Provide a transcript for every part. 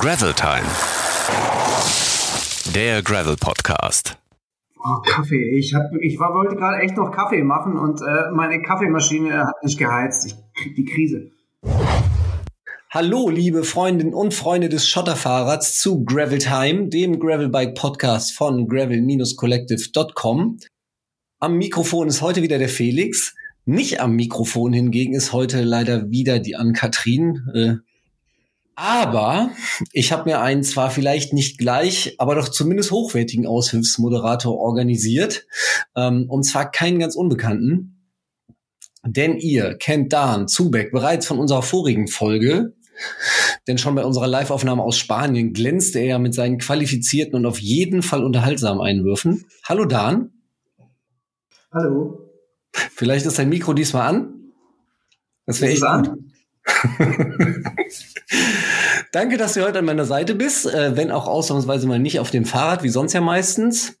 Gravel Time. Der Gravel Podcast. Oh, Kaffee. Ich, hab, ich war, wollte gerade echt noch Kaffee machen und äh, meine Kaffeemaschine hat nicht geheizt. Ich krieg die Krise. Hallo, liebe Freundinnen und Freunde des Schotterfahrrads zu Gravel Time, dem Gravelbike Podcast von gravel-collective.com. Am Mikrofon ist heute wieder der Felix. Nicht am Mikrofon hingegen ist heute leider wieder die Ann-Kathrin. Äh, aber ich habe mir einen zwar vielleicht nicht gleich, aber doch zumindest hochwertigen Aushilfsmoderator organisiert. Ähm, und zwar keinen ganz Unbekannten. Denn ihr kennt Dan Zubeck bereits von unserer vorigen Folge. Denn schon bei unserer Live-Aufnahme aus Spanien glänzte er ja mit seinen qualifizierten und auf jeden Fall unterhaltsamen Einwürfen. Hallo Dan. Hallo. Vielleicht ist dein Mikro diesmal an. Das wäre echt gut. Danke, dass du heute an meiner Seite bist, äh, wenn auch ausnahmsweise mal nicht auf dem Fahrrad, wie sonst ja meistens.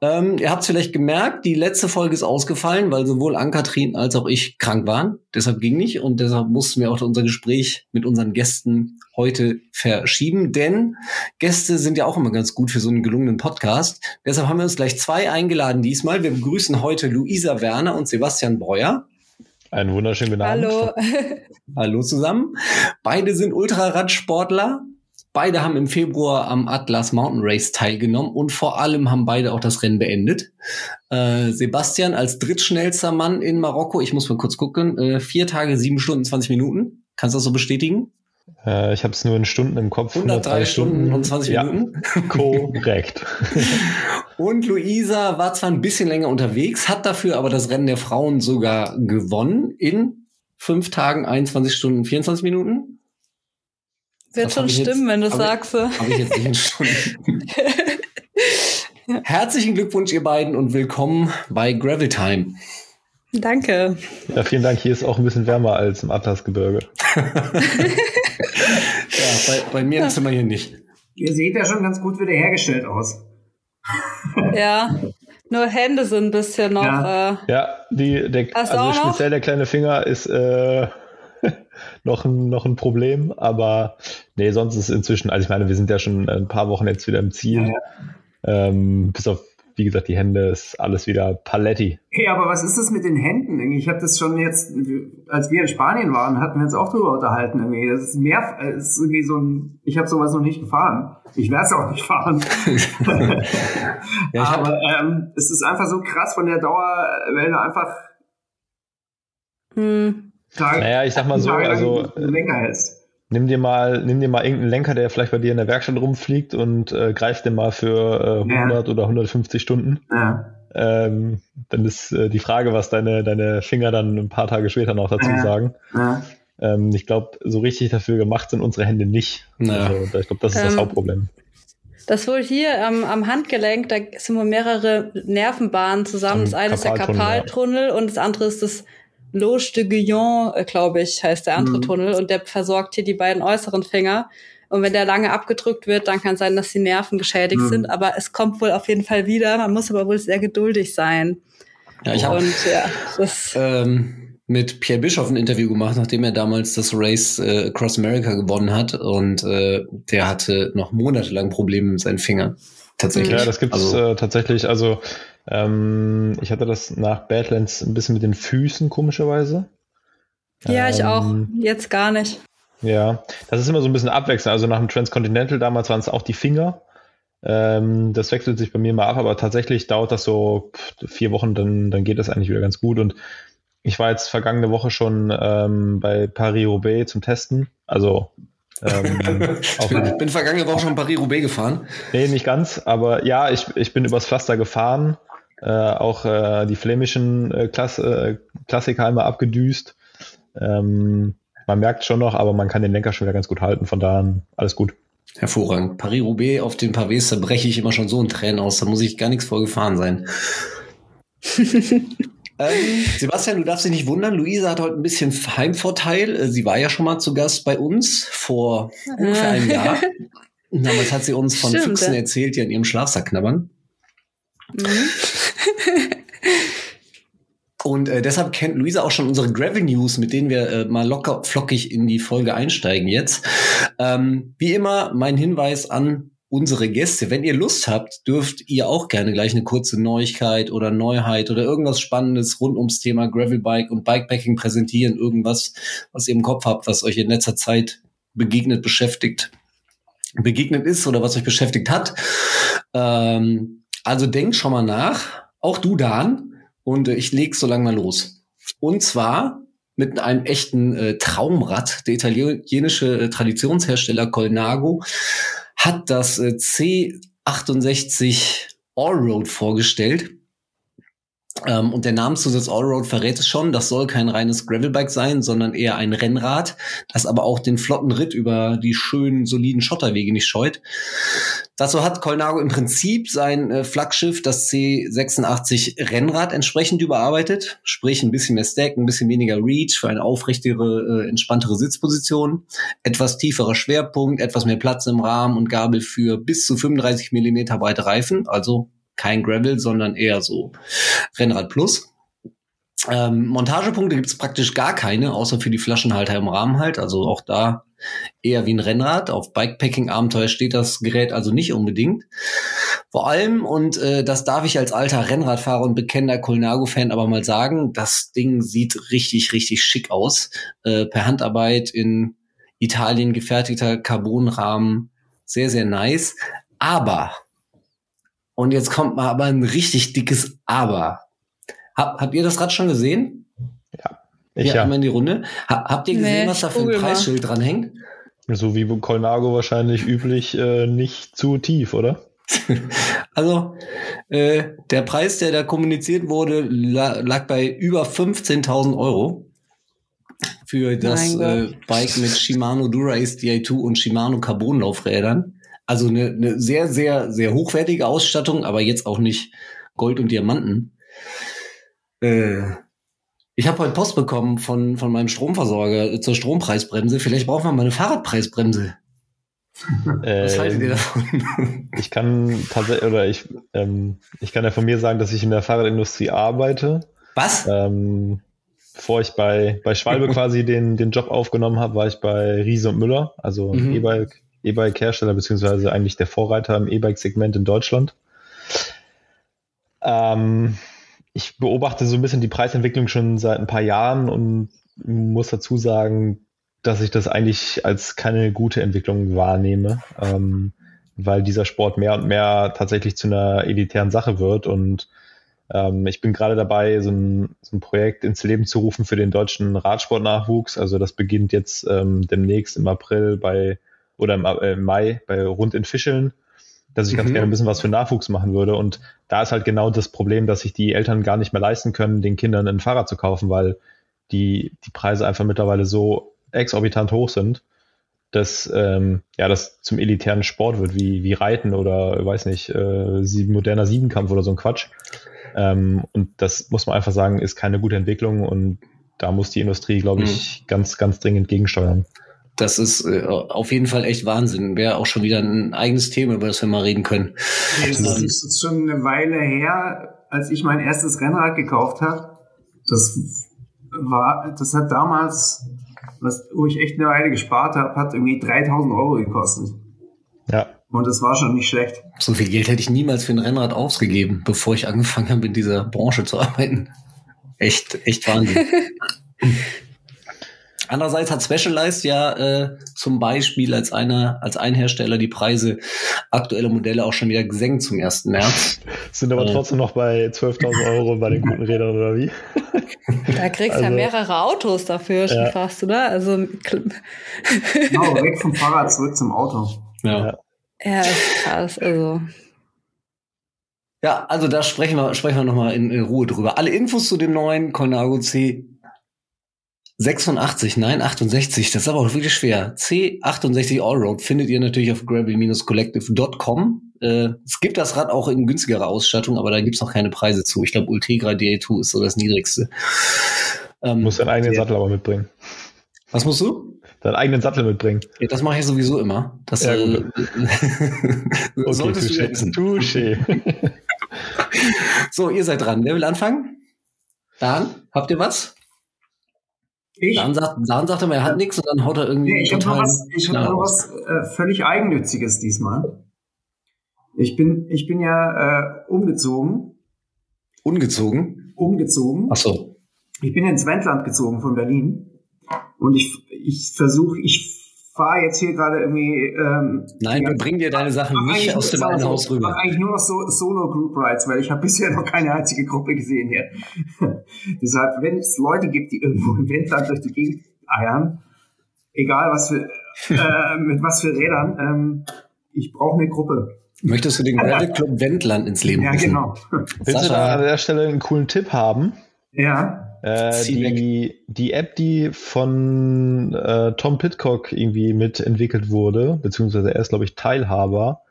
Ähm, ihr habt es vielleicht gemerkt, die letzte Folge ist ausgefallen, weil sowohl Ann-Kathrin als auch ich krank waren. Deshalb ging nicht und deshalb mussten wir auch unser Gespräch mit unseren Gästen heute verschieben, denn Gäste sind ja auch immer ganz gut für so einen gelungenen Podcast. Deshalb haben wir uns gleich zwei eingeladen diesmal. Wir begrüßen heute Luisa Werner und Sebastian Breuer. Einen wunderschönen guten Abend. Hallo. Hallo zusammen. Beide sind Ultraradsportler. Beide haben im Februar am Atlas Mountain Race teilgenommen und vor allem haben beide auch das Rennen beendet. Äh, Sebastian als drittschnellster Mann in Marokko, ich muss mal kurz gucken, äh, vier Tage, sieben Stunden, 20 Minuten. Kannst du das so bestätigen? Äh, ich habe es nur in Stunden im Kopf. 103 Stunden und 20 ja, Minuten. Korrekt. und Luisa war zwar ein bisschen länger unterwegs, hat dafür aber das Rennen der Frauen sogar gewonnen in fünf Tagen, 21 Stunden, 24 Minuten. Wird Das schon stimmen, jetzt- wenn du sagst. so. Habe ich jetzt nicht in Stunden. Herzlichen Glückwunsch, ihr beiden, und willkommen bei Gravel Time. Danke. Ja, vielen Dank. Hier ist auch ein bisschen wärmer als im Atlasgebirge. Ja, bei, bei mir im Zimmer hier nicht. Ihr seht ja schon ganz gut wiederhergestellt aus. Ja. Nur Hände sind ein bisschen noch. Ja. Äh, Ja, die, der, also auch noch? speziell der kleine Finger ist äh, noch, ein, noch ein Problem, aber nee, sonst ist inzwischen, also ich meine, wir sind ja schon ein paar Wochen jetzt wieder im Ziel. Ähm, bis auf, wie gesagt, die Hände ist alles wieder Paletti. Hey, aber was ist das mit den Händen? Ich habe das schon jetzt, als wir in Spanien waren, hatten wir uns auch drüber unterhalten. Irgendwie. Das ist mehr, äh, es ist irgendwie so ein, ich habe sowas noch nicht gefahren. Ich werde es auch nicht fahren. Ja, aber ähm, es ist einfach so krass von der Dauer, wenn du einfach hm. Tage, Naja, ich sag mal so, also Lenker hältst. Nimm dir mal, nimm dir mal irgendeinen Lenker, der vielleicht bei dir in der Werkstatt rumfliegt und äh, greif den mal für äh, Ja. 100 oder 150 Stunden. Ja. Ähm, dann ist äh, die Frage, was deine, deine Finger dann ein paar Tage später noch dazu Ja. sagen. Ja. Ähm, ich glaube, so richtig dafür gemacht sind unsere Hände nicht. Naja. Also, ich glaube, das ist das Ähm, Hauptproblem. Das wohl hier am am Handgelenk, da sind wohl mehrere Nervenbahnen zusammen. Am Das eine ist der Karpaltunnel, ja. Karpaltunnel und das andere ist das Loge de Guyon, glaube ich, heißt der andere Mhm. Tunnel. Und der versorgt hier die beiden äußeren Finger. Und wenn der lange abgedrückt wird, dann kann sein, dass die Nerven geschädigt Mhm. sind. Aber es kommt wohl auf jeden Fall wieder. Man muss aber wohl sehr geduldig sein. Ja, ich habe ja, das ähm, mit Pierre Bischoff ein Interview gemacht, nachdem er damals das Race äh, Across America gewonnen hat. Und äh, der hatte noch monatelang Probleme mit seinen Fingern. Tatsächlich. Ja, das gibt's Also, äh, tatsächlich. Also ähm, ich hatte das nach Badlands ein bisschen mit den Füßen, komischerweise. Ja, ich auch. Ähm, Jetzt gar nicht. Ja, das ist immer so ein bisschen abwechselnd. Also nach dem Transcontinental damals waren es auch die Finger. Ähm, das wechselt sich bei mir mal ab, aber tatsächlich dauert das so vier Wochen, dann, dann geht das eigentlich wieder ganz gut. Und ich war jetzt vergangene Woche schon ähm, bei Paris-Roubaix zum Testen. Also ähm, ich bin, bin vergangene Woche schon Paris-Roubaix gefahren. nee, nicht ganz, aber ja, ich, ich bin übers Pflaster gefahren. Äh, auch äh, die flämischen äh, Klass, äh, Klassiker einmal abgedüst. Ähm, man merkt schon noch, aber man kann den Lenker schon wieder ganz gut halten. Von da an alles gut. Hervorragend. Paris-Roubaix auf den Pavés, da breche ich immer schon so in Tränen aus. Da muss ich gar nichts vorgefahren sein. ähm, Sebastian, du darfst dich nicht wundern. Luisa hat heute ein bisschen Heimvorteil. Äh, Sie war ja schon mal zu Gast bei uns vor ungefähr einem Jahr. Damals hat sie uns von Stimmt, Füchsen erzählt, die an ihrem Schlafsack knabbern. Mhm. Und äh, deshalb kennt Luisa auch schon unsere Gravel News, mit denen wir äh, mal locker flockig in die Folge einsteigen jetzt. Ähm, wie immer mein Hinweis an unsere Gäste. Wenn ihr Lust habt, dürft ihr auch gerne gleich eine kurze Neuigkeit oder Neuheit oder irgendwas Spannendes rund ums Thema Gravelbike und Bikepacking präsentieren. Irgendwas, was ihr im Kopf habt, was euch in letzter Zeit begegnet, beschäftigt, begegnet ist oder was euch beschäftigt hat. Ähm, also denkt schon mal nach. Auch du, Dan. Und äh, ich leg so lange mal los. Und zwar mit einem echten äh, Traumrad. Der italienische äh, Traditionshersteller Colnago hat das äh, C68 Allroad vorgestellt. Ähm, und der Namenszusatz Allroad verrät es schon, das soll kein reines Gravelbike sein, sondern eher ein Rennrad, das aber auch den flotten Ritt über die schönen, soliden Schotterwege nicht scheut. Dazu hat Colnago im Prinzip sein äh, Flaggschiff, das C86 Rennrad, entsprechend überarbeitet. Sprich, ein bisschen mehr Stack, ein bisschen weniger Reach für eine aufrechtere, äh, entspanntere Sitzposition, etwas tieferer Schwerpunkt, etwas mehr Platz im Rahmen und Gabel für bis zu 35 Millimeter breite Reifen, also kein Gravel, sondern eher so Rennrad Plus. Ähm, Montagepunkte gibt es praktisch gar keine, außer für die Flaschenhalter im Rahmen halt. Also auch da eher wie ein Rennrad. Auf Bikepacking-Abenteuer steht das Gerät also nicht unbedingt. Vor allem, und äh, das darf ich als alter Rennradfahrer und bekennender Colnago-Fan aber mal sagen, das Ding sieht richtig, richtig schick aus. Äh, per Handarbeit in Italien gefertigter Carbonrahmen. Sehr, sehr nice. Aber und jetzt kommt mal aber ein richtig dickes Aber. Hab, habt ihr das Rad schon gesehen? Ja. Ich Hier ja. einmal in die Runde. Ha, habt ihr gesehen, Nee, was da für ein mal. Preisschild dran hängt? So wie Colnago wahrscheinlich üblich äh, nicht zu tief, oder? Also, äh, der Preis, der da kommuniziert wurde, la lag bei über 15.000 Euro für das äh. Bike mit Shimano Dura-Ace Di2 und Shimano Carbon-Laufrädern. Also eine, eine sehr, sehr, sehr hochwertige Ausstattung, aber jetzt auch nicht Gold und Diamanten. Äh, ich habe heute Post bekommen von, von meinem Stromversorger zur Strompreisbremse. Vielleicht brauchen wir mal eine Fahrradpreisbremse. Was haltet ihr davon? ich kann tatsächlich, oder ich, ähm, ich kann ja von mir sagen, dass ich in der Fahrradindustrie arbeite. Was? Ähm, bevor ich bei, bei Schwalbe quasi den, den Job aufgenommen habe, war ich bei Riese und Müller, also Mhm. E-Bike, E-Bike-Hersteller, beziehungsweise eigentlich der Vorreiter im E-Bike-Segment in Deutschland. Ähm, ich beobachte so ein bisschen die Preisentwicklung schon seit ein paar Jahren und muss dazu sagen, dass ich das eigentlich als keine gute Entwicklung wahrnehme, ähm, weil dieser Sport mehr und mehr tatsächlich zu einer elitären Sache wird und ähm, ich bin gerade dabei, so ein, so ein Projekt ins Leben zu rufen für den deutschen Radsportnachwuchs. Also das beginnt jetzt ähm, demnächst im April bei oder im, äh, im Mai bei Rund in Fischeln, dass ich ganz Mhm. gerne ein bisschen was für Nachwuchs machen würde. Und da ist halt genau das Problem, dass sich die Eltern gar nicht mehr leisten können, den Kindern ein Fahrrad zu kaufen, weil die, die Preise einfach mittlerweile so exorbitant hoch sind, dass ähm, ja das zum elitären Sport wird, wie, wie Reiten oder weiß nicht, äh, sieben, moderner Siebenkampf oder so ein Quatsch. Ähm, und das muss man einfach sagen, ist keine gute Entwicklung und da muss die Industrie, glaube ich, ganz, ganz dringend gegensteuern. Das ist äh, auf jeden Fall echt Wahnsinn. Wäre auch schon wieder ein eigenes Thema, über das wir mal reden können. Es ist jetzt schon eine Weile her, als ich mein erstes Rennrad gekauft habe. Das war, das hat damals, was, wo ich echt eine Weile gespart habe, hat irgendwie 3000 Euro gekostet. Ja, Und das war schon nicht schlecht. So viel Geld hätte ich niemals für ein Rennrad ausgegeben, bevor ich angefangen habe, in dieser Branche zu arbeiten. Echt, echt Wahnsinn. Andererseits hat Specialized ja äh, zum Beispiel als einer, als ein Hersteller die Preise aktueller Modelle auch schon wieder gesenkt zum 1. März. sind aber Ja. trotzdem noch bei 12.000 Euro bei den guten Rädern oder wie? Da kriegst du ja Also- mehrere Autos dafür schon Ja. fast, oder? Also, Genau, weg vom Fahrrad zurück zum Auto. Ja. Ja. ja, ist krass. Also, Ja, also da sprechen wir, sprechen wir nochmal in, in Ruhe drüber. Alle Infos zu dem neuen Colnago C 86, nein, 68, das ist aber auch wirklich schwer. C68 Allroad findet ihr natürlich auf gravel-collective.com. Äh, es gibt das Rad auch in günstigerer Ausstattung, aber da gibt's noch keine Preise zu. Ich glaube, Ultegra DA2 ist so das niedrigste. Ähm, Muss deinen eigenen Sattel aber mitbringen. Was musst du? Deinen eigenen Sattel mitbringen. Ja, das mache ich sowieso immer. Das Ja, äh, gut. solltest du touché. ja wissen. Touché. So, ihr seid dran. Wer will anfangen? Dan, habt ihr was? Ich, Dan sagt, Dan sagt immer, er hat nichts und dann haut er irgendwie nee, ich habe noch was, ich hab noch was äh, völlig Eigennütziges diesmal. Ich bin, ich bin ja äh, umgezogen, Ungezogen? umgezogen. Ach so. Ich bin ins Wendland gezogen von Berlin und ich, ich versuche, ich fahre jetzt hier gerade irgendwie. Ähm, Nein, ja, wir bringen dir deine Sachen nicht aus dem einen Haus rüber. eigentlich nur noch so Solo Group Rides, weil ich habe bisher noch keine einzige Gruppe gesehen hier. Deshalb, wenn es Leute gibt, die irgendwo im Wendland durch die Gegend eiern, egal was für äh, mit was für Rädern, ähm, ich brauche eine Gruppe. Möchtest du den Gravel Club Wendland ins Leben Ja, rufen? genau. Willst du Sascha. da an der Stelle einen coolen Tipp haben? Ja. Äh, die, die App, die von äh, Tom Pitcock irgendwie mitentwickelt wurde, beziehungsweise er ist, glaube ich, Teilhaber,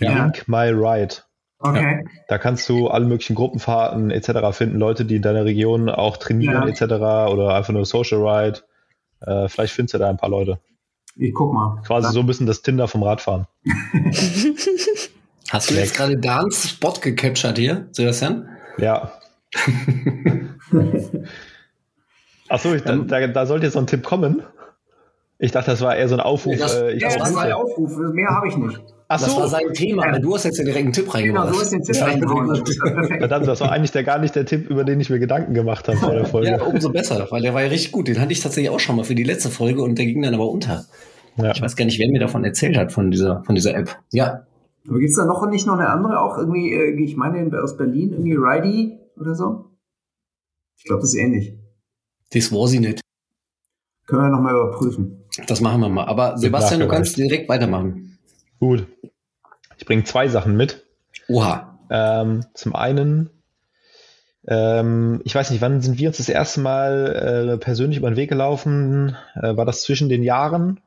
Ja. Link My Ride. Okay. Da kannst du alle möglichen Gruppenfahrten etc. finden, Leute, die in deiner Region auch trainieren Ja. etc. oder einfach nur Social Ride. Äh, vielleicht findest du da ein paar Leute. Ich guck mal. Quasi so ein bisschen das Tinder vom Radfahren. Hast du jetzt gerade Dans Spot gecaptured hier, Sebastian? Ja. Achso, da, da, da sollte jetzt noch ein Tipp kommen. Ich dachte, das war eher so ein Aufruf. Das- äh, ich Ja, das war Hilfe. Aufruf. Mehr habe ich nicht. Ach Das war so, sein Thema, aber du hast jetzt ja direkt einen Tipp Genau, reingebracht. so ist den Tipp Ja, perfekt. verdammt, das war eigentlich der gar nicht der Tipp, über den ich mir Gedanken gemacht habe vor der Folge. Ja, umso besser, weil der war ja richtig gut. Den hatte ich tatsächlich auch schon mal für die letzte Folge und der ging dann aber unter. Ja. Ich weiß gar nicht, wer mir davon erzählt hat, von dieser, von dieser App. Ja, Aber gibt's da noch nicht noch eine andere, auch irgendwie, äh, ich meine aus Berlin, irgendwie Ridey oder so? Ich glaube, das ist ähnlich. das war sie nicht. Können wir nochmal überprüfen. Das machen wir mal. Aber Sebastian, du kannst direkt weitermachen. Gut. Ich bringe zwei Sachen mit. Oha. Ähm, zum einen, ähm, ich weiß nicht, wann sind wir uns das erste Mal äh, persönlich über den Weg gelaufen? Äh, war das zwischen den Jahren?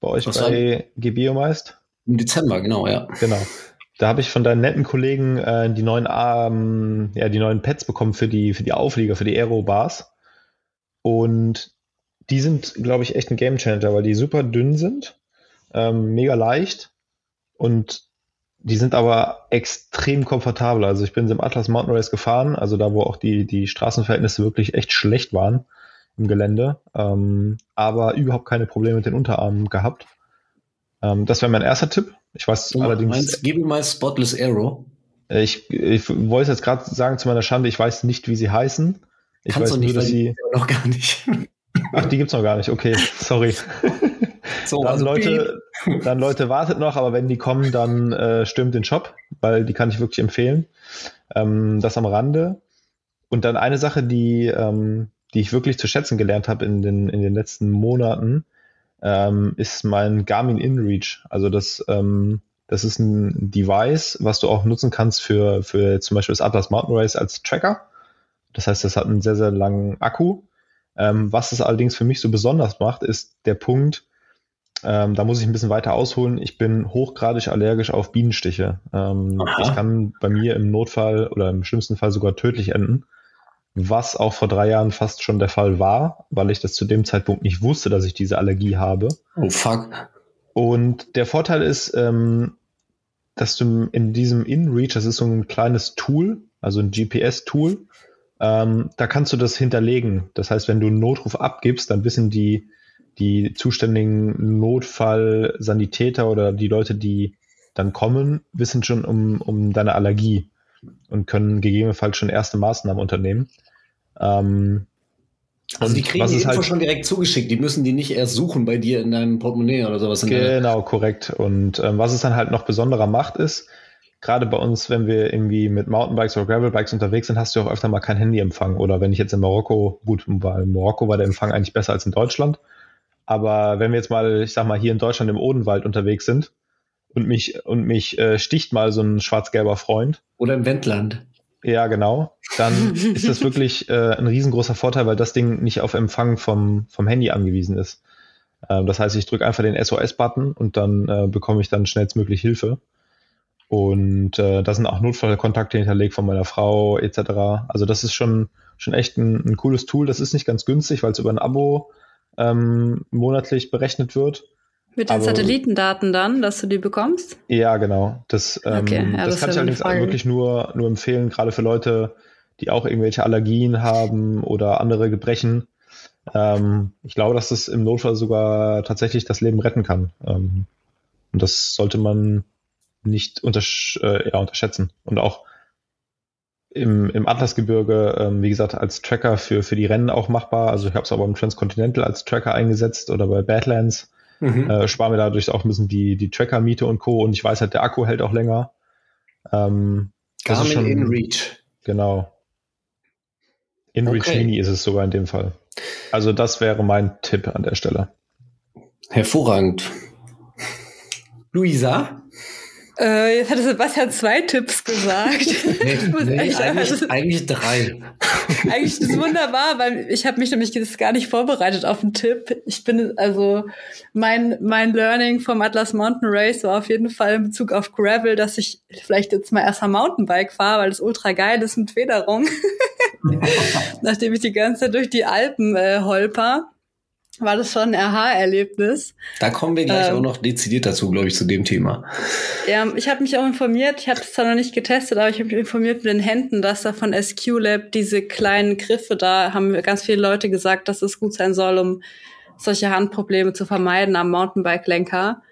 Bei euch Das bei Gebio meist? Im Dezember, genau, ja. Genau. Da habe ich von deinen netten Kollegen äh, die neuen ähm, ja, die neuen Pads bekommen für die, für die Auflieger, für die Aero-Bars. Und die sind, glaube ich, echt ein Gamechanger, weil die super dünn sind, ähm, mega leicht und die sind aber extrem komfortabel. Also ich bin im Atlas Mountain Race gefahren, also da, wo auch die, die Straßenverhältnisse wirklich echt schlecht waren im Gelände, ähm, aber überhaupt keine Probleme mit den Unterarmen gehabt. Ähm, das wäre mein erster Tipp. Ich weiß Du allerdings, meinst, gib mir mal Spotless Arrow. äh, ich, ich wollte jetzt gerade sagen zu meiner Schande, ich weiß nicht, wie sie heißen. Ich Kannst weiß du nicht, nur, dass sie. noch gar nicht. Ach, die gibt's noch gar nicht. Okay, sorry. So, Dann also Leute, dann Leute, wartet noch, aber wenn die kommen, dann äh, stürmt den Shop, weil die kann ich wirklich empfehlen. Ähm, das am Rande. Und dann eine Sache, die, ähm, die ich wirklich zu schätzen gelernt habe in den, in den letzten Monaten, ähm, ist mein Garmin InReach. Also das, ähm, das ist ein Device, was du auch nutzen kannst für, für zum Beispiel das Atlas Mountain Race als Tracker. Das heißt, das hat einen sehr, sehr langen Akku. Ähm, was es allerdings für mich so besonders macht, ist der Punkt, ähm, da muss ich ein bisschen weiter ausholen. Ich bin hochgradig allergisch auf Bienenstiche. Ähm, das kann bei mir im Notfall oder im schlimmsten Fall sogar tödlich enden. Was auch vor drei Jahren fast schon der Fall war, weil ich das zu dem Zeitpunkt nicht wusste, dass ich diese Allergie habe. Oh fuck. Und der Vorteil ist, ähm, dass du in diesem InReach, das ist so ein kleines Tool, also ein GPS-Tool, ähm, da kannst du das hinterlegen. Das heißt, wenn du einen Notruf abgibst, dann wissen die, die zuständigen Notfallsanitäter oder die Leute, die dann kommen, wissen schon um, um deine Allergie und können gegebenenfalls schon erste Maßnahmen unternehmen. Ähm, Also die kriegen die Info halt- schon direkt zugeschickt. Die müssen die nicht erst suchen bei dir in deinem Portemonnaie oder sowas. Genau, korrekt. Und ähm, was es dann halt noch besonderer macht, ist, gerade bei uns, wenn wir irgendwie mit Mountainbikes oder Gravelbikes unterwegs sind, hast du auch öfter mal kein Handyempfang. Oder wenn ich jetzt in Marokko, gut, weil in Marokko war der Empfang eigentlich besser als in Deutschland. Aber wenn wir jetzt mal, ich sag mal, hier in Deutschland im Odenwald unterwegs sind und mich, und mich äh, sticht mal so ein schwarz-gelber Freund, Oder im Wendland. ja, genau. Dann ist das wirklich äh, ein riesengroßer Vorteil, weil das Ding nicht auf Empfang vom, vom Handy angewiesen ist. Ähm, das heißt, ich drücke einfach den SOS-Button und dann äh, bekomme ich dann schnellstmöglich Hilfe. Und äh, da sind auch Notfallkontakte hinterlegt von meiner Frau etc. Also das ist schon, schon echt ein, ein cooles Tool. Das ist nicht ganz günstig, weil es über ein Abo ähm, monatlich berechnet wird. Mit den Aber- Satellitendaten dann, dass du die bekommst? Ja, genau. Das, ähm, Okay, ja, das, das kann ich allerdings Frage. wirklich nur, nur empfehlen, gerade für Leute, die auch irgendwelche Allergien haben oder andere Gebrechen. Ähm, ich glaube, dass das im Notfall sogar tatsächlich das Leben retten kann. Ähm, und das sollte man nicht untersch äh, ja, unterschätzen. Und auch im, im Atlasgebirge, ähm, wie gesagt, als Tracker für, für die Rennen auch machbar. Also ich habe es aber im Transcontinental als Tracker eingesetzt oder bei Badlands. Mhm. Äh, spare mir dadurch auch ein bisschen die, die Tracker-Miete und Co. Und ich weiß halt, der Akku hält auch länger. Ähm, Garmin schon, InReach. Genau. InReach okay. Mini ist es sogar in dem Fall. Also das wäre mein Tipp an der Stelle. Hervorragend. Luisa? Äh, jetzt hatte Sebastian zwei Tipps gesagt. Nee, nee, eigentlich, also, eigentlich, drei. Eigentlich ist wunderbar, weil ich habe mich nämlich das gar nicht vorbereitet auf einen Tipp. Ich bin also mein mein Learning vom Atlas Mountain Race war auf jeden Fall in Bezug auf Gravel, dass ich vielleicht jetzt mal erst am Mountainbike fahre, weil es ultra geil ist mit Federung. Nachdem ich die ganze Zeit durch die Alpen äh, holper war das schon ein Aha-Erlebnis. Da kommen wir gleich ähm, auch noch dezidiert dazu, glaube ich, zu dem Thema. Ja, ich habe mich auch informiert, ich habe es zwar noch nicht getestet, aber ich habe mich informiert mit den Händen, dass da von SQ Lab diese kleinen Griffe, da haben ganz viele Leute gesagt, dass es gut sein soll, um solche Handprobleme zu vermeiden am Mountainbike-Lenker.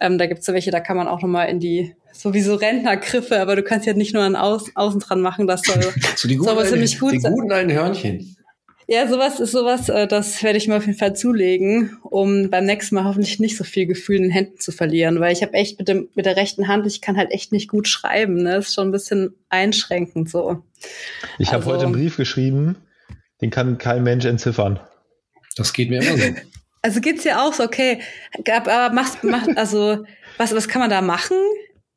Ähm, da gibt's so welche, da kann man auch nochmal in die sowieso Rentnergriffe, aber du kannst ja nicht nur an Außen, außen dran machen, das soll, so die guten, soll ziemlich gut die sein. Guten alten Hörnchen. Ja, sowas ist sowas, äh, das werde ich mir auf jeden Fall zulegen, um beim nächsten Mal hoffentlich nicht so viel Gefühl in den Händen zu verlieren, weil ich habe echt mit dem mit der rechten Hand, ich kann halt echt nicht gut schreiben, ne? Ist schon ein bisschen einschränkend so. Ich habe also, heute einen Brief geschrieben, den kann kein Mensch entziffern. Das geht mir immer so. Also geht's ja auch so, okay, aber machst, mach, also was was kann man da machen?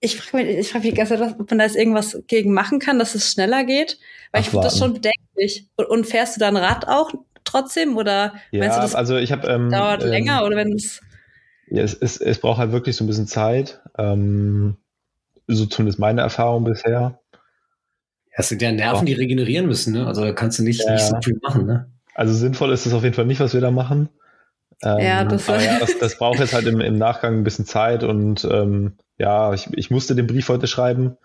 Ich frage mich, ich frage mich ganz ob man da jetzt irgendwas gegen machen kann, dass es schneller geht, weil Abwarten. ich finde das schon bedenklich. Und, und, fährst du dann Rad auch trotzdem oder ja, meinst du, das also ich hab, ähm, dauert ähm, länger oder wenn es ja, es, es, es braucht halt wirklich so ein bisschen Zeit. Ähm, so zumindest meine Erfahrung bisher. Es sind ja Nerven, die regenerieren müssen, ne? Also da kannst du nicht, ja. nicht so viel machen, ne? Also sinnvoll ist es auf jeden Fall nicht, was wir da machen. Ähm, ja, das, ja, das, das braucht jetzt halt im, im Nachgang ein bisschen Zeit und ähm, ja, ich, ich musste den Brief heute schreiben,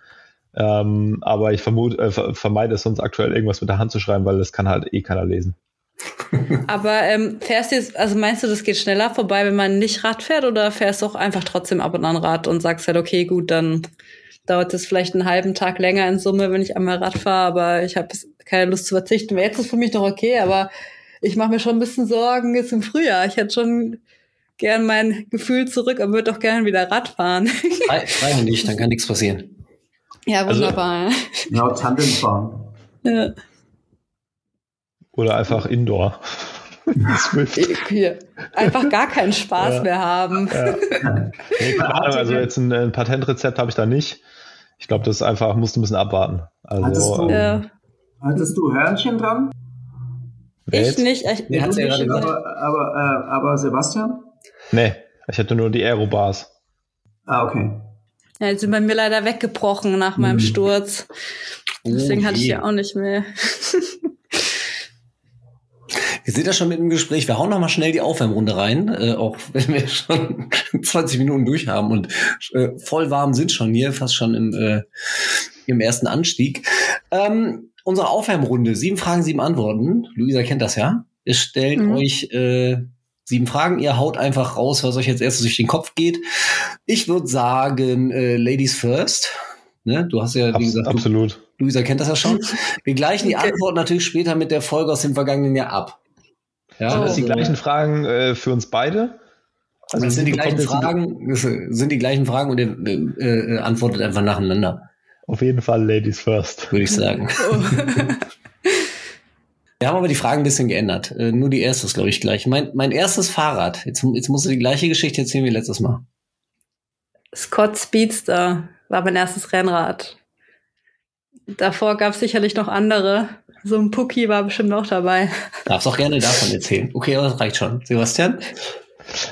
ähm, aber ich vermute, äh, vermeide es sonst aktuell irgendwas mit der Hand zu schreiben, weil das kann halt eh keiner lesen. aber ähm, fährst du jetzt, also meinst du, das geht schneller vorbei, wenn man nicht Rad fährt oder fährst du auch einfach trotzdem ab und an Rad und sagst halt, okay, gut, dann dauert es vielleicht einen halben Tag länger in Summe, wenn ich einmal Rad fahre, aber ich habe keine Lust zu verzichten. Jetzt ist es für mich doch okay, aber ich mache mir schon ein bisschen Sorgen jetzt im Frühjahr. Ich hätte schon gern mein Gefühl zurück, aber würde doch gern wieder Rad fahren. Frei nicht, dann kann nichts passieren. Ja, also wunderbar. Also, genau, Tandem fahren. Ja. Oder einfach Indoor. Hier. Einfach gar keinen Spaß ja. mehr haben. Ja. Nee, also jetzt ein, ein Patentrezept habe ich da nicht. Ich glaube, das ist einfach, musst du ein bisschen abwarten. Also, hattest, du, ja. hattest du Hörnchen dran? Ich nicht. Ich, nee, ja aber, aber, äh, aber Sebastian? Nee, ich hatte nur die Aerobars. Ah, okay. Ja, die sind bei mir leider weggebrochen nach meinem mhm. Sturz. Deswegen oh hatte ich die auch nicht mehr. Wir sind ja schon mit dem Gespräch. Wir hauen noch mal schnell die Aufwärmrunde rein, äh, auch wenn wir schon 20 Minuten durch haben und äh, voll warm sind schon hier, fast schon im, äh, im ersten Anstieg. Ähm, unsere Aufwärmrunde, sieben Fragen, sieben Antworten. Luisa kennt das ja. Wir stellen mhm. euch äh, sieben Fragen. Ihr haut einfach raus, was euch jetzt erstes durch den Kopf geht. Ich würde sagen, äh, Ladies first. Ne? Du hast ja, wie gesagt, absolut. Du, Luisa kennt das ja schon. Wir gleichen die okay. Antwort natürlich später mit der Folge aus dem vergangenen Jahr ab. Ja, sind das die gleichen Fragen äh, für uns beide? Also das sind die gleichen Fragen, sind die gleichen Fragen und ihr äh, äh, antwortet einfach nacheinander. Auf jeden Fall Ladies first, würde ich sagen. Oh. Wir haben aber die Fragen ein bisschen geändert. Äh, nur die erste ist, glaube ich, gleich. Mein, mein erstes Fahrrad. Jetzt, jetzt musst du die gleiche Geschichte erzählen wie letztes Mal. Scott Speedster war mein erstes Rennrad. Davor gab es sicherlich noch andere. So ein Pucki war bestimmt noch dabei. Darfst auch gerne davon erzählen. Okay, aber das reicht schon. Sebastian?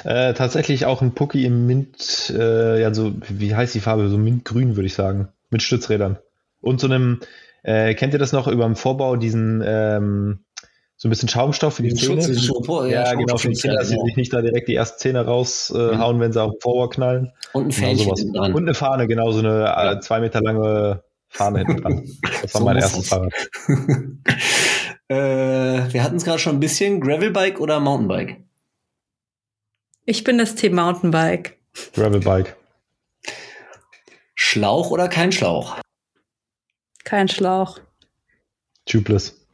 Äh, tatsächlich auch ein Pucki im Mint, äh, ja, so, wie heißt die Farbe? So Mintgrün, würde ich sagen. Mit Stützrädern. Und so einem, äh, kennt ihr das noch über dem Vorbau, diesen ähm, so ein bisschen Schaumstoff für die Zähne? Schutz, Schutz, ja, ja genau, für die Zähne, dass sie sich nicht da direkt die ersten Zähne raushauen, äh, mhm. wenn sie auf dem Vorbau knallen. Und ein genau, Fähnchen genau, dran. Und eine Fahne, genau, so eine äh, zwei Meter lange Fahne hinten dran. Das war So mein erstes es. Fahrrad. äh, wir hatten es gerade schon ein bisschen. Gravelbike oder Mountainbike? Ich bin das Team Mountainbike. Gravelbike. Schlauch oder kein Schlauch? Kein Schlauch. Tubeless.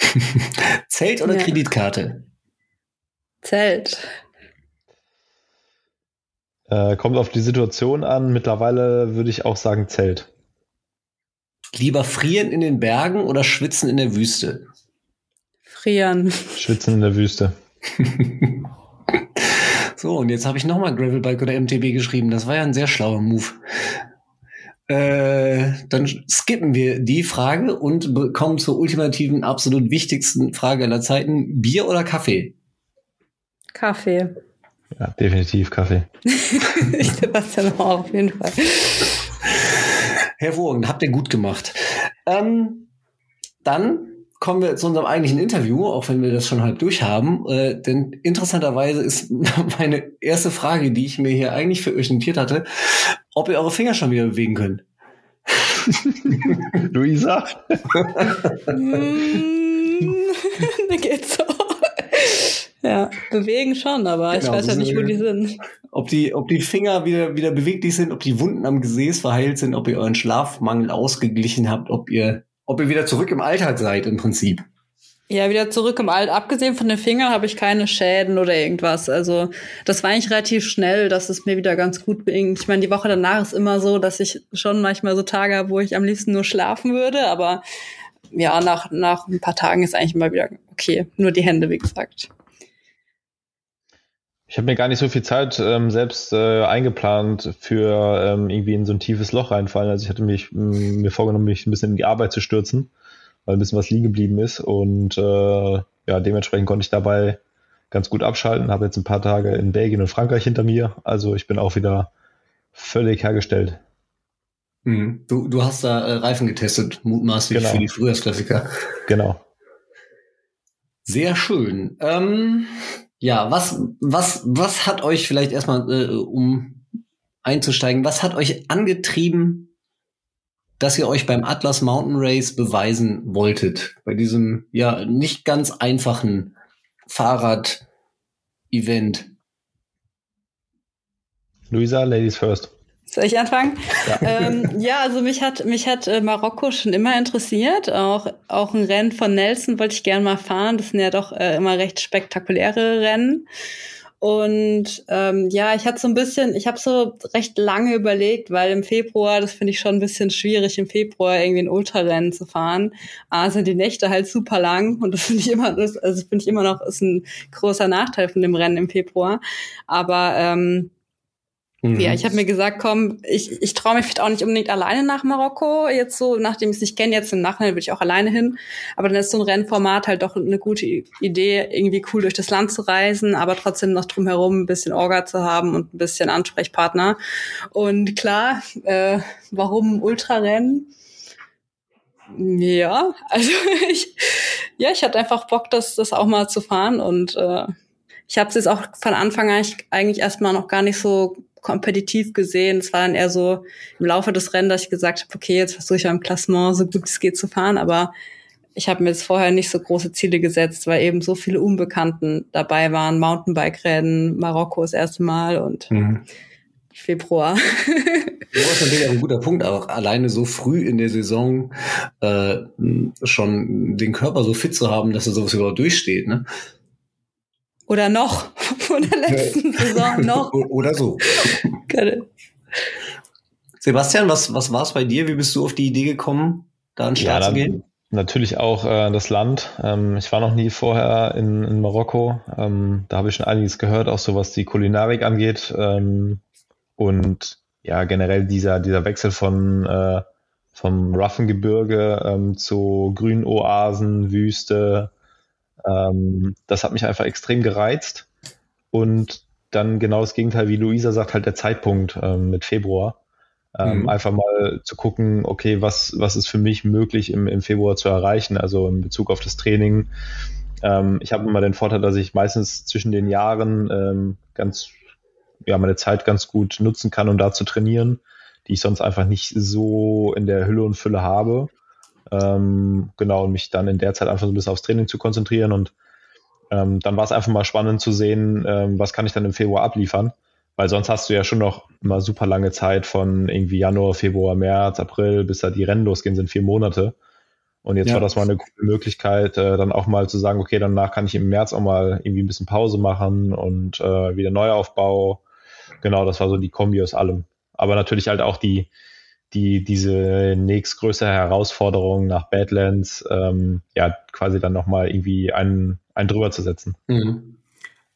Zelt oder Ja. Kreditkarte? Zelt. Äh, kommt auf die Situation an. Mittlerweile würde ich auch sagen Zelt. Lieber frieren in den Bergen oder schwitzen in der Wüste? Frieren. Schwitzen in der Wüste. So, und jetzt habe ich nochmal Gravelbike oder MTB geschrieben. Das war ja ein sehr schlauer Move. Äh, dann skippen wir die Frage und kommen zur ultimativen, absolut wichtigsten Frage aller Zeiten. Bier oder Kaffee? Kaffee. Ja, definitiv Kaffee. ich Sebastian auch auf jeden Fall. Hervorragend, habt ihr gut gemacht. Ähm, dann kommen wir zu unserem eigentlichen Interview, auch wenn wir das schon halb durch haben. Äh, denn interessanterweise ist meine erste Frage, die ich mir hier eigentlich für euch notiert hatte, ob ihr eure Finger schon wieder bewegen könnt. Luisa? Mm, da geht's so. Ja, bewegen schon, aber ich Genau, weiß ja nicht, wo die sind. Ob die, ob die Finger wieder, wieder beweglich sind, ob die Wunden am Gesäß verheilt sind, ob ihr euren Schlafmangel ausgeglichen habt, ob ihr, ob ihr wieder zurück im Alltag seid im Prinzip. Ja, wieder zurück im Alt. Abgesehen von den Fingern habe ich keine Schäden oder irgendwas. Also das war eigentlich relativ schnell, dass es mir wieder ganz gut ging. Ich meine, die Woche danach ist immer so, dass ich schon manchmal so Tage habe, wo ich am liebsten nur schlafen würde. Aber ja, nach, nach ein paar Tagen ist eigentlich immer wieder okay. Nur die Hände, wie gesagt. Ich habe mir gar nicht so viel Zeit ähm, selbst äh, eingeplant für ähm, irgendwie in so ein tiefes Loch reinfallen. Also ich hatte mich mir vorgenommen, mich ein bisschen in die Arbeit zu stürzen, weil ein bisschen was liegen geblieben ist. Und äh, ja, dementsprechend konnte ich dabei ganz gut abschalten. Habe jetzt ein paar Tage in Belgien und Frankreich hinter mir. Also ich bin auch wieder völlig hergestellt. Du, du hast da äh, Reifen getestet, mutmaßlich Genau. für die Frühjahrsklassiker. Genau. Sehr schön. Ähm, ja, was, was, was hat euch vielleicht erstmal, äh, um einzusteigen, was hat euch angetrieben, dass ihr euch beim Atlas Mountain Race beweisen wolltet? Bei diesem, ja, nicht ganz einfachen Fahrrad-Event. Luisa, Ladies first. Soll ich anfangen? Ja. ähm, ja, also mich hat mich hat äh, Marokko schon immer interessiert. Auch auch ein Rennen von Nelson wollte ich gerne mal fahren. Das sind ja doch äh, immer recht spektakuläre Rennen. Und ähm, ja, ich hatte so ein bisschen, ich habe so recht lange überlegt, weil im Februar, das finde ich schon ein bisschen schwierig, im Februar irgendwie ein Ultrarennen zu fahren. A, sind die Nächte halt super lang und das finde ich immer, das, also finde ich immer noch, ist ein großer Nachteil von dem Rennen im Februar. Aber ähm, Mhm. ja, ich habe mir gesagt, komm, ich, ich traue mich vielleicht auch nicht unbedingt alleine nach Marokko. Jetzt so, nachdem ich es nicht kenne, jetzt im Nachhinein würde ich auch alleine hin. Aber dann ist so ein Rennformat halt doch eine gute Idee, irgendwie cool durch das Land zu reisen, aber trotzdem noch drumherum ein bisschen Orga zu haben und ein bisschen Ansprechpartner. Und klar, äh, warum Ultrarennen? Ja, also ich, ja, ich hatte einfach Bock, das, das auch mal zu fahren und äh, ich habe es jetzt auch von Anfang an eigentlich erstmal noch gar nicht so kompetitiv gesehen. Es war dann eher so im Laufe des Rennens, dass ich gesagt habe, okay, jetzt versuche ich am Klassement so gut es geht zu fahren, aber ich habe mir jetzt vorher nicht so große Ziele gesetzt, weil eben so viele Unbekannten dabei waren. Mountainbike-Rennen, Marokko das erste Mal und Mhm. Februar. Das ist natürlich auch ein guter Punkt, auch alleine so früh in der Saison äh, schon den Körper so fit zu haben, dass er sowas überhaupt durchsteht, ne? Oder noch von der letzten Saison noch. Oder so. Sebastian, was, was war es bei dir? Wie bist du auf die Idee gekommen, da an den Start Ja, zu gehen? Natürlich auch äh, das Land. Ähm, ich war noch nie vorher in, in Marokko. Ähm, da habe ich schon einiges gehört, auch so was die Kulinarik angeht. Ähm, und ja, generell dieser, dieser Wechsel von äh, vom roughen Gebirge ähm, zu grünen Oasen, Wüste. Ähm, das hat mich einfach extrem gereizt. Und dann genau das Gegenteil, wie Luisa sagt, halt der Zeitpunkt ähm, mit Februar. Ähm, Mhm. Einfach mal zu gucken, okay, was, was ist für mich möglich im, im Februar zu erreichen, also in Bezug auf das Training. Ähm, ich habe immer den Vorteil, dass ich meistens zwischen den Jahren ähm, ganz, ja, meine Zeit ganz gut nutzen kann, um da zu trainieren. die ich sonst einfach nicht so in der Hülle und Fülle habe. Ähm, genau, und mich dann in der Zeit einfach so ein bisschen aufs Training zu konzentrieren. Und ähm, dann war es einfach mal spannend zu sehen, ähm, was kann ich dann im Februar abliefern. Weil sonst hast du ja schon noch mal super lange Zeit von irgendwie Januar, Februar, März, April, bis da die Rennen losgehen, sind vier Monate. Und jetzt ja. war das mal eine gute Möglichkeit, äh, dann auch mal zu sagen, okay, danach kann ich im März auch mal irgendwie ein bisschen Pause machen und äh, wieder Neuaufbau. Genau, das war so die Kombi aus allem. Aber natürlich halt auch die, die, diese nächstgrößere Herausforderung nach Badlands, ähm, ja, quasi dann nochmal irgendwie einen, einen drüber zu setzen. Mhm.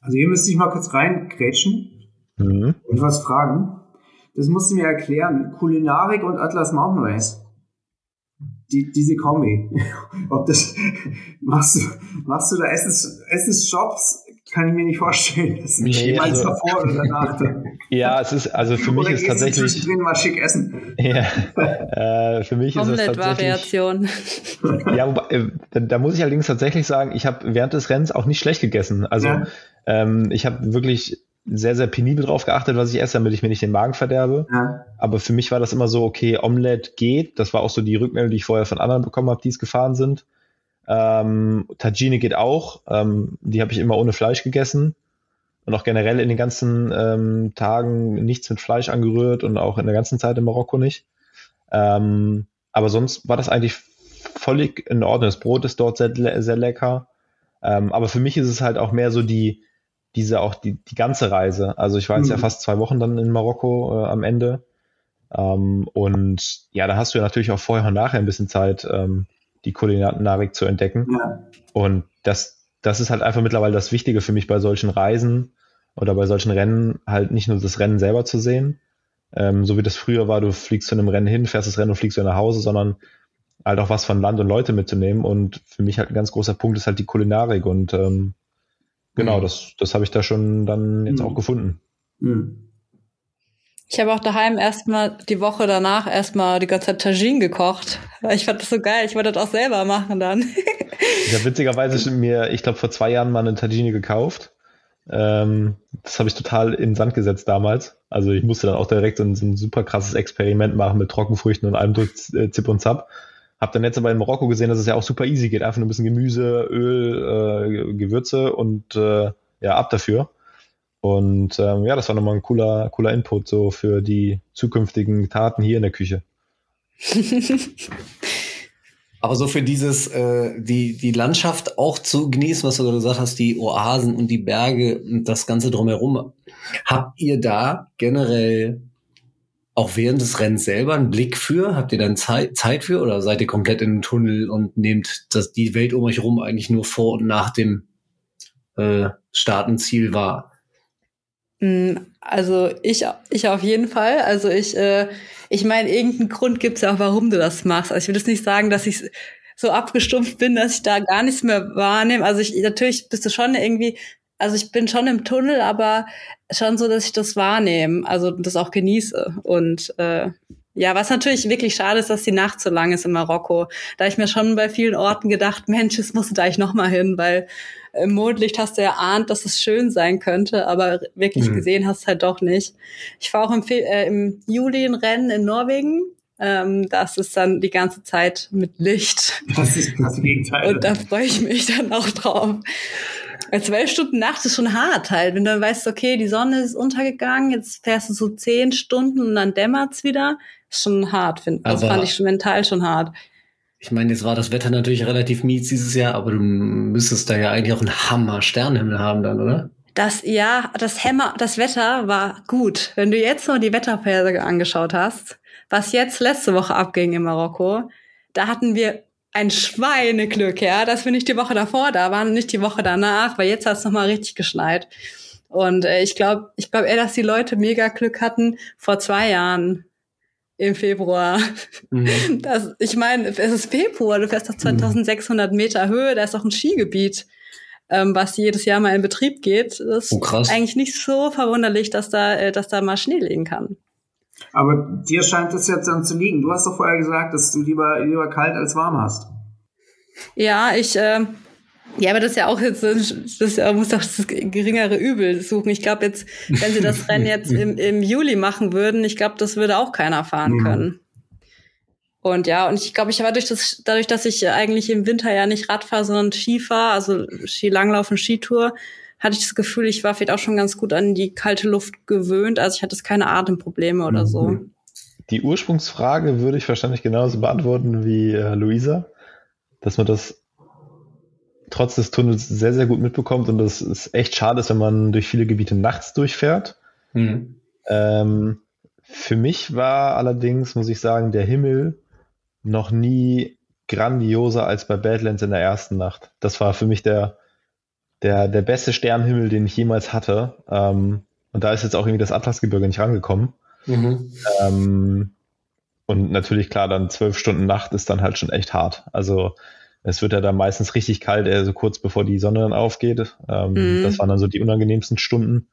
Also hier müsste ich mal kurz reingrätschen mhm. und was fragen. Das musst du mir erklären. Kulinarik und Atlas Mountain Race. Die, diese Kombi. Ob das, machst du, machst du da Essens, Essensshops? Kann ich mir nicht vorstellen. Das ist nee, also, davor oder danach. Ja, es ist, also für mich ist tatsächlich. Drin mal schick essen. Ja, äh, für mich ist es tatsächlich. Variation. Ja, wobei, äh, da, da, muss ich allerdings tatsächlich sagen, ich habe während des Rennens auch nicht schlecht gegessen. Also, ja. ähm, ich habe wirklich sehr, sehr penibel drauf geachtet, was ich esse, damit ich mir nicht den Magen verderbe. Ja. Aber für mich war das immer so, okay, Omelette geht. Das war auch so die Rückmeldung, die ich vorher von anderen bekommen habe, die es gefahren sind. Ähm, Tagine geht auch. Ähm, die habe ich immer ohne Fleisch gegessen. Und auch generell in den ganzen ähm, Tagen nichts mit Fleisch angerührt und auch in der ganzen Zeit in Marokko nicht. Ähm, aber sonst war das eigentlich völlig in Ordnung. Das Brot ist dort sehr, sehr lecker. Ähm, aber für mich ist es halt auch mehr so die, diese auch die, die ganze Reise. Also ich war jetzt mhm. ja fast zwei Wochen dann in Marokko äh, am Ende. Ähm, und ja, da hast du ja natürlich auch vorher und nachher ein bisschen Zeit, ähm, die Kulinarik zu entdecken. Ja. Und das, das ist halt einfach mittlerweile das Wichtige für mich bei solchen Reisen oder bei solchen Rennen, halt nicht nur das Rennen selber zu sehen, ähm, so wie das früher war, du fliegst zu einem Rennen hin, fährst das Rennen und fliegst wieder nach Hause, sondern halt auch was von Land und Leute mitzunehmen. Und für mich halt ein ganz großer Punkt ist halt die Kulinarik und ähm, genau, mhm. das, das habe ich da schon dann jetzt mhm. auch gefunden. Mhm. Ich habe auch daheim erstmal die Woche danach erstmal die ganze Zeit Tagine gekocht. Ich fand das so geil. Ich wollte das auch selber machen dann. ich habe witzigerweise mir, ich glaube, vor zwei Jahren mal eine Tagine gekauft. Ähm, das habe ich total in den Sand gesetzt damals. Also ich musste dann auch direkt so ein, so ein super krasses Experiment machen mit Trockenfrüchten und allem durch äh, Zip und Zap. Hab dann jetzt aber in Marokko gesehen, dass es ja auch super easy geht. Einfach nur ein bisschen Gemüse, Öl, äh, Gewürze und äh, ja, ab dafür. Und ähm, ja, das war nochmal ein cooler, cooler Input so für die zukünftigen Taten hier in der Küche. Aber so für dieses, äh, die, die Landschaft auch zu genießen, was du gesagt hast, die Oasen und die Berge und das Ganze drumherum. Habt ihr da generell auch während des Rennens selber einen Blick für? Habt ihr dann Zeit, Zeit für oder seid ihr komplett in den Tunnel und nehmt das, die Welt um euch herum eigentlich nur vor und nach dem äh, Startenziel wahr? Mm, also ich, ich auf jeden Fall. Also ich, äh, ich meine, irgendeinen Grund gibt es ja auch, warum du das machst. Also ich will jetzt nicht sagen, dass ich so abgestumpft bin, dass ich da gar nichts mehr wahrnehme. Also ich natürlich bist du schon irgendwie also ich bin schon im Tunnel, aber schon so, dass ich das wahrnehme, also das auch genieße. Und äh, ja, was natürlich wirklich schade ist, dass die Nacht so lang ist in Marokko. Da ich mir schon bei vielen Orten gedacht, Mensch, es musst du da ich noch mal hin, weil im Mondlicht hast du ja ahnt, dass es schön sein könnte, aber wirklich mhm. gesehen hast halt doch nicht. Ich fahre auch im, Fe äh, im Juli ein Rennen in Norwegen. Ähm, das ist dann die ganze Zeit mit Licht. Das ist das Gegenteil. Und da freue ich mich dann auch drauf. Zwölf Stunden Nacht ist schon hart halt. Wenn du weißt, okay, die Sonne ist untergegangen, jetzt fährst du so zehn Stunden und dann dämmert's wieder, ist schon hart, finde Das fand ich schon mental schon hart. Ich meine, jetzt war das Wetter natürlich relativ mies dieses Jahr, aber du müsstest da ja eigentlich auch einen Hammer Sternenhimmel haben dann, oder? Das, ja, das Hämmer, das Wetter war gut. Wenn du jetzt nur die Wetterverse angeschaut hast, was jetzt letzte Woche abging in Marokko, da hatten wir ein Schweineglück, ja, dass wir nicht die Woche davor da waren und nicht die Woche danach, weil jetzt hat es nochmal richtig geschneit. Und äh, ich glaube, ich glaube eher, dass die Leute mega Glück hatten vor zwei Jahren im Februar. Mhm. Das, ich meine, es ist Februar, du fährst auf 2600 Meter Höhe, da ist auch ein Skigebiet, ähm, was jedes Jahr mal in Betrieb geht. Das oh, ist eigentlich nicht so verwunderlich, dass da, äh, dass da mal Schnee liegen kann. Aber dir scheint es jetzt dann zu liegen. Du hast doch vorher gesagt, dass du lieber, lieber kalt als warm hast. Ja, ich, äh, Ja, aber das ist ja auch jetzt, das muss doch das geringere Übel suchen. Ich glaube jetzt, wenn sie das Rennen jetzt im, im Juli machen würden, ich glaube, das würde auch keiner fahren mhm. können. Und ja, und ich glaube, ich war durch das, dadurch, dass ich eigentlich im Winter ja nicht Rad fahre, sondern Ski fahre, also Skilanglauf und Skitour, hatte ich das Gefühl, ich war vielleicht auch schon ganz gut an die kalte Luft gewöhnt. Also ich hatte keine Atemprobleme oder so. Mhm. Die Ursprungsfrage würde ich wahrscheinlich genauso beantworten wie äh, Luisa, dass man das trotz des Tunnels sehr, sehr gut mitbekommt und das ist echt schade, wenn man durch viele Gebiete nachts durchfährt. Mhm. Ähm, für mich war allerdings, muss ich sagen, der Himmel noch nie grandioser als bei Badlands in der ersten Nacht. Das war für mich der, der, der beste Sternenhimmel, den ich jemals hatte. Ähm, und da ist jetzt auch irgendwie das Atlasgebirge nicht rangekommen. Mhm. Ähm, und natürlich, klar, dann zwölf Stunden Nacht ist dann halt schon echt hart. Also es wird ja dann meistens richtig kalt, eher so kurz bevor die Sonne dann aufgeht. Ähm, mhm. Das waren dann so die unangenehmsten Stunden.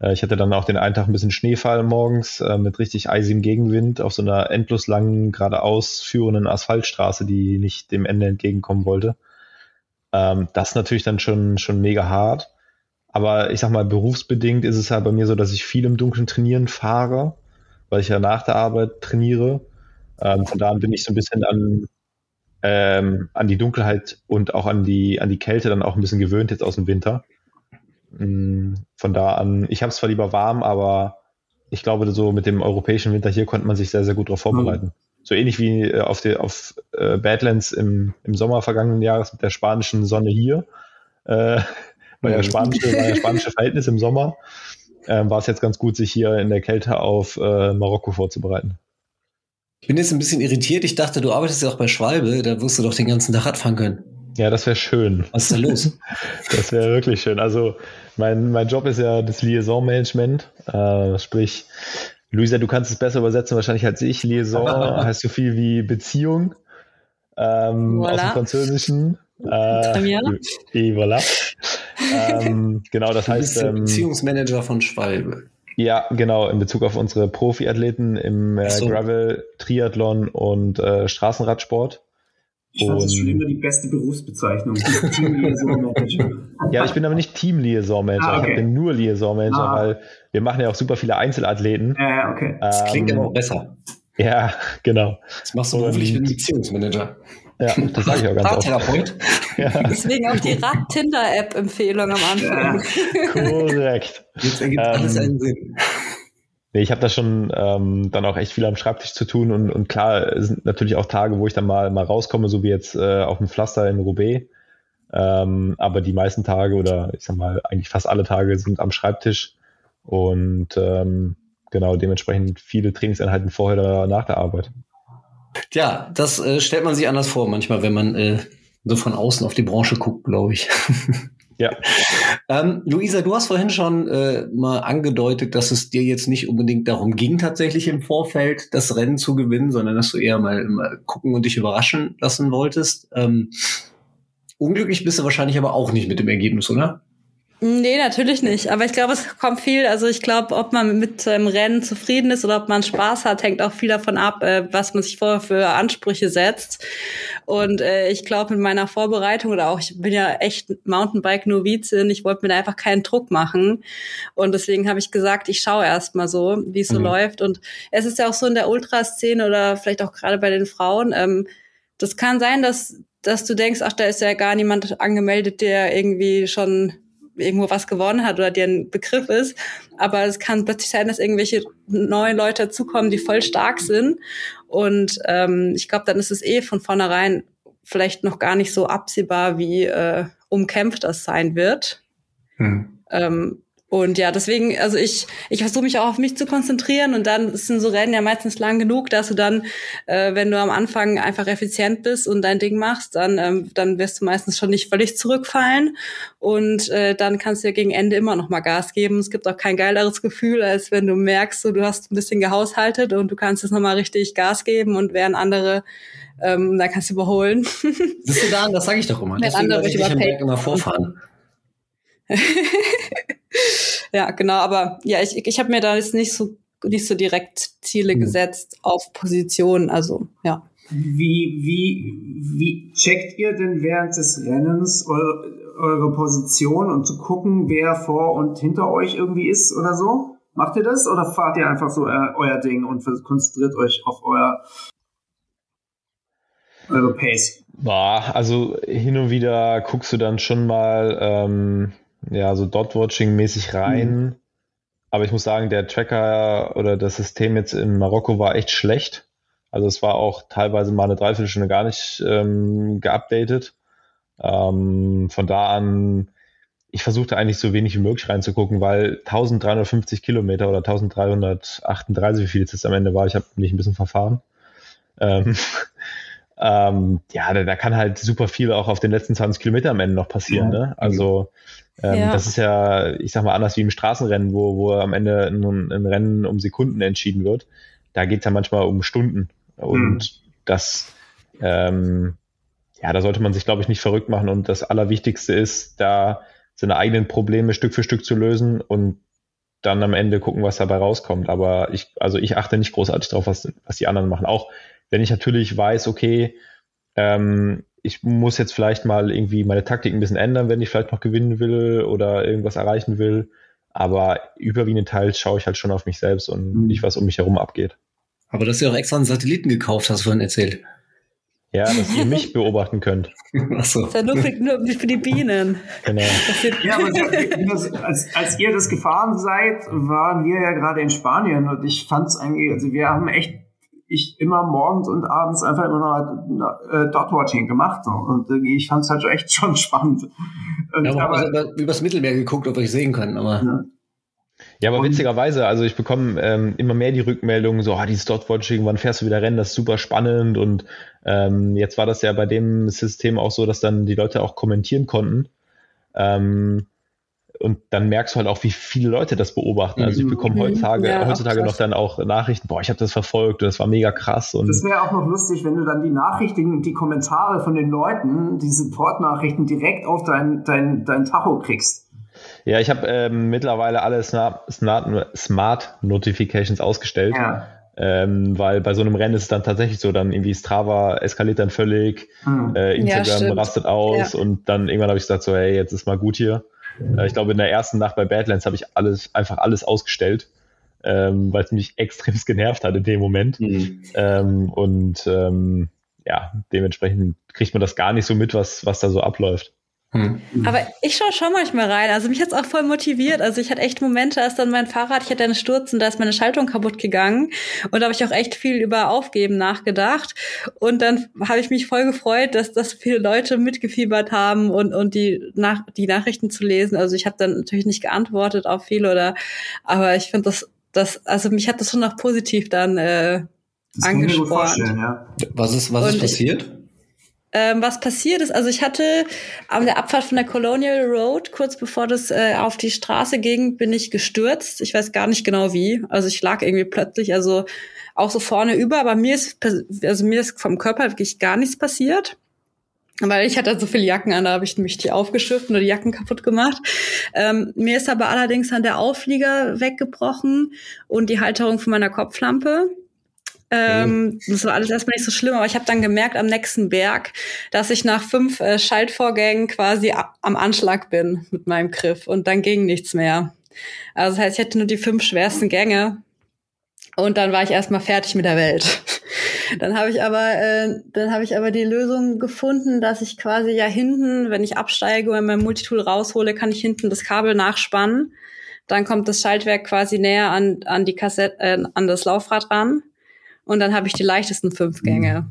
Äh, ich hatte dann auch den einen Tag ein bisschen Schneefall morgens äh, mit richtig eisigem Gegenwind auf so einer endlos langen, geradeaus führenden Asphaltstraße, die nicht dem Ende entgegenkommen wollte. Ähm, das ist natürlich dann schon, schon mega hart. Aber ich sag mal, berufsbedingt ist es halt bei mir so, dass ich viel im Dunkeln trainieren fahre, weil ich ja nach der Arbeit trainiere. Ähm, von da an bin ich so ein bisschen an, ähm, an die Dunkelheit und auch an die, an die Kälte dann auch ein bisschen gewöhnt jetzt aus dem Winter. Mm, von da an, ich habe es zwar lieber warm, aber ich glaube, so mit dem europäischen Winter hier konnte man sich sehr, sehr gut darauf vorbereiten. Mhm. So ähnlich wie äh, auf, die, auf äh, Badlands im, im Sommer vergangenen Jahres mit der spanischen Sonne hier. Äh, war, ja spanische, war ja spanische Verhältnis im Sommer. Ähm, war es jetzt ganz gut, sich hier in der Kälte auf äh, Marokko vorzubereiten. Ich bin jetzt ein bisschen irritiert. Ich dachte, du arbeitest ja auch bei Schwalbe. Da wirst du doch den ganzen Tag Radfahren können. Ja, das wäre schön. Was ist da los? das wäre wirklich schön. Also mein, mein Job ist ja das Liaison-Management. Äh, sprich, Luisa, du kannst es besser übersetzen wahrscheinlich als ich. Liaison heißt so viel wie Beziehung ähm, voilà. aus dem Französischen. Äh, et voilà. ähm, genau, das du heißt. Bist ähm, Beziehungsmanager von Schwalbe. Ja, genau, in Bezug auf unsere Profiathleten im äh, so. Gravel, Triathlon und äh, Straßenradsport. Ich fand das schon immer die beste Berufsbezeichnung. ja, ich bin aber nicht Team Liaison Manager, ah, okay. ich bin nur Liaison Manager, ah. weil wir machen ja auch super viele Einzelathleten. Ja, äh, okay. Das klingt ähm, aber auch besser. Ja, genau. Das machst du beruflich mit Beziehungsmanager. Ja, das sage ich auch ganz oft. ja. Deswegen auch die Rad-Tinder-App-Empfehlung am Anfang. Korrekt. Jetzt ergibt ähm, alles einen Sinn. Nee, ich habe da schon ähm, dann auch echt viel am Schreibtisch zu tun und, und klar es sind natürlich auch Tage, wo ich dann mal, mal rauskomme, so wie jetzt äh, auf dem Pflaster in Roubaix. Ähm, aber die meisten Tage oder ich sag mal eigentlich fast alle Tage sind am Schreibtisch und ähm, genau dementsprechend viele Trainingseinheiten vorher oder nach der Arbeit. Ja, das äh, stellt man sich anders vor manchmal, wenn man äh, so von außen auf die Branche guckt, glaube ich. Ja. Ähm, Luisa, du hast vorhin schon äh, mal angedeutet, dass es dir jetzt nicht unbedingt darum ging, tatsächlich im Vorfeld das Rennen zu gewinnen, sondern dass du eher mal, mal gucken und dich überraschen lassen wolltest. Ähm, unglücklich bist du wahrscheinlich aber auch nicht mit dem Ergebnis, oder? Nee, natürlich nicht. Aber ich glaube, es kommt viel. Also ich glaube, ob man mit seinem Rennen zufrieden ist oder ob man Spaß hat, hängt auch viel davon ab, äh, was man sich vorher für Ansprüche setzt. Und äh, ich glaube, mit meiner Vorbereitung oder auch, ich bin ja echt Mountainbike-Novizin, ich wollte mir da einfach keinen Druck machen. Und deswegen habe ich gesagt, ich schaue erst mal so, wie es so mhm. läuft. Und es ist ja auch so in der Ultraszene oder vielleicht auch gerade bei den Frauen, ähm, das kann sein, dass dass du denkst, ach, da ist ja gar niemand angemeldet, der irgendwie schon irgendwo was gewonnen hat oder dir ein Begriff ist. Aber es kann plötzlich sein, dass irgendwelche neuen Leute dazukommen, die voll stark sind. Und ähm, ich glaube, dann ist es eh von vornherein vielleicht noch gar nicht so absehbar, wie äh, umkämpft das sein wird. Hm. Ähm, und ja, deswegen, also ich, ich versuche mich auch auf mich zu konzentrieren und dann sind so Rennen ja meistens lang genug, dass du dann, äh, wenn du am Anfang einfach effizient bist und dein Ding machst, dann, ähm, dann wirst du meistens schon nicht völlig zurückfallen und äh, dann kannst du ja gegen Ende immer noch mal Gas geben. Es gibt auch kein geileres Gefühl, als wenn du merkst, so, du hast ein bisschen gehaushaltet und du kannst jetzt noch mal richtig Gas geben und während andere ähm, da kannst du überholen. Bist du da? Das sage ich doch immer. Deswegen andere ich dich immer vorfahren. ja, genau, aber ja, ich, ich habe mir da jetzt nicht so nicht so direkt Ziele mhm. gesetzt auf Position, also ja. wie, wie, wie checkt ihr denn während des Rennens eure, eure Position und zu gucken, wer vor und hinter euch irgendwie ist oder so? Macht ihr das oder fahrt ihr einfach so euer, euer Ding und konzentriert euch auf euer eure Pace? Boah, also hin und wieder guckst du dann schon mal ähm, ja so Dot-Watching-mäßig rein. Mhm. Aber ich muss sagen, der Tracker oder das System jetzt in Marokko war echt schlecht. Also es war auch teilweise mal eine Dreiviertelstunde gar nicht ähm, geupdatet. Ähm, von da an, ich versuchte eigentlich so wenig wie möglich reinzugucken, weil 1350 Kilometer oder 1338, wie viel es jetzt am Ende war, ich habe mich ein bisschen verfahren. Ähm, ähm, ja, da, da, kann halt super viel auch auf den letzten 20 Kilometer am Ende noch passieren. Ja. Ne? Also ähm, ja. das ist ja, ich sag mal, anders wie im Straßenrennen, wo, wo am Ende ein, ein Rennen um Sekunden entschieden wird. Da geht es ja manchmal um Stunden. Und mhm. das, ähm, ja, da sollte man sich, glaube ich, nicht verrückt machen. Und das Allerwichtigste ist, da seine eigenen Probleme Stück für Stück zu lösen und dann am Ende gucken, was dabei rauskommt. Aber ich, also ich achte nicht großartig darauf, was, was die anderen machen. Auch wenn ich natürlich weiß, okay, ähm, ich muss jetzt vielleicht mal irgendwie meine Taktik ein bisschen ändern, wenn ich vielleicht noch gewinnen will oder irgendwas erreichen will. Aber überwiegend teils schaue ich halt schon auf mich selbst und mhm. nicht, was um mich herum abgeht. Aber dass du auch extra einen Satelliten gekauft hast, vorhin erzählt. Ja, dass ihr mich beobachten könnt. Ach so. Das ist ja nur für, nur für die Bienen. Genau. Ja, aber das, als, als ihr das gefahren seid, waren wir ja gerade in Spanien und ich fand es eigentlich, also wir haben echt ich immer morgens und abends einfach immer noch äh, Dot-Watching gemacht. So. Und äh, ich fand es halt echt schon spannend. Und, ja, aber, aber übers Mittelmeer geguckt, ob wir es sehen können. Aber ja. Ja, aber und, witzigerweise, also ich bekomme ähm, immer mehr die Rückmeldungen, so, ah, dieses Dot-Watching, wann fährst du wieder Rennen, das ist super spannend. Und ähm, jetzt war das ja bei dem System auch so, dass dann die Leute auch kommentieren konnten. Ähm, und dann merkst du halt auch, wie viele Leute das beobachten. Also ich mhm. bekomme heutzutage, ja, heutzutage noch dann auch Nachrichten, boah, ich habe das verfolgt und das war mega krass. Und das wäre auch noch lustig, wenn du dann die Nachrichten und die Kommentare von den Leuten, die Support-Nachrichten direkt auf dein, dein, dein Tacho kriegst. Ja, ich habe ähm, mittlerweile alle Smart, Smart Notifications ausgestellt. Ja. Ähm, weil bei so einem Rennen ist es dann tatsächlich so, dann irgendwie Strava eskaliert dann völlig, hm. äh, Instagram ja, rastet aus ja. und dann irgendwann habe ich gesagt so, hey, jetzt ist mal gut hier. Äh, ich glaube, in der ersten Nacht bei Badlands habe ich alles, einfach alles ausgestellt, ähm, weil es mich extrem genervt hat in dem Moment. Mhm. Ähm, und ähm, ja, dementsprechend kriegt man das gar nicht so mit, was, was da so abläuft. Hm. Aber ich schaue schon manchmal rein. Also mich hat's auch voll motiviert. Also ich hatte echt Momente, als dann mein Fahrrad, ich hatte einen Sturz und da ist meine Schaltung kaputt gegangen. Und da habe ich auch echt viel über Aufgeben nachgedacht. Und dann habe ich mich voll gefreut, dass, dass viele Leute mitgefiebert haben und, und die, nach, die Nachrichten zu lesen. Also ich habe dann natürlich nicht geantwortet auf viele oder, aber ich finde das, das, also mich hat das schon noch positiv dann äh, das angespornt. Ja. Was ist, was ist passiert? Ich, ähm, was passiert ist. Also ich hatte an der Abfahrt von der Colonial Road, kurz bevor das äh, auf die Straße ging, bin ich gestürzt. Ich weiß gar nicht genau wie. Also ich lag irgendwie plötzlich, also auch so vorne über, aber mir ist, also mir ist vom Körper wirklich gar nichts passiert. Weil ich hatte so viele Jacken an, da habe ich mich die aufgeschifft und die Jacken kaputt gemacht. Ähm, mir ist aber allerdings dann der Auflieger weggebrochen und die Halterung von meiner Kopflampe. Ähm, das war alles erstmal nicht so schlimm, aber ich habe dann gemerkt am nächsten Berg, dass ich nach fünf äh, Schaltvorgängen quasi am Anschlag bin mit meinem Griff und dann ging nichts mehr. Also das heißt, ich hatte nur die fünf schwersten Gänge und dann war ich erstmal fertig mit der Welt. Dann habe ich aber, äh, dann habe ich aber die Lösung gefunden, dass ich quasi ja hinten, wenn ich absteige und mein Multitool raushole, kann ich hinten das Kabel nachspannen. Dann kommt das Schaltwerk quasi näher an, an die Kassette, äh, an das Laufrad ran und dann habe ich die leichtesten fünf Gänge.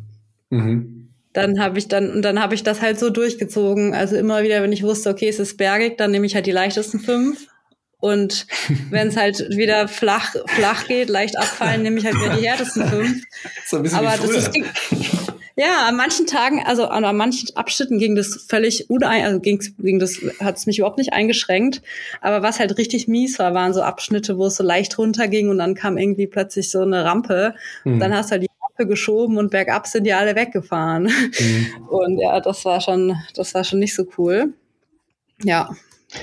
Mhm. Dann habe ich dann und dann habe ich das halt so durchgezogen. Also immer wieder, wenn ich wusste, okay, es ist bergig, dann nehme ich halt die leichtesten fünf. Und wenn es halt wieder flach, flach geht, leicht abfallen, nehme ich halt wieder die härtesten fünf. So ein bisschen Aber das ist, ja, an manchen Tagen, also an, an manchen Abschnitten ging das völlig unein, also ging, ging das, hat es mich überhaupt nicht eingeschränkt. Aber was halt richtig mies war, waren so Abschnitte, wo es so leicht runterging und dann kam irgendwie plötzlich so eine Rampe. Mhm. Und dann hast du halt die Rampe geschoben und bergab sind die alle weggefahren. Mhm. Und ja, das war schon, das war schon nicht so cool. Ja.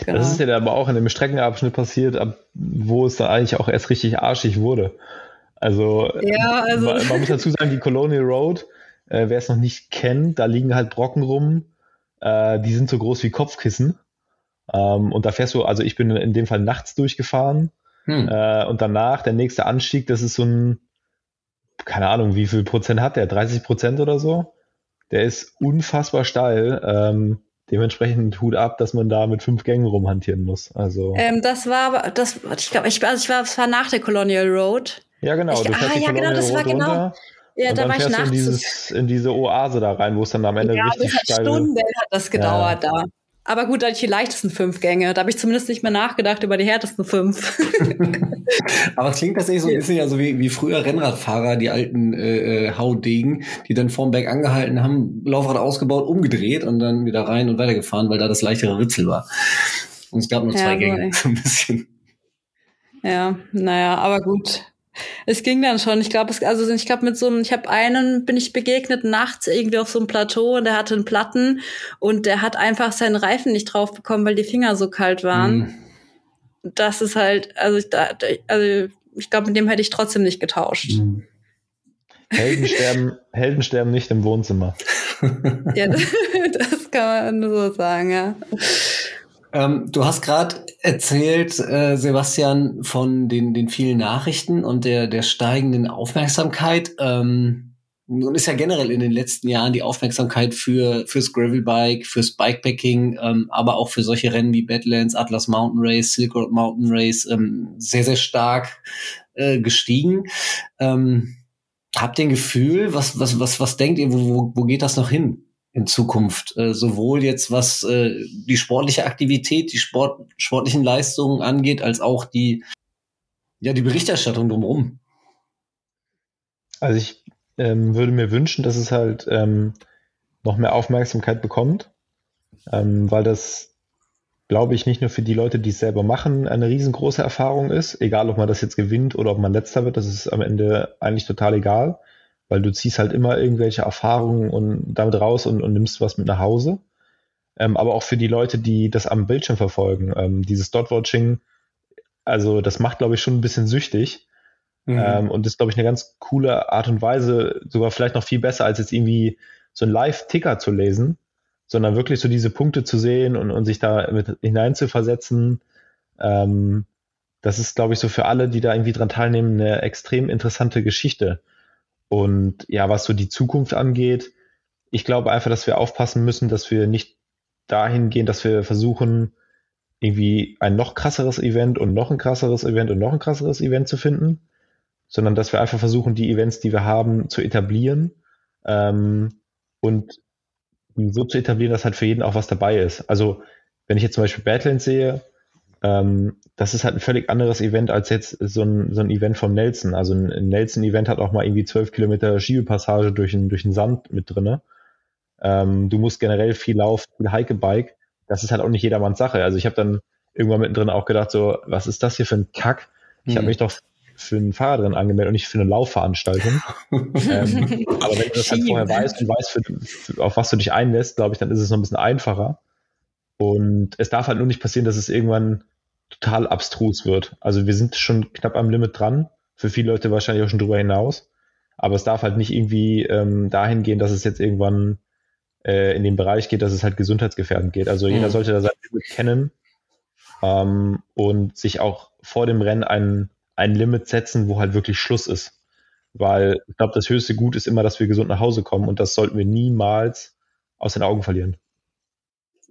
Genau. Das ist ja dann aber auch in dem Streckenabschnitt passiert, ab, wo es dann eigentlich auch erst richtig arschig wurde. Also, ja, also man, man muss dazu sagen, die Colonial Road Äh, Wer es noch nicht kennt, da liegen halt Brocken rum, äh, die sind so groß wie Kopfkissen. Ähm, und da fährst du, also ich bin in dem Fall nachts durchgefahren. Hm. Äh, und danach, der nächste Anstieg, das ist so ein, keine Ahnung, wie viel Prozent hat der? 30 Prozent oder so? Der ist unfassbar steil. Ähm, dementsprechend Hut ab, dass man da mit fünf Gängen rumhantieren muss. Also ähm, das war aber, das, ich glaube, ich, also ich war, es war nach der Colonial Road. Ja, genau. Ich, du ah, ja, genau, das war genau. Runter. Ja, und da dann war ich nachts. In, dieses, in diese Oase da rein, wo es dann am Ende ja, richtig steil ist. Stunden hat das gedauert ja. da. Aber gut, da hatte ich die leichtesten fünf Gänge. Da habe ich zumindest nicht mehr nachgedacht über die härtesten fünf. Aber es klingt tatsächlich so ein bisschen ja so wie, wie früher Rennradfahrer, die alten äh, äh, Haudegen, die dann vorm Berg angehalten haben, Laufrad ausgebaut, umgedreht und dann wieder rein und weitergefahren, weil da das leichtere Ritzel war. Und es gab nur zwei ja, Gänge, so ein bisschen. Ja, naja, aber gut. Es ging dann schon. Ich glaube, also ich glaube mit so einem, ich habe einen bin ich begegnet nachts irgendwie auf so einem Plateau und der hatte einen Platten und der hat einfach seinen Reifen nicht drauf bekommen, weil die Finger so kalt waren. Mhm. Das ist halt, also ich, da, also ich glaube, mit dem hätte ich trotzdem nicht getauscht. Mhm. Helden sterben, Helden sterben nicht im Wohnzimmer. ja, das, das kann man so sagen, ja. Ähm, du hast gerade erzählt, äh, Sebastian, von den, den vielen Nachrichten und der, der steigenden Aufmerksamkeit. Ähm, nun ist ja generell in den letzten Jahren die Aufmerksamkeit für fürs Gravelbike, fürs Bikepacking, ähm, aber auch für solche Rennen wie Badlands, Atlas Mountain Race, Silk Road Mountain Race ähm, sehr, sehr stark äh, gestiegen. Ähm, habt ihr ein Gefühl, was, was, was, was denkt ihr, wo, wo geht das noch hin? In Zukunft, äh, sowohl jetzt was äh, die sportliche Aktivität, die Sport, sportlichen Leistungen angeht, als auch die, ja, die Berichterstattung drumherum. Also ich ähm, würde mir wünschen, dass es halt ähm, noch mehr Aufmerksamkeit bekommt, ähm, weil das, glaube ich, nicht nur für die Leute, die es selber machen, eine riesengroße Erfahrung ist, egal ob man das jetzt gewinnt oder ob man letzter wird, das ist am Ende eigentlich total egal weil du ziehst halt immer irgendwelche Erfahrungen und damit raus und, und nimmst was mit nach Hause. Ähm, aber auch für die Leute, die das am Bildschirm verfolgen, ähm, dieses Dot-Watching, also das macht, glaube ich, schon ein bisschen süchtig. Mhm. Ähm, und ist, glaube ich, eine ganz coole Art und Weise, sogar vielleicht noch viel besser, als jetzt irgendwie so ein Live-Ticker zu lesen, sondern wirklich so diese Punkte zu sehen und, und sich da mit hineinzuversetzen. Ähm, das ist, glaube ich, so für alle, die da irgendwie dran teilnehmen, eine extrem interessante Geschichte. Und ja, was so die Zukunft angeht, ich glaube einfach, dass wir aufpassen müssen, dass wir nicht dahin gehen, dass wir versuchen, irgendwie ein noch krasseres Event und noch ein krasseres Event und noch ein krasseres Event zu finden, sondern dass wir einfach versuchen, die Events, die wir haben, zu etablieren ähm, und so zu etablieren, dass halt für jeden auch was dabei ist. Also wenn ich jetzt zum Beispiel Badlands sehe, ähm, das ist halt ein völlig anderes Event als jetzt so ein, so ein Event vom Nelson. Also ein Nelson-Event hat auch mal irgendwie zwölf Kilometer Schiebepassage durch den, durch den Sand mit drinne. Ähm, du musst generell viel laufen, viel Hike-Bike. Das ist halt auch nicht jedermanns Sache. Also ich habe dann irgendwann mittendrin auch gedacht, so, was ist das hier für ein Kack? Ich mhm. habe mich doch für ein Fahrradrennen angemeldet und nicht für eine Laufveranstaltung. ähm, aber wenn du das halt vorher weißt und weißt, für, für, auf was du dich einlässt, glaube ich, dann ist es noch ein bisschen einfacher. Und es darf halt nur nicht passieren, dass es irgendwann total abstrus wird. Also wir sind schon knapp am Limit dran, für viele Leute wahrscheinlich auch schon drüber hinaus. Aber es darf halt nicht irgendwie ähm, dahin gehen, dass es jetzt irgendwann äh, in den Bereich geht, dass es halt gesundheitsgefährdend geht. Also jeder mhm. sollte da sein Limit kennen ähm, und sich auch vor dem Rennen ein, ein Limit setzen, wo halt wirklich Schluss ist. Weil ich glaube, das höchste Gut ist immer, dass wir gesund nach Hause kommen und das sollten wir niemals aus den Augen verlieren.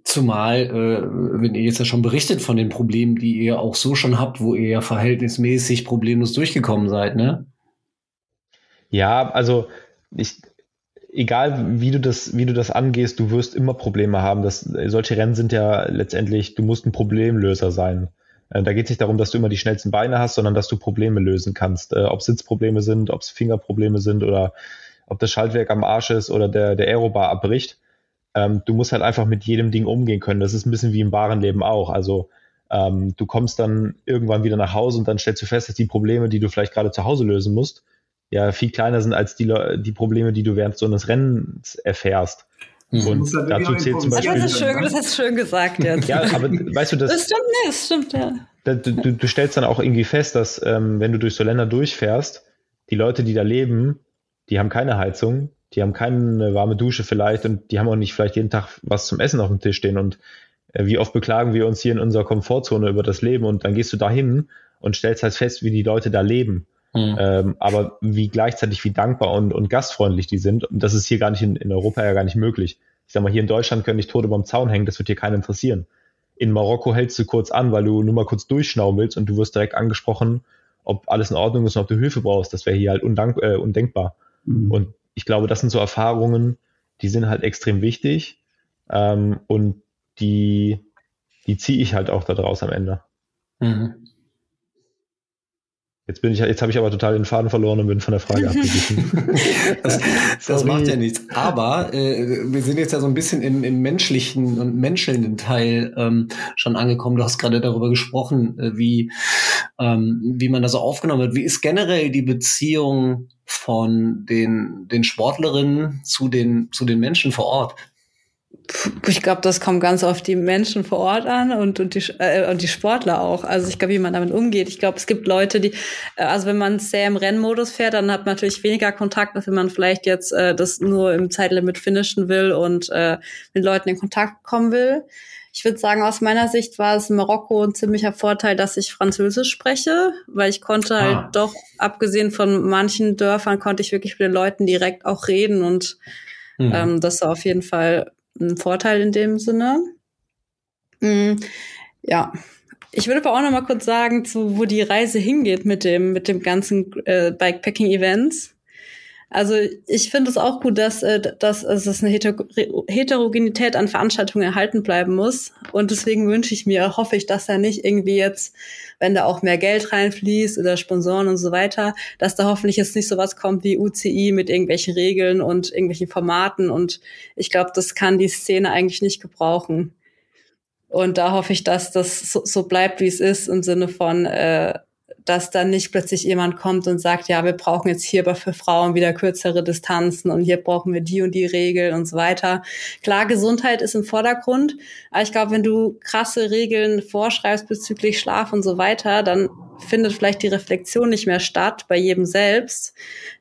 Zumal, äh, wenn ihr jetzt ja schon berichtet von den Problemen, die ihr auch so schon habt, wo ihr ja verhältnismäßig problemlos durchgekommen seid, ne? Ja, also ich, egal wie du das, wie du das angehst, du wirst immer Probleme haben. Das, solche Rennen sind ja letztendlich, du musst ein Problemlöser sein. Äh, da geht es nicht darum, dass du immer die schnellsten Beine hast, sondern dass du Probleme lösen kannst. Äh, ob Sitzprobleme sind, ob es Fingerprobleme sind oder ob das Schaltwerk am Arsch ist oder der, der Aerobar abbricht ähm, du musst halt einfach mit jedem Ding umgehen können. Das ist ein bisschen wie im wahren Leben auch. Also ähm, du kommst dann irgendwann wieder nach Hause und dann stellst du fest, dass die Probleme, die du vielleicht gerade zu Hause lösen musst, ja viel kleiner sind als die, die Probleme, die du während so eines Rennens erfährst. Mhm. Und dazu zählt zum Beispiel. Das ist schön, das hast schön gesagt jetzt. ja, aber weißt du, das, das stimmt, nee, das stimmt, ja. Du, du, du stellst dann auch irgendwie fest, dass ähm, wenn du durch so Länder durchfährst, die Leute, die da leben, die haben keine Heizung, die haben keine warme Dusche vielleicht und die haben auch nicht vielleicht jeden Tag was zum Essen auf dem Tisch stehen. Und äh, wie oft beklagen wir uns hier in unserer Komfortzone über das Leben und dann gehst du da hin und stellst halt fest, wie die Leute da leben. Mhm. Ähm, aber wie gleichzeitig wie dankbar und, und gastfreundlich die sind. Und das ist hier gar nicht in, in Europa ja gar nicht möglich. Ich sag mal, hier in Deutschland können dich tot über dem Zaun hängen, das wird hier keinen interessieren. In Marokko hältst du kurz an, weil du nur mal kurz durchschnauben willst und du wirst direkt angesprochen, ob alles in Ordnung ist und ob du Hilfe brauchst. Das wäre hier halt undank äh, undenkbar. Mhm. Und ich glaube, das sind so Erfahrungen, die sind halt extrem wichtig ähm, und die, die ziehe ich halt auch da draus am Ende. Mhm. Jetzt bin ich, jetzt habe ich aber total den Faden verloren und bin von der Frage abgewichen. das, das macht ja nichts. Aber äh, wir sind jetzt ja so ein bisschen im, im menschlichen und menschelnden Teil ähm, schon angekommen. Du hast gerade darüber gesprochen, äh, wie ähm, wie man da so aufgenommen wird. Wie ist generell die Beziehung von den den Sportlerinnen zu den zu den Menschen vor Ort? Ich glaube, das kommt ganz auf die Menschen vor Ort an und, und, die, äh, und die Sportler auch. Also ich glaube, wie man damit umgeht. Ich glaube, es gibt Leute, die, äh, also wenn man sehr im Rennmodus fährt, dann hat man natürlich weniger Kontakt, als wenn man vielleicht jetzt äh, das nur im Zeitlimit finishen will und äh, mit Leuten in Kontakt kommen will. Ich würde sagen, aus meiner Sicht war es in Marokko ein ziemlicher Vorteil, dass ich Französisch spreche, weil ich konnte halt ah. halt doch, abgesehen von manchen Dörfern, konnte ich wirklich mit den Leuten direkt auch reden und mhm. ähm, das war auf jeden Fall ein Vorteil in dem Sinne. Mhm. Ja. Ich würde aber auch noch mal kurz sagen, zu, wo die Reise hingeht mit dem, mit dem ganzen äh, Bikepacking-Events. Also ich finde es auch gut, dass, äh, dass, dass es eine Heterogenität an Veranstaltungen erhalten bleiben muss. Und deswegen wünsche ich mir, hoffe ich, dass da nicht irgendwie jetzt, wenn da auch mehr Geld reinfließt oder Sponsoren und so weiter, dass da hoffentlich jetzt nicht sowas kommt wie UCI mit irgendwelchen Regeln und irgendwelchen Formaten. Und ich glaube, das kann die Szene eigentlich nicht gebrauchen. Und da hoffe ich, dass das so, so bleibt, wie es ist, im Sinne von äh, dass dann nicht plötzlich jemand kommt und sagt, ja, wir brauchen jetzt hier aber für Frauen wieder kürzere Distanzen und hier brauchen wir die und die Regeln und so weiter. Klar, Gesundheit ist im Vordergrund, aber ich glaube, wenn du krasse Regeln vorschreibst bezüglich Schlaf und so weiter, dann findet vielleicht die Reflexion nicht mehr statt bei jedem selbst,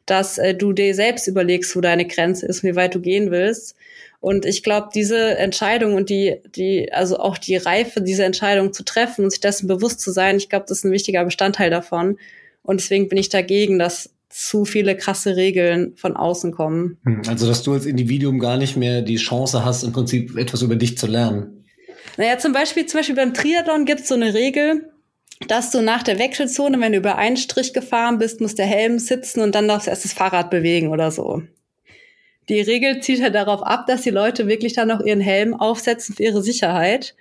dass äh, du dir selbst überlegst, wo deine Grenze ist, wie weit du gehen willst und ich glaube, diese Entscheidung und die, die, also auch die Reife, diese Entscheidung zu treffen und sich dessen bewusst zu sein, ich glaube, das ist ein wichtiger Bestandteil davon. Und deswegen bin ich dagegen, dass zu viele krasse Regeln von außen kommen. Hm, also, dass du als Individuum gar nicht mehr die Chance hast, im Prinzip etwas über dich zu lernen. Naja, zum Beispiel, zum Beispiel beim Triathlon gibt es so eine Regel, dass du nach der Wechselzone, wenn du über einen Strich gefahren bist, muss der Helm sitzen und dann darfst du erst das Fahrrad bewegen oder so die Regel zielt halt darauf ab, dass die Leute wirklich dann noch ihren Helm aufsetzen für ihre Sicherheit.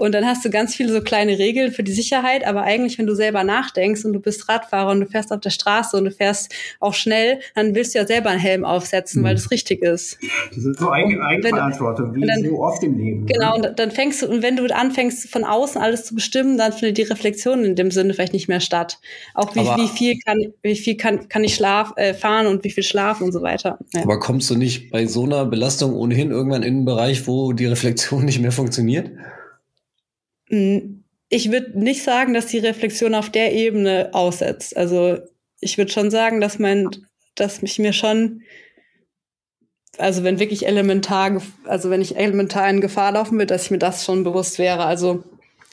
Und dann hast du ganz viele so kleine Regeln für die Sicherheit, aber eigentlich, wenn du selber nachdenkst und du bist Radfahrer und du fährst auf der Straße und du fährst auch schnell, dann willst du ja selber einen Helm aufsetzen, mhm. weil das richtig ist. Das ist so Eigen Eigenverantwortung, wie dann, so oft im Leben. Ne? Genau, und dann fängst du, und wenn du anfängst, von außen alles zu bestimmen, dann findet die Reflexion in dem Sinne vielleicht nicht mehr statt. Auch wie, wie viel kann, wie viel kann, kann ich schlaf, äh, fahren und wie viel schlafen und so weiter. Ja. Aber kommst du nicht bei so einer Belastung ohnehin irgendwann in einen Bereich, wo die Reflexion nicht mehr funktioniert? Hm, ich würde nicht sagen, dass die Reflexion auf der Ebene aussetzt. Also ich würde schon sagen, dass mein, dass mich mir schon, also wenn wirklich elementar, also wenn ich elementar in Gefahr laufen will, dass ich mir das schon bewusst wäre. Also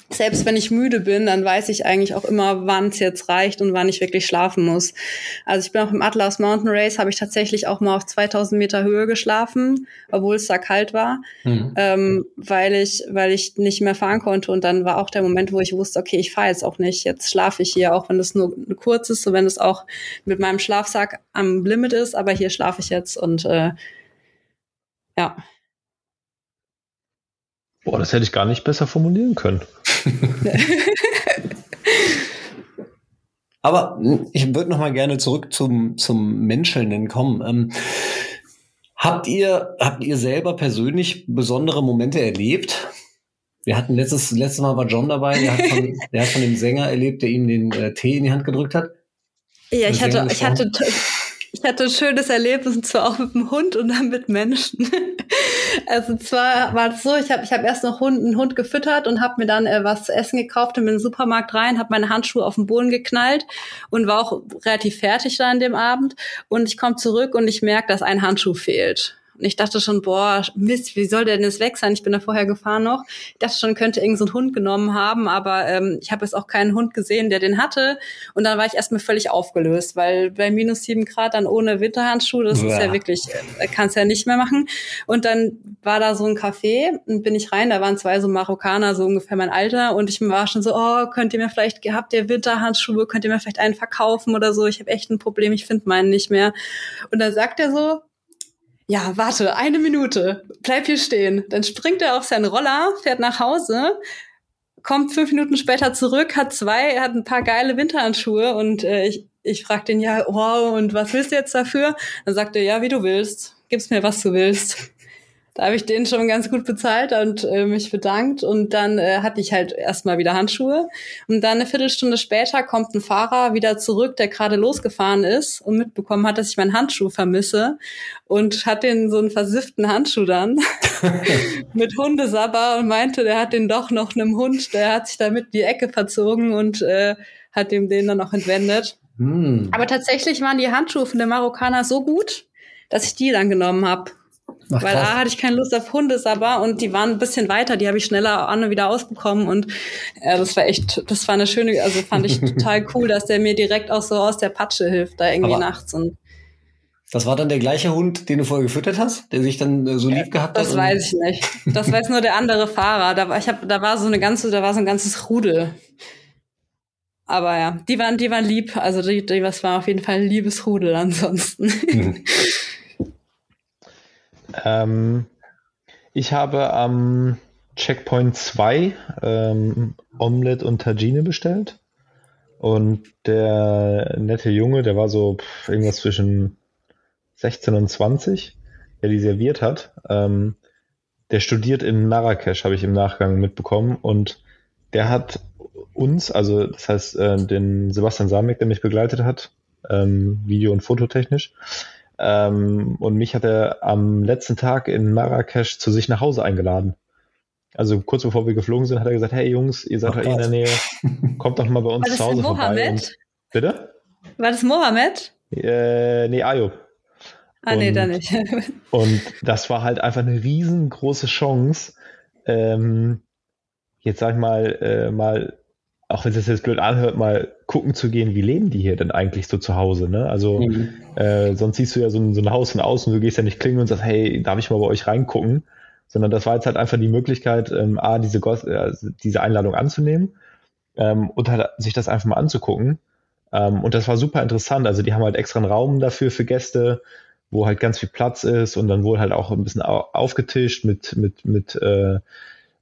selbst wenn ich müde bin, dann weiß ich eigentlich auch immer, wann es jetzt reicht und wann ich wirklich schlafen muss. Also ich bin auch im Atlas Mountain Race, habe ich tatsächlich auch mal auf 2000 Meter Höhe geschlafen, obwohl es da kalt war, mhm. ähm, weil ich, weil ich nicht mehr fahren konnte. Und dann war auch der Moment, wo ich wusste, okay, ich fahre jetzt auch nicht, jetzt schlafe ich hier, auch wenn es nur kurz ist, so wenn es auch mit meinem Schlafsack am Limit ist, aber hier schlafe ich jetzt und äh, ja. Boah, das hätte ich gar nicht besser formulieren können. Aber ich würde noch mal gerne zurück zum, zum Menschelnden kommen. Ähm, habt ihr, habt ihr selber persönlich besondere Momente erlebt? Wir hatten letztes, letztes Mal war John dabei, der hat von, der hat von dem Sänger erlebt, der ihm den äh, Tee in die Hand gedrückt hat. Ja, ich hatte, ich hatte, ich hatte ein schönes Erlebnis, und zwar auch mit dem Hund und dann mit Menschen. also zwar war es so, ich habe ich hab erst noch Hund, einen Hund gefüttert und habe mir dann äh, was zu essen gekauft und bin in den Supermarkt rein, habe meine Handschuhe auf den Boden geknallt und war auch relativ fertig da an dem Abend. Und ich komme zurück und ich merke, dass ein Handschuh fehlt. Und ich dachte schon, boah, Mist, wie soll der denn jetzt weg sein? Ich bin da vorher gefahren noch. Ich dachte schon, könnte irgend so Hund genommen haben, aber ähm, ich habe jetzt auch keinen Hund gesehen, der den hatte. Und dann war ich erstmal völlig aufgelöst, weil bei minus sieben Grad dann ohne Winterhandschuhe, das ja. ist ja wirklich, äh, kannst ja nicht mehr machen. Und dann war da so ein Café und bin ich rein, da waren zwei so Marokkaner, so ungefähr mein Alter. Und ich war schon so, oh, könnt ihr mir vielleicht, habt ihr Winterhandschuhe, könnt ihr mir vielleicht einen verkaufen oder so? Ich habe echt ein Problem, ich finde meinen nicht mehr. Und dann sagt er so, ja, warte, eine Minute, bleib hier stehen. Dann springt er auf seinen Roller, fährt nach Hause, kommt fünf Minuten später zurück, hat zwei, hat ein paar geile Winterhandschuhe und äh, ich, ich frag den ja, wow, und was willst du jetzt dafür? Dann sagt er, ja, wie du willst. Gib's mir, was du willst. Da habe ich den schon ganz gut bezahlt und äh, mich bedankt. Und dann äh, hatte ich halt erstmal wieder Handschuhe. Und dann eine Viertelstunde später kommt ein Fahrer wieder zurück, der gerade losgefahren ist und mitbekommen hat, dass ich meinen Handschuh vermisse. Und hat den so einen versifften Handschuh dann mit Hundesabber und meinte, der hat den doch noch einem Hund, der hat sich damit die Ecke verzogen und äh, hat ihm den dann noch entwendet. Hm. Aber tatsächlich waren die Handschuhe von der Marokkaner so gut, dass ich die dann genommen habe. Ach, Weil A hatte ich keine Lust auf Hundesabber und die waren ein bisschen weiter, die habe ich schneller an und wieder ausbekommen und äh, das war echt, das war eine schöne, also fand ich total cool, dass der mir direkt auch so aus der Patsche hilft, da irgendwie Aber nachts und das war dann der gleiche Hund, den du vorher gefüttert hast, der sich dann äh, so lieb gehabt das hat? Das weiß ich nicht. Das weiß nur der andere Fahrer. Da war, ich hab, da war so eine ganze, da war so ein ganzes Rudel. Aber ja, die waren, die waren lieb. Also die, die was war auf jeden Fall ein liebes Rudel ansonsten. Mhm. Ähm, ich habe am Checkpoint 2 ähm, Omelette und Tagine bestellt. Und der nette Junge, der war so pff, irgendwas zwischen 16 und 20, der die serviert hat, ähm, der studiert in Marrakesch, habe ich im Nachgang mitbekommen. Und der hat uns, also das heißt äh, den Sebastian Samek, der mich begleitet hat, ähm, video- und fototechnisch, ähm, und mich hat er am letzten Tag in Marrakesch zu sich nach Hause eingeladen. Also kurz bevor wir geflogen sind, hat er gesagt, hey Jungs, ihr seid oh, in der Nähe, kommt doch mal bei uns zu Hause vorbei. Und, bitte? War das Mohammed? Äh, nee, Ayub. Ah, und, nee, da nicht. und das war halt einfach eine riesengroße Chance, ähm, jetzt sag ich mal, äh, mal auch wenn es jetzt blöd anhört, mal gucken zu gehen, wie leben die hier denn eigentlich so zu Hause, ne? Also mhm. äh, sonst siehst du ja so ein, so ein Haus von außen, du gehst ja nicht klingeln und sagst, hey, darf ich mal bei euch reingucken? Sondern das war jetzt halt einfach die Möglichkeit, ähm, A, diese, äh, diese Einladung anzunehmen ähm, und halt sich das einfach mal anzugucken. Ähm, und das war super interessant. Also die haben halt extra einen Raum dafür für Gäste, wo halt ganz viel Platz ist und dann wohl halt auch ein bisschen aufgetischt mit, mit, mit äh,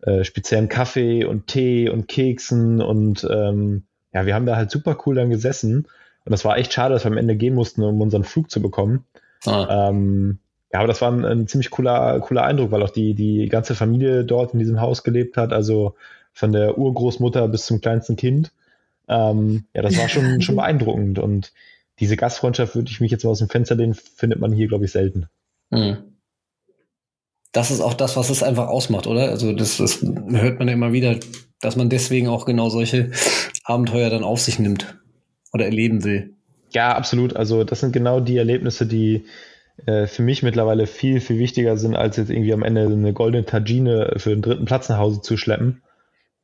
äh, speziellen Kaffee und Tee und Keksen und ähm, ja, wir haben da halt super cool dann gesessen und das war echt schade, dass wir am Ende gehen mussten, um unseren Flug zu bekommen. Ah. Ähm, ja, aber das war ein, ein, ziemlich cooler, cooler Eindruck, weil auch die, die ganze Familie dort in diesem Haus gelebt hat, also von der Urgroßmutter bis zum kleinsten Kind. Ähm, ja, das war schon, schon beeindruckend und diese Gastfreundschaft, würde ich mich jetzt mal aus dem Fenster lehnen, findet man hier, glaube ich, selten. Mhm das ist auch das, was es einfach ausmacht, oder? Also das, das hört man ja immer wieder, dass man deswegen auch genau solche Abenteuer dann auf sich nimmt oder erleben will. Ja, absolut. Also das sind genau die Erlebnisse, die äh, für mich mittlerweile viel, viel wichtiger sind, als jetzt irgendwie am Ende eine goldene Tagine für den dritten Platz nach Hause zu schleppen,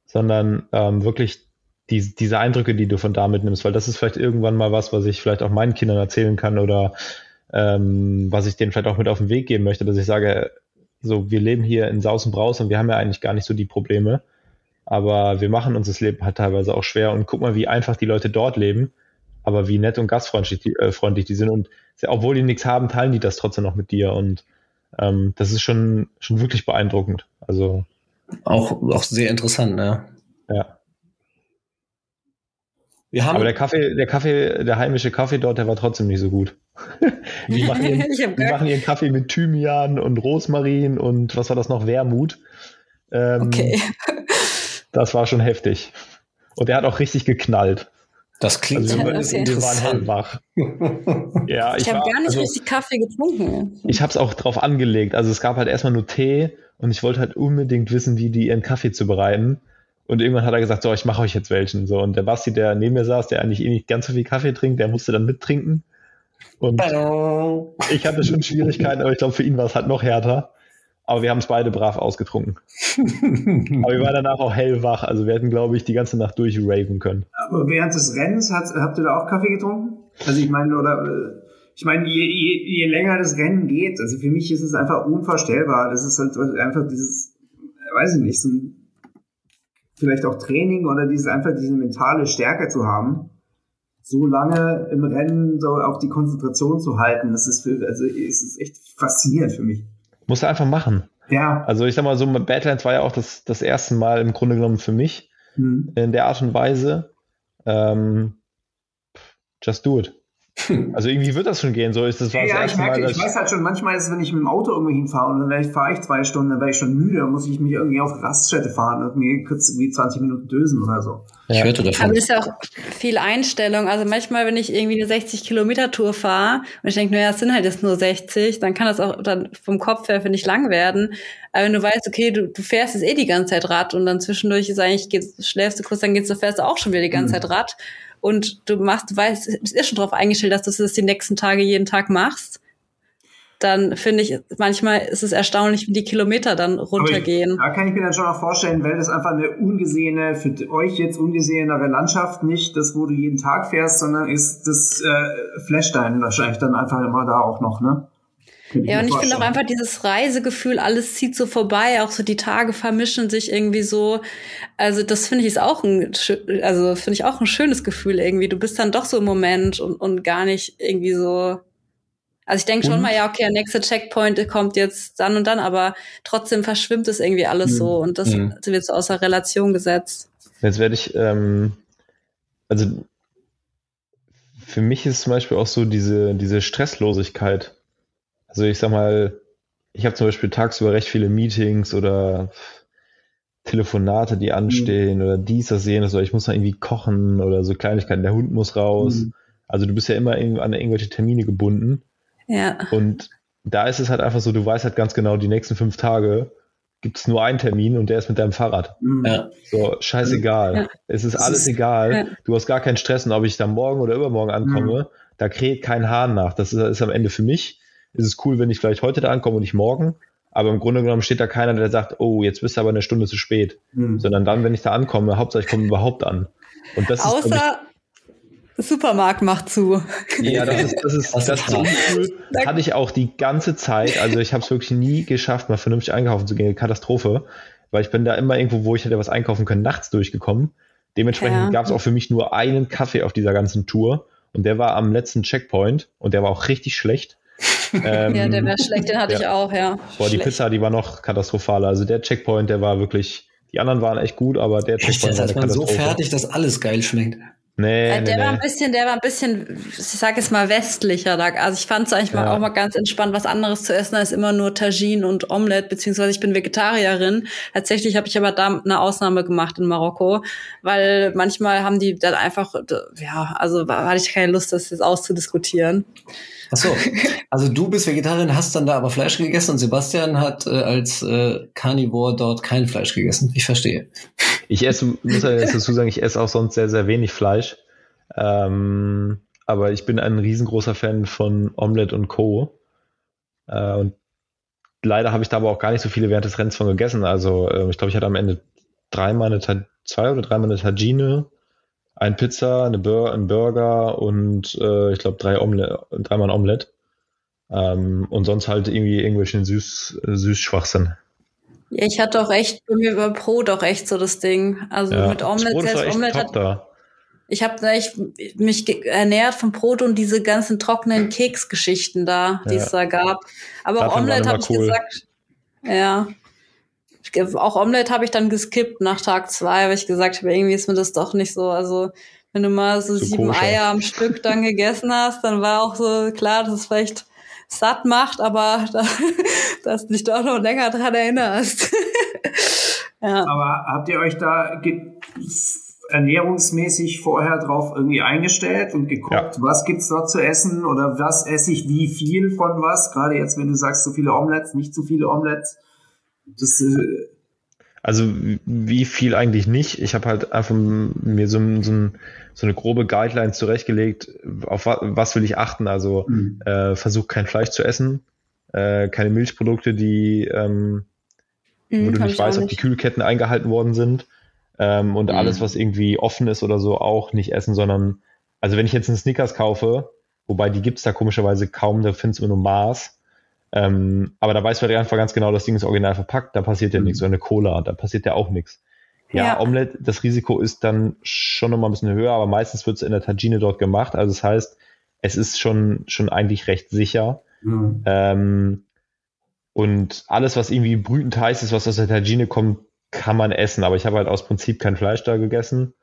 sondern ähm, wirklich die, diese Eindrücke, die du von da mitnimmst, weil das ist vielleicht irgendwann mal was, was ich vielleicht auch meinen Kindern erzählen kann oder ähm, was ich denen vielleicht auch mit auf den Weg geben möchte, dass ich sage, so, wir leben hier in Saus und Braus und wir haben ja eigentlich gar nicht so die Probleme. Aber wir machen uns das Leben halt teilweise auch schwer und guck mal, wie einfach die Leute dort leben, aber wie nett und gastfreundlich die, äh, freundlich die sind. Und obwohl die nichts haben, teilen die das trotzdem noch mit dir. Und ähm, das ist schon, schon wirklich beeindruckend. Also auch, auch sehr interessant, ne? Ja. Wir haben Aber der Kaffee, der Kaffee, der heimische Kaffee dort, der war trotzdem nicht so gut. die, machen ihren, die machen ihren Kaffee mit Thymian und Rosmarin und was war das noch? Wermut. Ähm, okay. Das war schon heftig. Und der hat auch richtig geknallt. Das klingt Also wir, zumindest okay. wir waren hellwach. ja, Ich, habe war- gar nicht also, richtig Kaffee getrunken. Ich habe es auch drauf angelegt. Also es gab halt erstmal nur Tee und ich wollte halt unbedingt wissen, wie die ihren Kaffee zubereiten. Und irgendwann hat er gesagt, so, ich mache euch jetzt welchen. So, und der Basti, der neben mir saß, der eigentlich eh nicht ganz so viel Kaffee trinkt, der musste dann mittrinken. Und ich hatte schon Schwierigkeiten, aber ich glaube, für ihn war es halt noch härter. Aber wir haben es beide brav ausgetrunken. Aber wir waren danach auch hellwach. Also wir hätten, glaube ich, die ganze Nacht durchraven können. Aber während des Rennens hat, habt ihr da auch Kaffee getrunken? Also ich meine, oder äh, ich meine, je, je, je länger das Rennen geht, also für mich ist es einfach unvorstellbar. Das ist halt einfach dieses, äh, weiß ich nicht, so ein, vielleicht auch Training oder dieses einfach diese mentale Stärke zu haben, so lange im Rennen so auf die Konzentration zu halten. Das ist für, also es ist echt faszinierend für mich. Musste einfach machen. Ja. Also ich sag mal so, Badlands war ja auch das, das erste Mal im Grunde genommen für mich Hm. in der Art und Weise. Ähm, just do it. Also irgendwie wird das schon gehen. So ist das war Ja, das ja, ich Mal, merke, dass ich weiß halt schon, manchmal ist es, wenn ich mit dem Auto irgendwo hinfahre und dann vielleicht fahre ich zwei Stunden, dann wäre ich schon müde, dann muss ich mich irgendwie auf Raststätte fahren und mir kurz irgendwie 20 Minuten dösen oder so. Ich hörte Aber davon. das ist ja auch viel Einstellung. Also manchmal, wenn ich irgendwie eine 60 Kilometer Tour fahre und ich denke, naja, es sind halt jetzt nur 60, dann kann das auch dann vom Kopf her, finde ich, lang werden. Aber wenn du weißt, okay, du, du fährst jetzt eh die ganze Zeit Rad und dann zwischendurch ist eigentlich, geht's, schläfst du kurz, dann geht's, du fährst du auch schon wieder die ganze Mhm. Zeit Rad. Und du machst, du weißt, es ist schon drauf eingestellt, dass du das die nächsten Tage jeden Tag machst. Dann finde ich, manchmal ist es erstaunlich, wie die Kilometer dann runtergehen. Da kann ich mir dann schon auch vorstellen, weil das einfach eine ungesehene, für euch jetzt ungesehenere Landschaft nicht das, wo du jeden Tag fährst, sondern ist das äh, Flashstein wahrscheinlich dann einfach immer da auch noch, ne? Ja, und ich finde auch einfach dieses Reisegefühl, alles zieht so vorbei, auch so die Tage vermischen sich irgendwie so. Also das finde ich ist auch ein, also finde ich auch ein schönes Gefühl irgendwie. Du bist dann doch so im Moment und, und gar nicht irgendwie so. Also ich denke schon mal, ja, okay, der nächste Checkpoint kommt jetzt dann und dann, aber trotzdem verschwimmt es irgendwie alles Mhm. so und das Mhm. wird so außer Relation gesetzt. Jetzt werde ich, ähm, also für mich ist zum Beispiel auch so diese, diese Stresslosigkeit. Also ich sag mal, ich habe zum Beispiel tagsüber recht viele Meetings oder Telefonate, die anstehen oder dies, das, jenes, oder ich muss noch irgendwie kochen oder so Kleinigkeiten, der Hund muss raus. Mhm. Also du bist ja immer irgendwie an irgendwelche Termine gebunden. Ja. Und da ist es halt einfach so, du weißt halt ganz genau, die nächsten fünf Tage gibt es nur einen Termin und der ist mit deinem Fahrrad. Mhm. Ja. So, scheißegal. Ja. Es ist Das alles ist- egal. ja. Du hast gar keinen Stress und ob ich da morgen oder übermorgen ankomme, da kräht kein Hahn nach. Das ist, ist am Ende für mich. Ist es cool, wenn ich vielleicht heute da ankomme und nicht morgen. Aber im Grunde genommen steht da keiner, der sagt, oh, jetzt bist du aber eine Stunde zu spät. Mhm. Sondern dann, wenn ich da ankomme, Hauptsache ich komme überhaupt an. Und das ist, glaub Außer Supermarkt macht zu. ich, ja, das ist, das ist, Das das ist ist uncool. Da- Hatte ich auch die ganze Zeit. Also ich habe es wirklich nie geschafft, mal vernünftig einkaufen zu gehen. Katastrophe. Weil ich bin da immer irgendwo, wo ich hätte was einkaufen können, nachts durchgekommen. Dementsprechend Ja. gab es auch für mich nur einen Kaffee auf dieser ganzen Tour. Und der war am letzten Checkpoint. Und der war auch richtig schlecht. Ähm, Ja, der wäre schlecht, den hatte ja. ich auch, ja. Boah, die Schlecht. Pizza, die war noch katastrophaler. Also der Checkpoint, der war wirklich, die anderen waren echt gut, aber der Echt, Checkpoint jetzt war ist eine man so fertig, dass alles geil schmeckt. Nee, Äh, nee, der war ein nee. bisschen, der war ein bisschen, ich sag jetzt mal westlicher. Da. Also ich fand es eigentlich mal Ja. auch mal ganz entspannt, was anderes zu essen als immer nur Tagine und Omelette, beziehungsweise ich bin Vegetarierin. Tatsächlich habe ich aber da eine Ausnahme gemacht in Marokko, weil manchmal haben die dann einfach, ja, also war- hatte ich keine Lust, das jetzt auszudiskutieren. Ach so. Also du bist Vegetarierin, hast dann da aber Fleisch gegessen und Sebastian hat äh, als äh, Carnivore dort kein Fleisch gegessen. Ich verstehe. Ich esse, muss ja jetzt dazu sagen, ich esse auch sonst sehr, sehr wenig Fleisch. Ähm, aber ich bin ein riesengroßer Fan von Omelette und Co. Äh, und leider habe ich da aber auch gar nicht so viele während des Rennens von gegessen. Also äh, ich glaube, ich hatte am Ende dreimal eine, Ta- zwei oder dreimal eine Tagine, ein Pizza, eine Bur ein Burger und äh, ich glaube drei Omelette, dreimal ein Omelette. Ähm, und sonst halt irgendwie irgendwelchen Süß, Süßschwachsinn. Ja, ich hatte auch echt, bei mir war Brot auch echt so das Ding. Also Ja, mit Omelette, doch selbst Omelette hat, da. Ich habe mich ernährt von Brot und diese ganzen trockenen Keksgeschichten da, die Ja. es da gab. Aber auch Davon waren Omelette habe ich cool. gesagt. Ja. Auch Omelette habe ich dann geskippt nach Tag zwei, weil ich gesagt habe, irgendwie ist mir das doch nicht so. Also wenn du mal so Zu sieben koscher. Eier am Stück dann gegessen hast, dann war auch so klar, dass es vielleicht satt macht, aber da, dass du dich doch noch länger dran erinnerst. ja. Aber habt ihr euch da, ernährungsmäßig vorher drauf irgendwie eingestellt und geguckt, ja. was gibt's dort zu essen oder was esse ich wie viel von was? Gerade jetzt, wenn du sagst, so viele Omelettes, nicht zu viele Omelettes. Das, äh also wie viel eigentlich nicht. Ich habe halt einfach mir so, so, so, eine grobe Guideline zurechtgelegt, auf was, was will ich achten. Also mhm. äh, versuch kein Fleisch zu essen, äh, keine Milchprodukte, die ähm, mhm, wo du nicht weißt, ob die Kühlketten eingehalten worden sind. Ähm, und mhm. alles, was irgendwie offen ist oder so, auch nicht essen, sondern, also wenn ich jetzt einen Snickers kaufe, wobei die gibt's da komischerweise kaum, da findest du nur Maß. Ähm, aber da weiß man einfach ganz genau, das Ding ist original verpackt, da passiert ja mhm. nichts. Oder eine Cola, da passiert ja auch nichts. Ja, ja, Omelette, das Risiko ist dann schon nochmal ein bisschen höher, aber meistens wird es in der Tagine dort gemacht. Also das heißt, es ist schon, schon eigentlich recht sicher. Mhm. Ähm, und alles, was irgendwie brütend heiß ist, was aus der Tagine kommt, kann man essen. Aber ich habe halt aus Prinzip kein Fleisch da gegessen.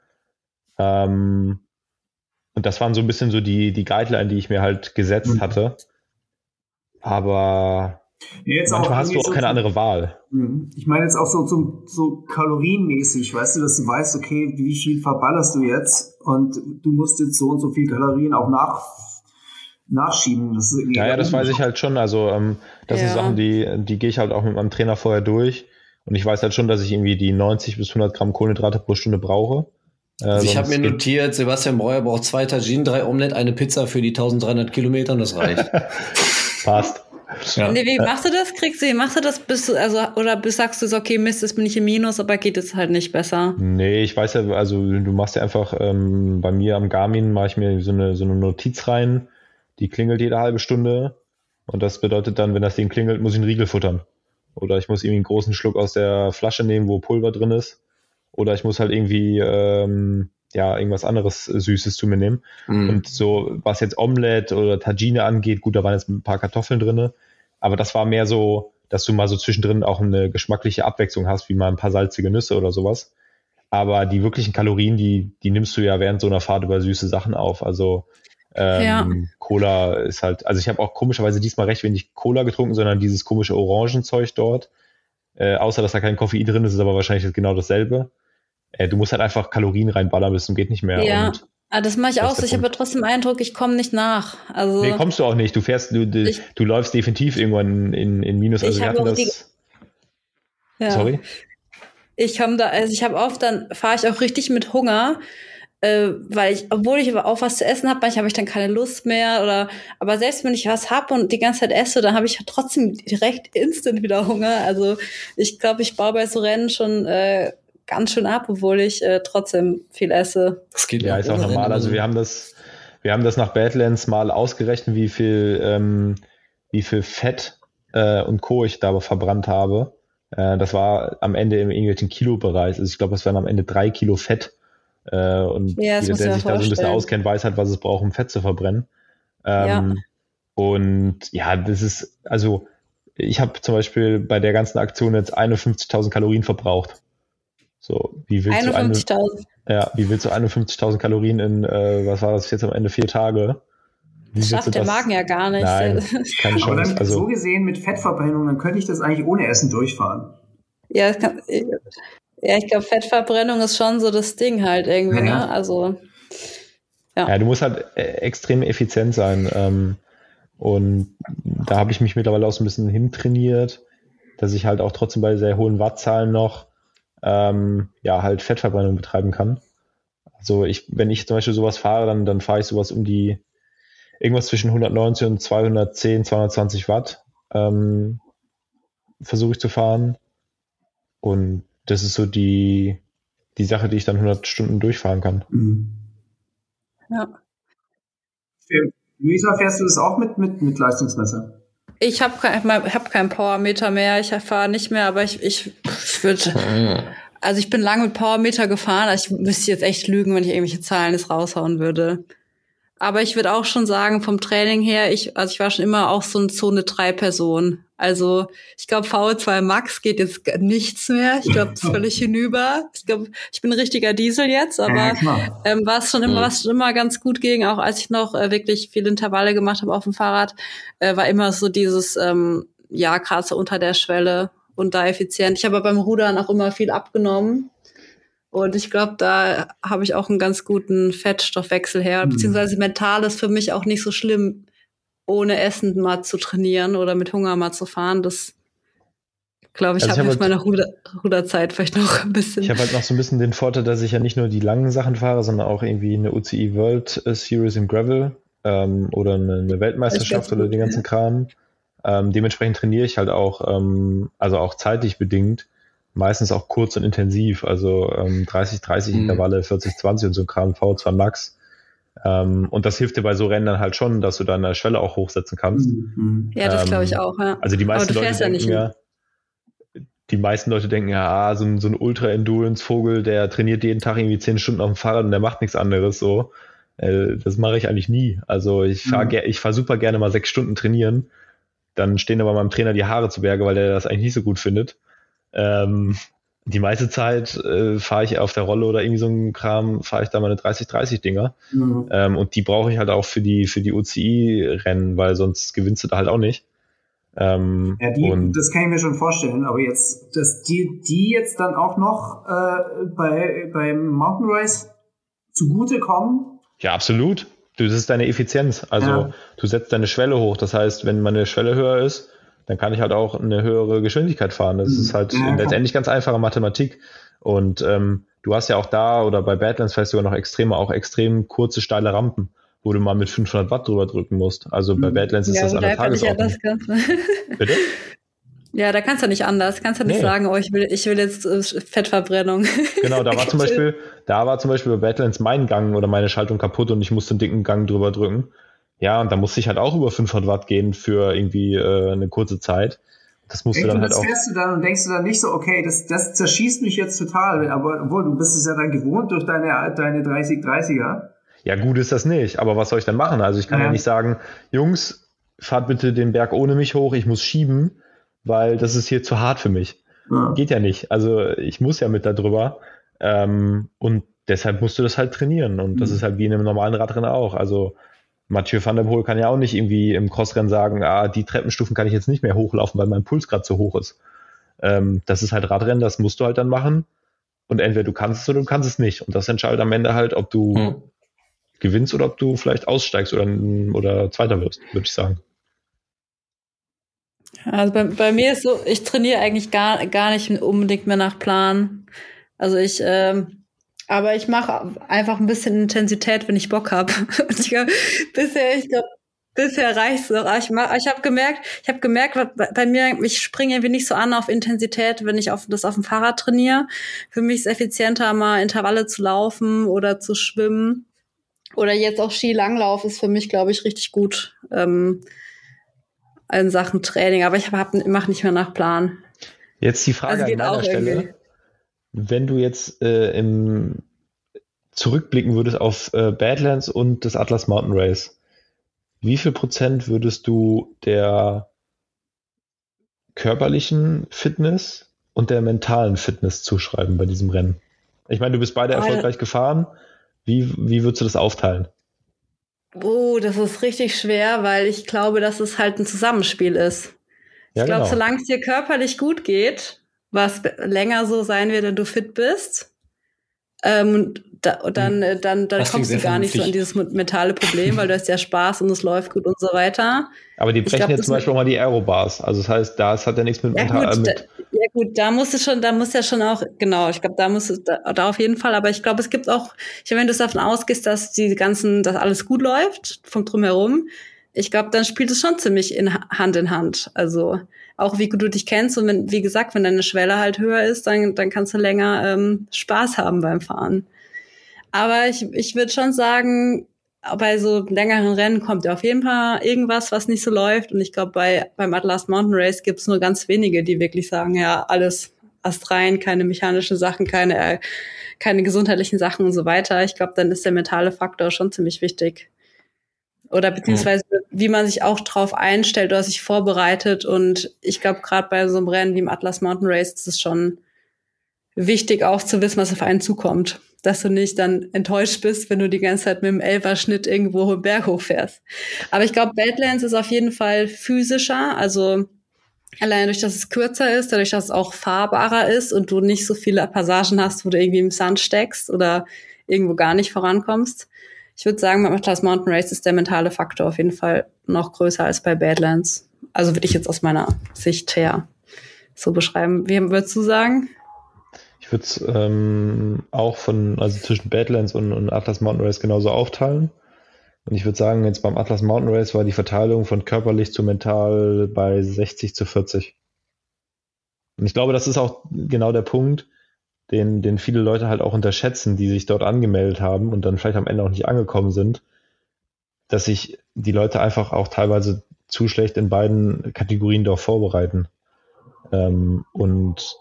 Ähm, und das waren so ein bisschen so die, die Guideline, die ich mir halt gesetzt mhm. hatte. Aber Jetzt manchmal hast du auch so keine so, andere Wahl. Mhm. Ich meine jetzt auch so, so, so kalorienmäßig, weißt du, dass du weißt, okay, wie viel verballerst du jetzt und du musst jetzt so und so viel Kalorien auch nach, nachschieben. Das ist ja, ja, das weiß ich halt schon. Also ähm, das ja. sind Sachen, die, die gehe ich halt auch mit meinem Trainer vorher durch. Und ich weiß halt schon, dass ich irgendwie die 90 bis 100 Gramm Kohlenhydrate pro Stunde brauche. Äh, also ich habe mir notiert, Sebastian Breuer braucht zwei Taginen, drei Omelette, eine Pizza für die 1300 Kilometer und das reicht. Passt. Ja. Nee, wie machst du das? Kriegst du, machst du das bis, also, oder bis sagst du so, okay, Mist, jetzt bin ich im Minus, aber geht es halt nicht besser? Nee, ich weiß ja, also du machst ja einfach, ähm, bei mir am Garmin mache ich mir so eine, so eine Notiz rein, die klingelt jede halbe Stunde und das bedeutet dann, wenn das Ding klingelt, muss ich einen Riegel futtern. Oder ich muss irgendwie einen großen Schluck aus der Flasche nehmen, wo Pulver drin ist. Oder ich muss halt irgendwie, ähm, ja, irgendwas anderes Süßes zu mir nehmen. Mm. Und so, was jetzt Omelette oder Tagine angeht, gut, da waren jetzt ein paar Kartoffeln drinne, aber das war mehr so, dass du mal so zwischendrin auch eine geschmackliche Abwechslung hast, wie mal ein paar salzige Nüsse oder sowas. Aber die wirklichen Kalorien, die, die nimmst du ja während so einer Fahrt über süße Sachen auf. Also ähm, ja. Cola ist halt, also ich habe auch komischerweise diesmal recht wenig Cola getrunken, sondern dieses komische Orangenzeug dort. Äh, außer dass da kein Koffein drin ist, ist aber wahrscheinlich genau dasselbe. Äh, du musst halt einfach Kalorien reinballern, bis zum geht nicht mehr. Ja. Und Ah, das mache ich auch so. Ich habe trotzdem den Eindruck, ich komme nicht nach. Also nee, kommst du auch nicht. Du fährst, du, du, ich, du läufst definitiv irgendwann in, in Minus. Also wir hatten das. Die, ja. Sorry. Ich komme da, also ich habe oft, dann fahre ich auch richtig mit Hunger, äh, weil ich, obwohl ich aber auch was zu essen habe, manchmal habe ich dann keine Lust mehr oder, aber selbst wenn ich was habe und die ganze Zeit esse, dann habe ich trotzdem direkt instant wieder Hunger. Also ich glaube, ich baue bei so Rennen schon äh, ganz schön ab, obwohl ich äh, trotzdem viel esse. Das geht ja, ist auch normal. Also wir haben das, wir haben das nach Badlands mal ausgerechnet, wie viel, ähm, wie viel Fett äh, und Co. ich da verbrannt habe. Äh, das war am Ende im irgendwelchen Kilo-Bereich. Also ich glaube, es waren am Ende drei Kilo Fett. Äh, und ja, jeder, der sich da so ein bisschen auskennt, weiß halt, was es braucht, um Fett zu verbrennen. Ähm, ja. Und ja, das ist, also ich habe zum Beispiel bei der ganzen Aktion jetzt 51.000 Kalorien verbraucht. So, wie willst 51.000. Ja, wie willst du 51.000 Kalorien in, äh, was war das jetzt am Ende, vier Tage? Wie das schafft der das? Magen ja gar nicht. Nein, keine Chance. Aber dann, also, so gesehen mit Fettverbrennung, dann könnte ich das eigentlich ohne Essen durchfahren. Ja, kann, ja ich glaube, Fettverbrennung ist schon so das Ding halt irgendwie, ja. ne? Also, ja. ja. du musst halt äh, extrem effizient sein. Ähm, und da habe ich mich mittlerweile auch so ein bisschen hintrainiert, dass ich halt auch trotzdem bei sehr hohen Wattzahlen noch ähm, ja, halt Fettverbrennung betreiben kann. Also ich, wenn ich zum Beispiel sowas fahre, dann, dann fahre ich sowas um die irgendwas zwischen 190 und 210, 220 Watt ähm, versuche ich zu fahren. Und das ist so die, die Sache, die ich dann 100 Stunden durchfahren kann. Mhm. Ja. Luisa, fährst du das auch mit, mit, mit Leistungsmesser? Ich habe kein, hab keinen Powermeter mehr, ich fahre nicht mehr, aber ich, ich, ich würde. Also ich bin lange mit Powermeter gefahren, also ich müsste jetzt echt lügen, wenn ich irgendwelche Zahlen jetzt raushauen würde. Aber ich würde auch schon sagen, vom Training her, ich, also ich war schon immer auch so eine Zone 3 Person. Also ich glaube, VO2 Max geht jetzt nichts mehr. Ich glaube, das ist völlig hinüber. Ich glaube, ich bin ein richtiger Diesel jetzt, aber ja, ähm, war es schon immer, was schon immer ganz gut ging, auch als ich noch äh, wirklich viele Intervalle gemacht habe auf dem Fahrrad, äh, war immer so dieses, ähm, ja, so unter der Schwelle und da effizient. Ich habe beim Rudern auch immer viel abgenommen. Und ich glaube, da habe ich auch einen ganz guten Fettstoffwechsel her. Mhm. Beziehungsweise mental ist für mich auch nicht so schlimm, ohne Essen mal zu trainieren oder mit Hunger mal zu fahren. Das glaube ich, also habe ich halt, meiner Ruder Ruderzeit vielleicht noch ein bisschen. Ich habe halt noch so ein bisschen den Vorteil, dass ich ja nicht nur die langen Sachen fahre, sondern auch irgendwie eine UCI World Series im Gravel ähm, oder eine, eine Weltmeisterschaft oder den ganzen Kram. Ähm, dementsprechend trainiere ich halt auch, ähm, also auch zeitlich bedingt, meistens auch kurz und intensiv, also ähm, 30, 30 mhm. Intervalle, 40, 20 und so Kram, V2 Max. Ähm, und das hilft dir bei so Rennen dann halt schon, dass du deine Schwelle auch hochsetzen kannst. Mhm. Ja, das glaube ich ähm, auch, ja. Also die meisten Leute denken ja, die meisten Leute denken ja, ah, so ein, so ein Ultra-Endurance-Vogel, der trainiert jeden Tag irgendwie zehn Stunden auf dem Fahrrad und der macht nichts anderes so. Äh, das mache ich eigentlich nie. Also ich fahre mhm. ich fahr super gerne mal sechs Stunden trainieren. Dann stehen aber meinem Trainer die Haare zu Berge, weil der das eigentlich nicht so gut findet. Ähm, die meiste Zeit äh, fahre ich auf der Rolle oder irgendwie so ein Kram, fahre ich da meine 30-30-Dinger. Mhm. Ähm, und die brauche ich halt auch für die, für die UCI-Rennen, weil sonst gewinnst du da halt auch nicht. Ähm, ja, die, das kann ich mir schon vorstellen, aber jetzt, dass die, die jetzt dann auch noch äh, bei, beim Mountain Race zugutekommen. Ja, absolut. Du, das ist deine Effizienz. Also ja. du setzt deine Schwelle hoch. Das heißt, wenn meine Schwelle höher ist, dann kann ich halt auch eine höhere Geschwindigkeit fahren. Das mhm. ist halt ja, letztendlich ganz einfache Mathematik. Und ähm, du hast ja auch da oder bei Badlands vielleicht sogar noch extreme, auch extrem kurze, steile Rampen wo du mal mit 500 Watt drüber drücken musst. Also bei hm. Badlands ist ja, das an der Tagesordnung. Ja Bitte? Ja, da kannst du nicht anders. Kannst du nicht nee. sagen, oh, ich will, ich will jetzt äh, Fettverbrennung. Genau, da war zum Beispiel, da war zum Beispiel bei Badlands mein Gang oder meine Schaltung kaputt und ich musste einen dicken Gang drüber drücken. Ja, und da musste ich halt auch über 500 Watt gehen für irgendwie äh, eine kurze Zeit. Das musst Echt, du dann halt auch. Das fährst du dann und denkst du dann nicht so, okay, das, das zerschießt mich jetzt total, aber obwohl du bist es ja dann gewohnt durch deine, deine 30-30er. Ja, gut ist das nicht, aber was soll ich denn machen? Also ich kann ja, ja nicht sagen, Jungs, fahrt bitte den Berg ohne mich hoch, ich muss schieben, weil das ist hier zu hart für mich. Ja. Geht ja nicht. Also ich muss ja mit da drüber. Ähm, und deshalb musst du das halt trainieren. Und das mhm. ist halt wie in einem normalen Radrennen auch. Also Mathieu van der Poel kann ja auch nicht irgendwie im Crossrennen sagen, ah, die Treppenstufen kann ich jetzt nicht mehr hochlaufen, weil mein Puls gerade zu hoch ist. Ähm, das ist halt Radrennen, das musst du halt dann machen. Und entweder du kannst es oder du kannst es nicht. Und das entscheidet am Ende halt, ob du mhm gewinnst oder ob du vielleicht aussteigst oder, oder Zweiter wirst, würde ich sagen. Also bei, bei mir ist so, ich trainiere eigentlich gar, gar nicht unbedingt mehr nach Plan. Also ich, ähm, aber ich mache einfach ein bisschen Intensität, wenn ich Bock habe. bisher, ich glaube, bisher reicht's noch. Ich, ich habe gemerkt, ich habe gemerkt, bei mir, ich springe irgendwie nicht so an auf Intensität, wenn ich auf das auf dem Fahrrad trainiere. Für mich ist es effizienter, mal Intervalle zu laufen oder zu schwimmen oder jetzt auch Skilanglauf ist für mich, glaube ich, richtig gut ähm, in Sachen Training. Aber ich mache nicht mehr nach Plan. Jetzt die Frage also an meiner Stelle. Irgendwie. Wenn du jetzt äh, im zurückblicken würdest auf äh, Badlands und das Atlas Mountain Race, wie viel Prozent würdest du der körperlichen Fitness und der mentalen Fitness zuschreiben bei diesem Rennen? Ich meine, du bist beide erfolgreich gefahren. Wie, wie würdest du das aufteilen? Oh, das ist richtig schwer, weil ich glaube, dass es halt ein Zusammenspiel ist. Ja, ich glaube, genau. solange es dir körperlich gut geht, was länger so sein wird, wenn du fit bist, ähm, da, dann, hm. dann, dann kommst du gar nicht so an dieses mentale Problem, weil du hast ja Spaß und es läuft gut und so weiter. Aber die brechen glaub, jetzt zum Beispiel auch mal die Aerobars. Also das heißt, das hat ja nichts mit ja, mental. Gut, mit da, ja gut, da muss es schon, da muss ja schon auch, genau, ich glaube, da muss es, da, da, auf jeden Fall, aber ich glaube, es gibt auch, ich meine, wenn du davon ausgehst, dass die ganzen, dass alles gut läuft, vom Drumherum, ich glaube, dann spielt es schon ziemlich in Hand in Hand. Also auch wie du dich kennst und wenn, wie gesagt, wenn deine Schwelle halt höher ist, dann, dann kannst du länger ähm, Spaß haben beim Fahren. Aber ich, ich würde schon sagen, bei so längeren Rennen kommt ja auf jeden Fall irgendwas, was nicht so läuft. Und ich glaube, bei, beim Atlas Mountain Race gibt es nur ganz wenige, die wirklich sagen, ja, alles astrein, keine mechanischen Sachen, keine, äh, keine gesundheitlichen Sachen und so weiter. Ich glaube, dann ist der mentale Faktor schon ziemlich wichtig. Oder beziehungsweise, wie man sich auch drauf einstellt oder sich vorbereitet. Und ich glaube, gerade bei so einem Rennen wie im Atlas Mountain Race ist es schon wichtig, auch zu wissen, was auf einen zukommt dass du nicht dann enttäuscht bist, wenn du die ganze Zeit mit dem Elferschnitt irgendwo einen Berg hochfährst. Aber ich glaube, Badlands ist auf jeden Fall physischer. Also Allein durch, dass es kürzer ist, dadurch, dass es auch fahrbarer ist und du nicht so viele Passagen hast, wo du irgendwie im Sand steckst oder irgendwo gar nicht vorankommst. Ich würde sagen, beim Atlas Mountain Race ist der mentale Faktor auf jeden Fall noch größer als bei Badlands. Also würde ich jetzt aus meiner Sicht her so beschreiben. Wie würdest du sagen? Ich würde es ähm, auch von, also zwischen Badlands und, und Atlas Mountain Race genauso aufteilen. Und ich würde sagen, jetzt beim Atlas Mountain Race war die Verteilung von körperlich zu mental bei 60 zu 40. Und ich glaube, das ist auch genau der Punkt, den, den viele Leute halt auch unterschätzen, die sich dort angemeldet haben und dann vielleicht am Ende auch nicht angekommen sind, dass sich die Leute einfach auch teilweise zu schlecht in beiden Kategorien darauf vorbereiten. Ähm, und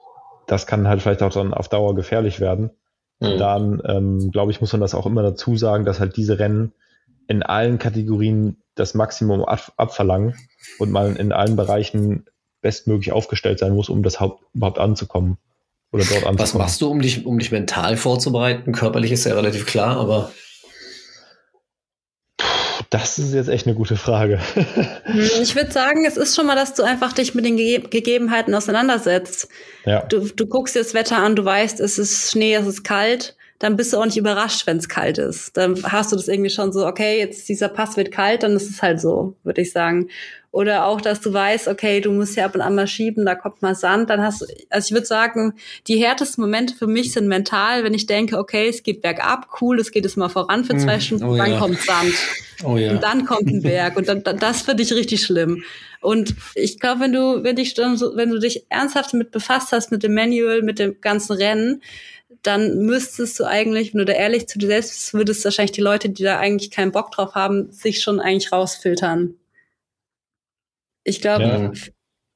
das kann halt vielleicht auch dann auf Dauer gefährlich werden. Mhm. Dann, ähm, glaube ich, muss man das auch immer dazu sagen, dass halt diese Rennen in allen Kategorien das Maximum ab, abverlangen und man in allen Bereichen bestmöglich aufgestellt sein muss, um das Haupt, überhaupt anzukommen. Oder dort anzukommen. Was machst du, um dich, um dich mental vorzubereiten? Körperlich ist ja relativ klar, aber. Das ist jetzt echt eine gute Frage. Hm, ich würde sagen, es ist schon mal, dass du einfach dich mit den Ge Gegebenheiten auseinandersetzt. Ja. Du, du guckst dir das Wetter an, du weißt, es ist Schnee, es ist kalt dann bist du auch nicht überrascht, wenn es kalt ist. Dann hast du das irgendwie schon so, okay, jetzt dieser Pass wird kalt, dann ist es halt so, würde ich sagen. Oder auch, dass du weißt, okay, du musst ja ab und an mal schieben, da kommt mal Sand, dann hast du, also ich würde sagen, die härtesten Momente für mich sind mental, wenn ich denke, okay, es geht bergab, cool, es geht jetzt mal voran für zwei mm, Stunden, oh, dann ja. kommt Sand. Oh, ja. Und dann kommt ein Berg und dann, dann das finde ich richtig schlimm. Und ich glaube, wenn du, wenn dich, wenn du dich ernsthaft damit befasst hast, mit dem Manual, mit dem ganzen Rennen, dann müsstest du eigentlich, wenn du da ehrlich zu dir selbst bist, würdest du wahrscheinlich die Leute, die da eigentlich keinen Bock drauf haben, sich schon eigentlich rausfiltern. Ich glaube, ja.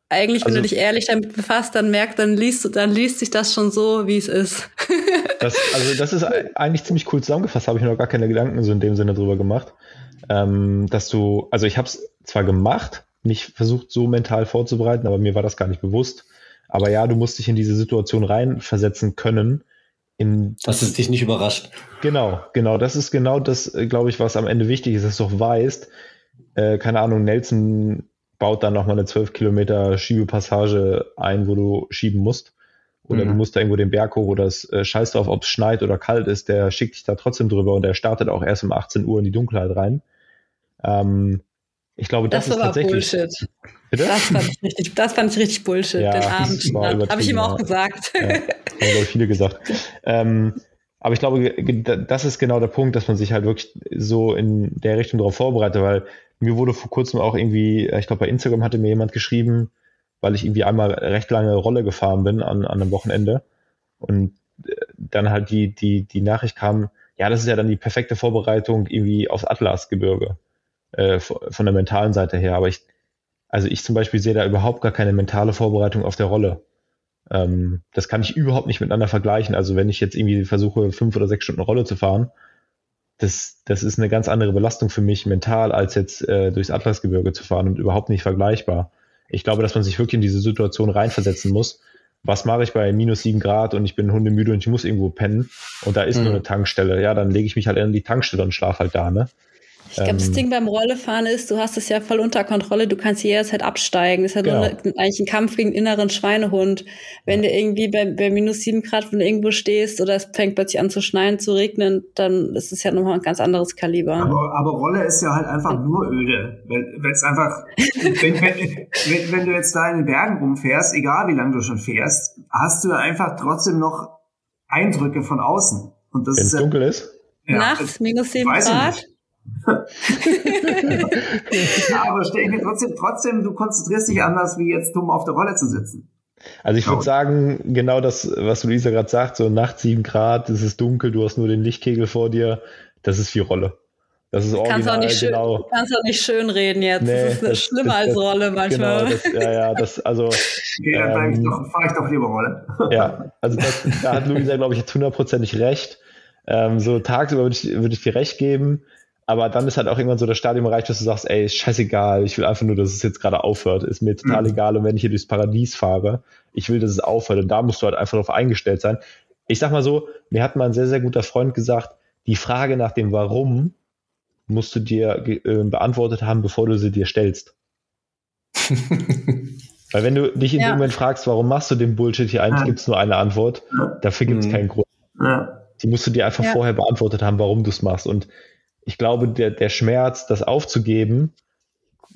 eigentlich, wenn also, du dich ehrlich damit befasst, dann merkst, dann liest du, dann liest sich das schon so, wie es ist. das, also das ist eigentlich ziemlich cool zusammengefasst, habe ich noch gar keine Gedanken so in dem Sinne drüber gemacht. Ähm, dass du, also ich habe es zwar gemacht, mich versucht so mental vorzubereiten, aber mir war das gar nicht bewusst. Aber ja, du musst dich in diese Situation reinversetzen können in, dass es dich nicht überrascht. Genau, genau. Das ist genau das, äh, glaube ich, was am Ende wichtig ist, dass du auch weißt, äh, keine Ahnung, Nelson baut dann nochmal eine 12 Kilometer Schiebepassage ein, wo du schieben musst. Oder mhm. du musst da irgendwo den Berg hoch oder es äh, scheiß drauf, ob es schneit oder kalt ist, der schickt dich da trotzdem drüber und der startet auch erst um 18 Uhr in die Dunkelheit rein. Ähm, ich glaube, das, das ist tatsächlich. Bullshit. Bitte? Das fand ich richtig, das fand ich richtig Bullshit, ja, den Abend. Habe ich ihm auch gesagt. Ja, haben, glaube viele gesagt. Ähm, aber ich glaube, das ist genau der Punkt, dass man sich halt wirklich so in der Richtung darauf vorbereitet, weil mir wurde vor kurzem auch irgendwie, ich glaube, bei Instagram hatte mir jemand geschrieben, weil ich irgendwie einmal recht lange Rolle gefahren bin an, an einem Wochenende und äh, dann halt die, die, die Nachricht kam, ja, das ist ja dann die perfekte Vorbereitung irgendwie aufs Atlasgebirge äh, von der mentalen Seite her. Aber ich, also ich zum Beispiel sehe da überhaupt gar keine mentale Vorbereitung auf der Rolle. Ähm, das kann ich überhaupt nicht miteinander vergleichen. Also wenn ich jetzt irgendwie versuche, fünf oder sechs Stunden Rolle zu fahren, das, das ist eine ganz andere Belastung für mich mental, als jetzt äh, durchs Atlasgebirge zu fahren und überhaupt nicht vergleichbar. Ich glaube, dass man sich wirklich in diese Situation reinversetzen muss. Was mache ich bei minus sieben Grad und ich bin hundemüde und ich muss irgendwo pennen und da ist mhm. nur eine Tankstelle. Ja, dann lege ich mich halt in die Tankstelle und schlafe halt da, ne? Ich glaube, ähm, das Ding beim Rollefahren ist, du hast es ja voll unter Kontrolle, du kannst jederzeit absteigen. Das ist ja genau. nur eigentlich ein Kampf gegen den inneren Schweinehund. Wenn ja. du irgendwie bei, bei minus sieben Grad, wenn du irgendwo stehst oder es fängt plötzlich an zu schneien, zu regnen, dann ist es ja nochmal ein ganz anderes Kaliber. Aber, aber Rolle ist ja halt einfach nur öde. Wenn es einfach, wenn, wenn, wenn, du jetzt da in den Bergen rumfährst, egal wie lange du schon fährst, hast du einfach trotzdem noch Eindrücke von außen. Und das Wenn es dunkel ist? Ja, Nachts minus sieben Grad? aber stell ich mir trotzdem, trotzdem, du konzentrierst dich anders, wie jetzt dumm auf der Rolle zu sitzen. Also ich würde sagen, genau das, was Luisa gerade sagt, so nachts sieben Grad, es ist dunkel, du hast nur den Lichtkegel vor dir, das ist wie Rolle. Das ist original, kannst auch nicht schön, genau. Du kannst auch nicht schön reden jetzt. Nee, das ist das, schlimmer das, als Rolle manchmal. Genau, das, ja, ja, das, also. Okay, dann ähm, fahre ich doch lieber Rolle. ja, also das, da hat Luisa, glaube ich, jetzt hundertprozentig recht. Ähm, so tagsüber würde ich, würde ich dir recht geben. Aber dann ist halt auch irgendwann so das Stadium erreicht, dass du sagst, ey, ist scheißegal, ich will einfach nur, dass es jetzt gerade aufhört. Ist mir total mhm. egal. Und wenn ich hier durchs Paradies fahre, ich will, dass es aufhört. Und da musst du halt einfach darauf eingestellt sein. Ich sag mal so, mir hat mal ein sehr, sehr guter Freund gesagt, die Frage nach dem Warum musst du dir äh, beantwortet haben, bevor du sie dir stellst. Weil wenn du dich in Ja. dem Moment fragst, warum machst du den Bullshit hier, eigentlich Ja. gibt es nur eine Antwort. Ja. Dafür gibt es Mhm. keinen Grund. Ja. Die musst du dir einfach Ja. vorher beantwortet haben, warum du es machst. Und ich glaube, der, der Schmerz, das aufzugeben,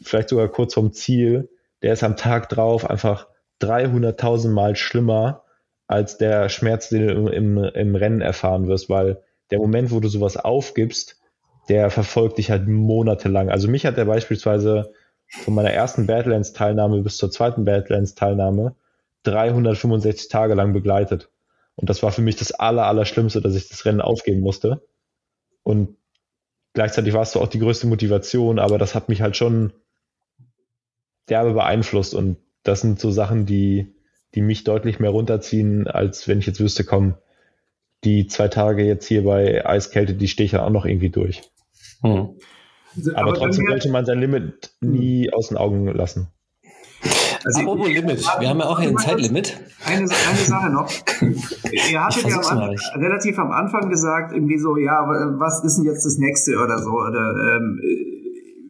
vielleicht sogar kurz vom Ziel, der ist am Tag drauf einfach 300.000 Mal schlimmer als der Schmerz, den du im, im, Rennen erfahren wirst, weil der Moment, wo du sowas aufgibst, der verfolgt dich halt monatelang. Also mich hat der beispielsweise von meiner ersten Badlands-Teilnahme bis zur zweiten Badlands-Teilnahme 365 Tage lang begleitet. Und das war für mich das aller, aller Schlimmste, dass ich das Rennen aufgeben musste. Und gleichzeitig war es so auch die größte Motivation, aber das hat mich halt schon derbe beeinflusst. Und das sind so Sachen, die, die mich deutlich mehr runterziehen, als wenn ich jetzt wüsste, komm, die zwei Tage jetzt hier bei Eiskälte, die stehe ich ja auch noch irgendwie durch. Hm. Aber, dann trotzdem sollte man sein Limit nie aus den Augen lassen. Also Apropos Limit, wir haben ja auch hier ein Zeitlimit. Eine, eine Sache noch. Ihr hattet ja am, relativ am Anfang gesagt, irgendwie so, ja, wa- was ist denn jetzt das nächste oder so? Oder ähm,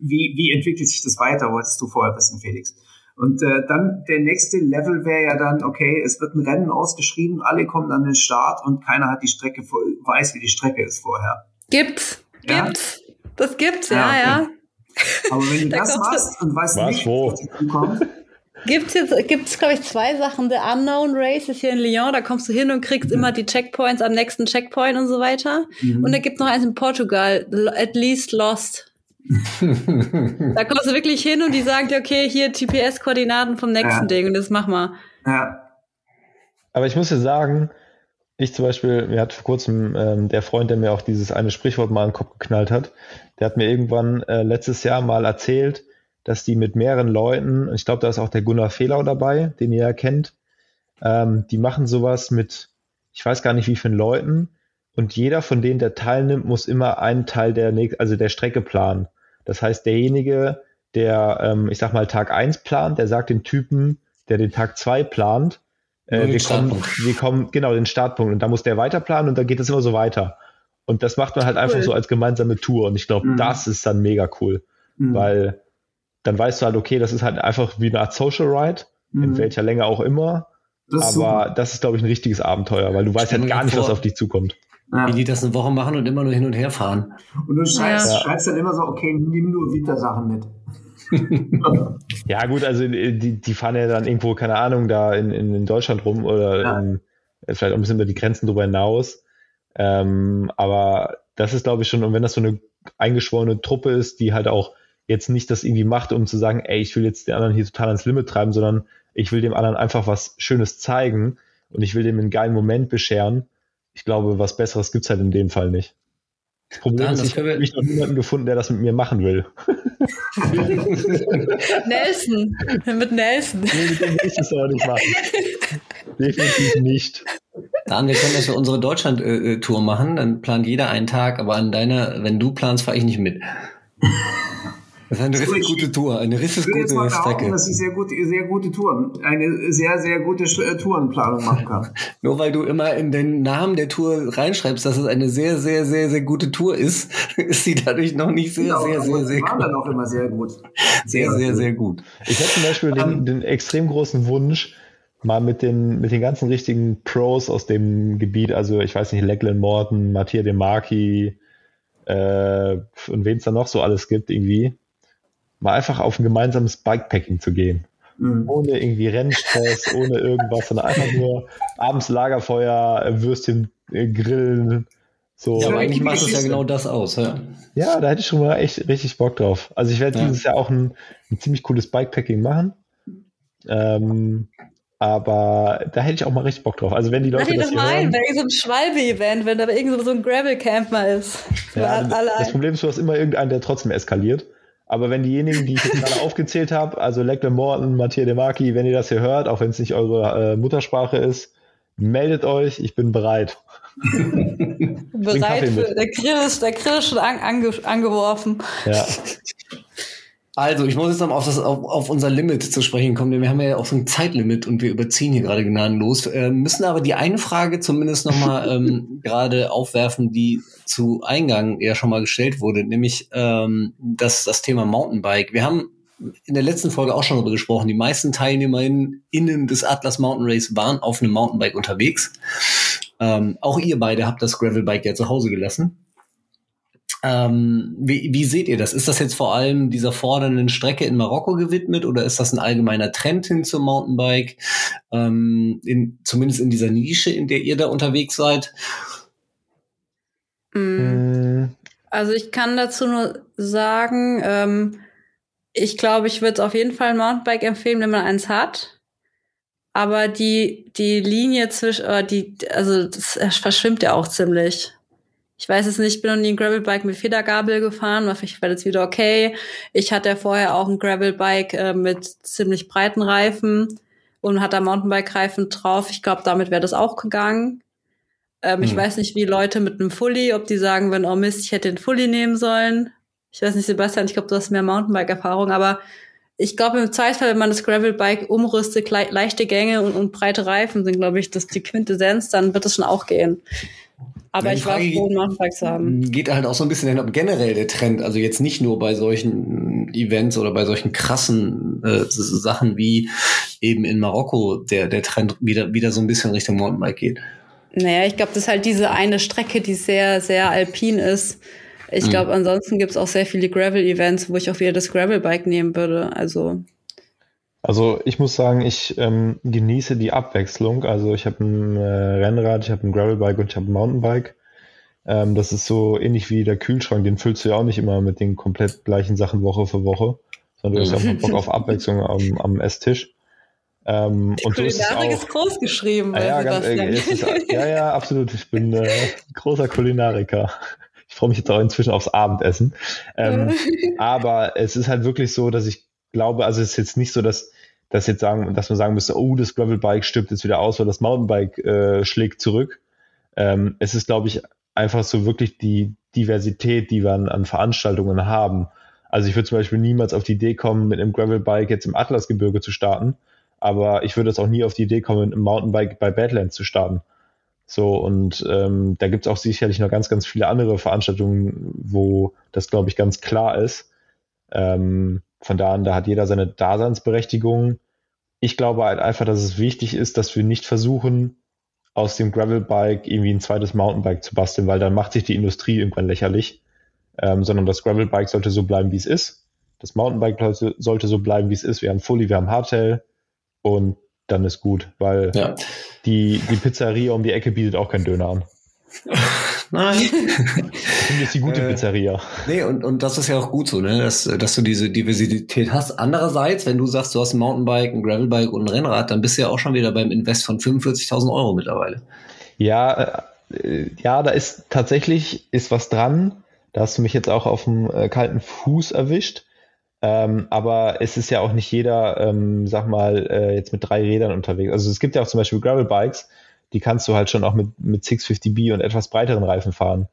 wie, wie entwickelt sich das weiter, wolltest du vorher wissen, Felix. Und äh, dann der nächste Level wäre ja dann, okay, es wird ein Rennen ausgeschrieben, alle kommen an den Start und keiner hat die Strecke, vor- weiß, wie die Strecke ist vorher. Gibt's. Ja? Gibt's. Das gibt's, Ja, ja, okay. ja. Aber wenn du Da das du- machst und weißt Was, nicht, wo? was dazu kommt, Gibt's jetzt, gibt's, glaube ich, zwei Sachen. The Unknown Race ist hier in Lyon, da kommst du hin und kriegst immer die Checkpoints am nächsten Checkpoint und so weiter. Mhm. Und da gibt noch eins in Portugal, At Least Lost. Da kommst du wirklich hin und die sagen dir, okay, hier GPS-Koordinaten vom nächsten Ja. Ding und das mach mal. ja, Aber ich muss dir sagen, ich zum Beispiel, mir hat vor kurzem ähm, der Freund, der mir auch dieses eine Sprichwort mal in den Kopf geknallt hat, der hat mir irgendwann äh, letztes Jahr mal erzählt, dass die mit mehreren Leuten, und ich glaube, da ist auch der Gunnar Fehlau dabei, den ihr ja kennt, ähm, die machen sowas mit, ich weiß gar nicht wie vielen Leuten, und jeder von denen, der teilnimmt, muss immer einen Teil der, also der Strecke planen. Das heißt, derjenige, der, ähm, ich sag mal, Tag eins plant, der sagt dem Typen, der den Tag zwei plant, Nur äh, wir, kommen, wir kommen, genau, den Startpunkt. Und da muss der weiter planen und dann geht es immer so weiter. Und das macht man halt einfach Cool. so als gemeinsame Tour. Und ich glaube, Mhm. das ist dann mega cool. Mhm. Weil dann weißt du halt, okay, das ist halt einfach wie eine Art Social Ride, in Mhm. welcher Länge auch immer. Das Aber super. das ist, glaube ich, ein richtiges Abenteuer, weil du weißt halt gar nicht, vor- was auf dich zukommt. Ja. Wie die das eine Woche machen und immer nur hin und her fahren. Und du schreibst, Ja. schreibst dann immer so, okay, nimm nur Vita-Sachen mit. Ja, gut, also die, die fahren ja dann irgendwo, keine Ahnung, da in, in, in Deutschland rum oder Ja. in, vielleicht auch ein bisschen über die Grenzen drüber hinaus. Ähm, aber das ist, glaube ich, schon, und wenn das so eine eingeschworene Truppe ist, die halt auch jetzt nicht das irgendwie macht, um zu sagen, ey, ich will jetzt den anderen hier total ans Limit treiben, sondern ich will dem anderen einfach was Schönes zeigen und ich will dem einen geilen Moment bescheren. Ich glaube, was Besseres gibt's halt in dem Fall nicht. Das Problem Dan, ist, das ich habe mich noch niemanden gefunden, der das mit mir machen will. Nelson. Mit Nelson. Nee, mit dem will ich das aber nicht machen. Definitiv nicht. Dan, wir können das für unsere Deutschland-Tour machen. Dann plant jeder einen Tag, aber an deiner, wenn du planst, fahre ich nicht mit. Das ist eine richtig Ich- gute Tour, eine richtig Ich würde jetzt mal gute behaupten, Strecke. dass ich sehr gute, sehr gute Touren, eine sehr, sehr gute äh, Tourenplanung machen kann. Nur weil du immer in den Namen der Tour reinschreibst, dass es eine sehr, sehr, sehr, sehr gute Tour ist, ist sie dadurch noch nicht sehr, Genau, sehr, aber sehr, die sehr waren gut. dann auch immer sehr gut. Sehr, sehr, sehr gut. Ich hätte zum Beispiel den, den extrem großen Wunsch, mal mit den, mit den ganzen richtigen Pros aus dem Gebiet, also ich weiß nicht, Lachlan Morton, Mattia De Marchi äh, und wen es da noch so alles gibt, irgendwie, mal einfach auf ein gemeinsames Bikepacking zu gehen. Mhm. Ohne irgendwie Rennstress, ohne irgendwas, sondern einfach nur abends Lagerfeuer, Würstchen äh, grillen. So. Ja, aber eigentlich macht es ja genau das aus. Ja. Ja, da hätte ich schon mal echt richtig Bock drauf. Also ich werde Ja. dieses Jahr auch ein, ein ziemlich cooles Bikepacking machen. Ähm, aber da hätte ich auch mal richtig Bock drauf. Also wenn die Leute ihn das doch mal ein, hören, bei irgendeinem Schwalbe-Event, wenn da irgend so ein Gravel-Camp mal ist. ja, das Problem ist, du hast immer irgendeinen, der trotzdem eskaliert. Aber wenn diejenigen, die ich jetzt gerade aufgezählt habe, also Lachlan Morton, Mathieu De Marchi, wenn ihr das hier hört, auch wenn es nicht eure äh, Muttersprache ist, meldet euch, ich bin bereit. bereit für, der Grill ist, der Grill ist schon an, ange, angeworfen. Ja. Also, ich muss jetzt noch mal auf, das, auf, auf unser Limit zu sprechen kommen, denn wir haben ja auch so ein Zeitlimit und wir überziehen hier gerade gnadenlos. Äh, müssen aber die eine Frage zumindest noch mal ähm, gerade aufwerfen, die zu Eingang ja schon mal gestellt wurde, nämlich ähm, das, das Thema Mountainbike. Wir haben in der letzten Folge auch schon darüber gesprochen. Die meisten TeilnehmerInnen innen des Atlas Mountain Race waren auf einem Mountainbike unterwegs. Ähm, auch ihr beide habt das Gravelbike ja zu Hause gelassen. Ähm, wie, wie seht ihr das? Ist das jetzt vor allem dieser fordernden Strecke in Marokko gewidmet oder ist das ein allgemeiner Trend hin zum Mountainbike? Ähm, in, zumindest in dieser Nische, in der ihr da unterwegs seid? Mm. Also ich kann dazu nur sagen, ähm, ich glaube, ich würde es auf jeden Fall ein Mountainbike empfehlen, wenn man eins hat. Aber die, die Linie zwischen, äh, die, also das verschwimmt ja auch ziemlich. Ich weiß es nicht, ich bin noch nie ein Gravelbike mit Federgabel gefahren, war ich jetzt wieder okay. Ich hatte ja vorher auch ein Gravelbike äh, mit ziemlich breiten Reifen und hatte Mountainbike-Reifen drauf. Ich glaube, damit wäre das auch gegangen. Ähm, hm. Ich weiß nicht, wie Leute mit einem Fully, ob die sagen würden, oh Mist, ich hätte den Fully nehmen sollen. Ich weiß nicht, Sebastian, ich glaube, du hast mehr Mountainbike-Erfahrung, aber ich glaube, im Zweifel, wenn man das Gravelbike umrüstet, le leichte Gänge und, und breite Reifen sind, glaube ich, das die Quintessenz, dann wird es schon auch gehen. Aber ich war froh, zu haben. Geht halt auch so ein bisschen hin, ob generell der Trend, also jetzt nicht nur bei solchen Events oder bei solchen krassen äh, Sachen wie eben in Marokko, der, der Trend wieder, wieder so ein bisschen Richtung Mountainbike geht. Naja, ich glaube, das ist halt diese eine Strecke, die sehr, sehr alpin ist. Ich glaube, mhm. ansonsten gibt es auch sehr viele Gravel-Events, wo ich auch wieder das Gravel-Bike nehmen würde. Also also ich muss sagen, ich ähm, genieße die Abwechslung. Also ich habe ein äh, Rennrad, ich habe ein Gravelbike und ich habe ein Mountainbike. Ähm, das ist so ähnlich wie der Kühlschrank, den füllst du ja auch nicht immer mit den komplett gleichen Sachen Woche für Woche, sondern du hast auch Bock auf Abwechslung am, am Esstisch. Ähm, Die und so ist, es auch, ist groß geschrieben. Ah, ja, ganz, äh, ist, ja, ja, absolut. Ich bin äh, großer Kulinariker. Ich freue mich jetzt auch inzwischen aufs Abendessen. Ähm, aber es ist halt wirklich so, dass ich glaube, also es ist jetzt nicht so, dass, dass jetzt sagen, dass man sagen müsste, oh, das Gravelbike stirbt jetzt wieder aus, weil das Mountainbike äh, schlägt zurück. Ähm, es ist, glaube ich, einfach so wirklich die Diversität, die wir an, an Veranstaltungen haben. Also ich würde zum Beispiel niemals auf die Idee kommen, mit einem Gravelbike jetzt im Atlasgebirge zu starten, aber ich würde jetzt auch nie auf die Idee kommen, mit einem Mountainbike bei Badlands zu starten. So, und ähm, da gibt es auch sicherlich noch ganz, ganz viele andere Veranstaltungen, wo das, glaube ich, ganz klar ist. Ähm, von da an, da hat jeder seine Daseinsberechtigung. Ich glaube halt einfach, dass es wichtig ist, dass wir nicht versuchen, aus dem Gravelbike irgendwie ein zweites Mountainbike zu basteln, weil dann macht sich die Industrie irgendwann lächerlich. Ähm, sondern das Gravelbike sollte so bleiben, wie es ist. Das Mountainbike sollte so bleiben, wie es ist. Wir haben Fully, wir haben Hardtail und dann ist gut, weil ja. die, die Pizzeria um die Ecke bietet auch keinen Döner an. Nein. Ist die gute äh, Pizzeria. Nee, und, und das ist ja auch gut so, ne? dass, dass du diese Diversität hast. Andererseits, wenn du sagst, du hast ein Mountainbike, ein Gravelbike und ein Rennrad, dann bist du ja auch schon wieder beim Invest von 45.000 Euro mittlerweile. Ja, äh, ja, da ist tatsächlich ist was dran. Da hast du mich jetzt auch auf dem äh, kalten Fuß erwischt. Ähm, aber es ist ja auch nicht jeder, ähm, sag mal, äh, jetzt mit drei Rädern unterwegs. Also es gibt ja auch zum Beispiel Gravelbikes, die kannst du halt schon auch mit, mit 650B und etwas breiteren Reifen fahren.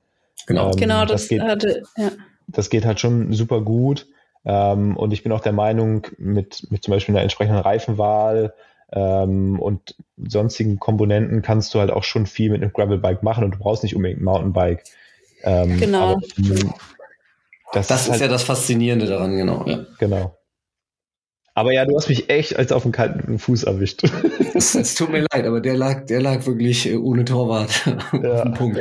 Genau, ähm, genau das, das geht, hatte, ja. Das geht halt schon super gut. Ähm, und ich bin auch der Meinung, mit, mit zum Beispiel einer entsprechenden Reifenwahl ähm, und sonstigen Komponenten kannst du halt auch schon viel mit einem Gravelbike machen und du brauchst nicht unbedingt ein Mountainbike. Ähm, genau. Aber, das, das ist, ist halt, ja das Faszinierende daran, genau. Ja. Genau. Aber ja, du hast mich echt als auf dem kalten Fuß erwischt. Es, tut mir leid, aber der lag, der lag wirklich äh, ohne Torwart ja. auf dem Punkt.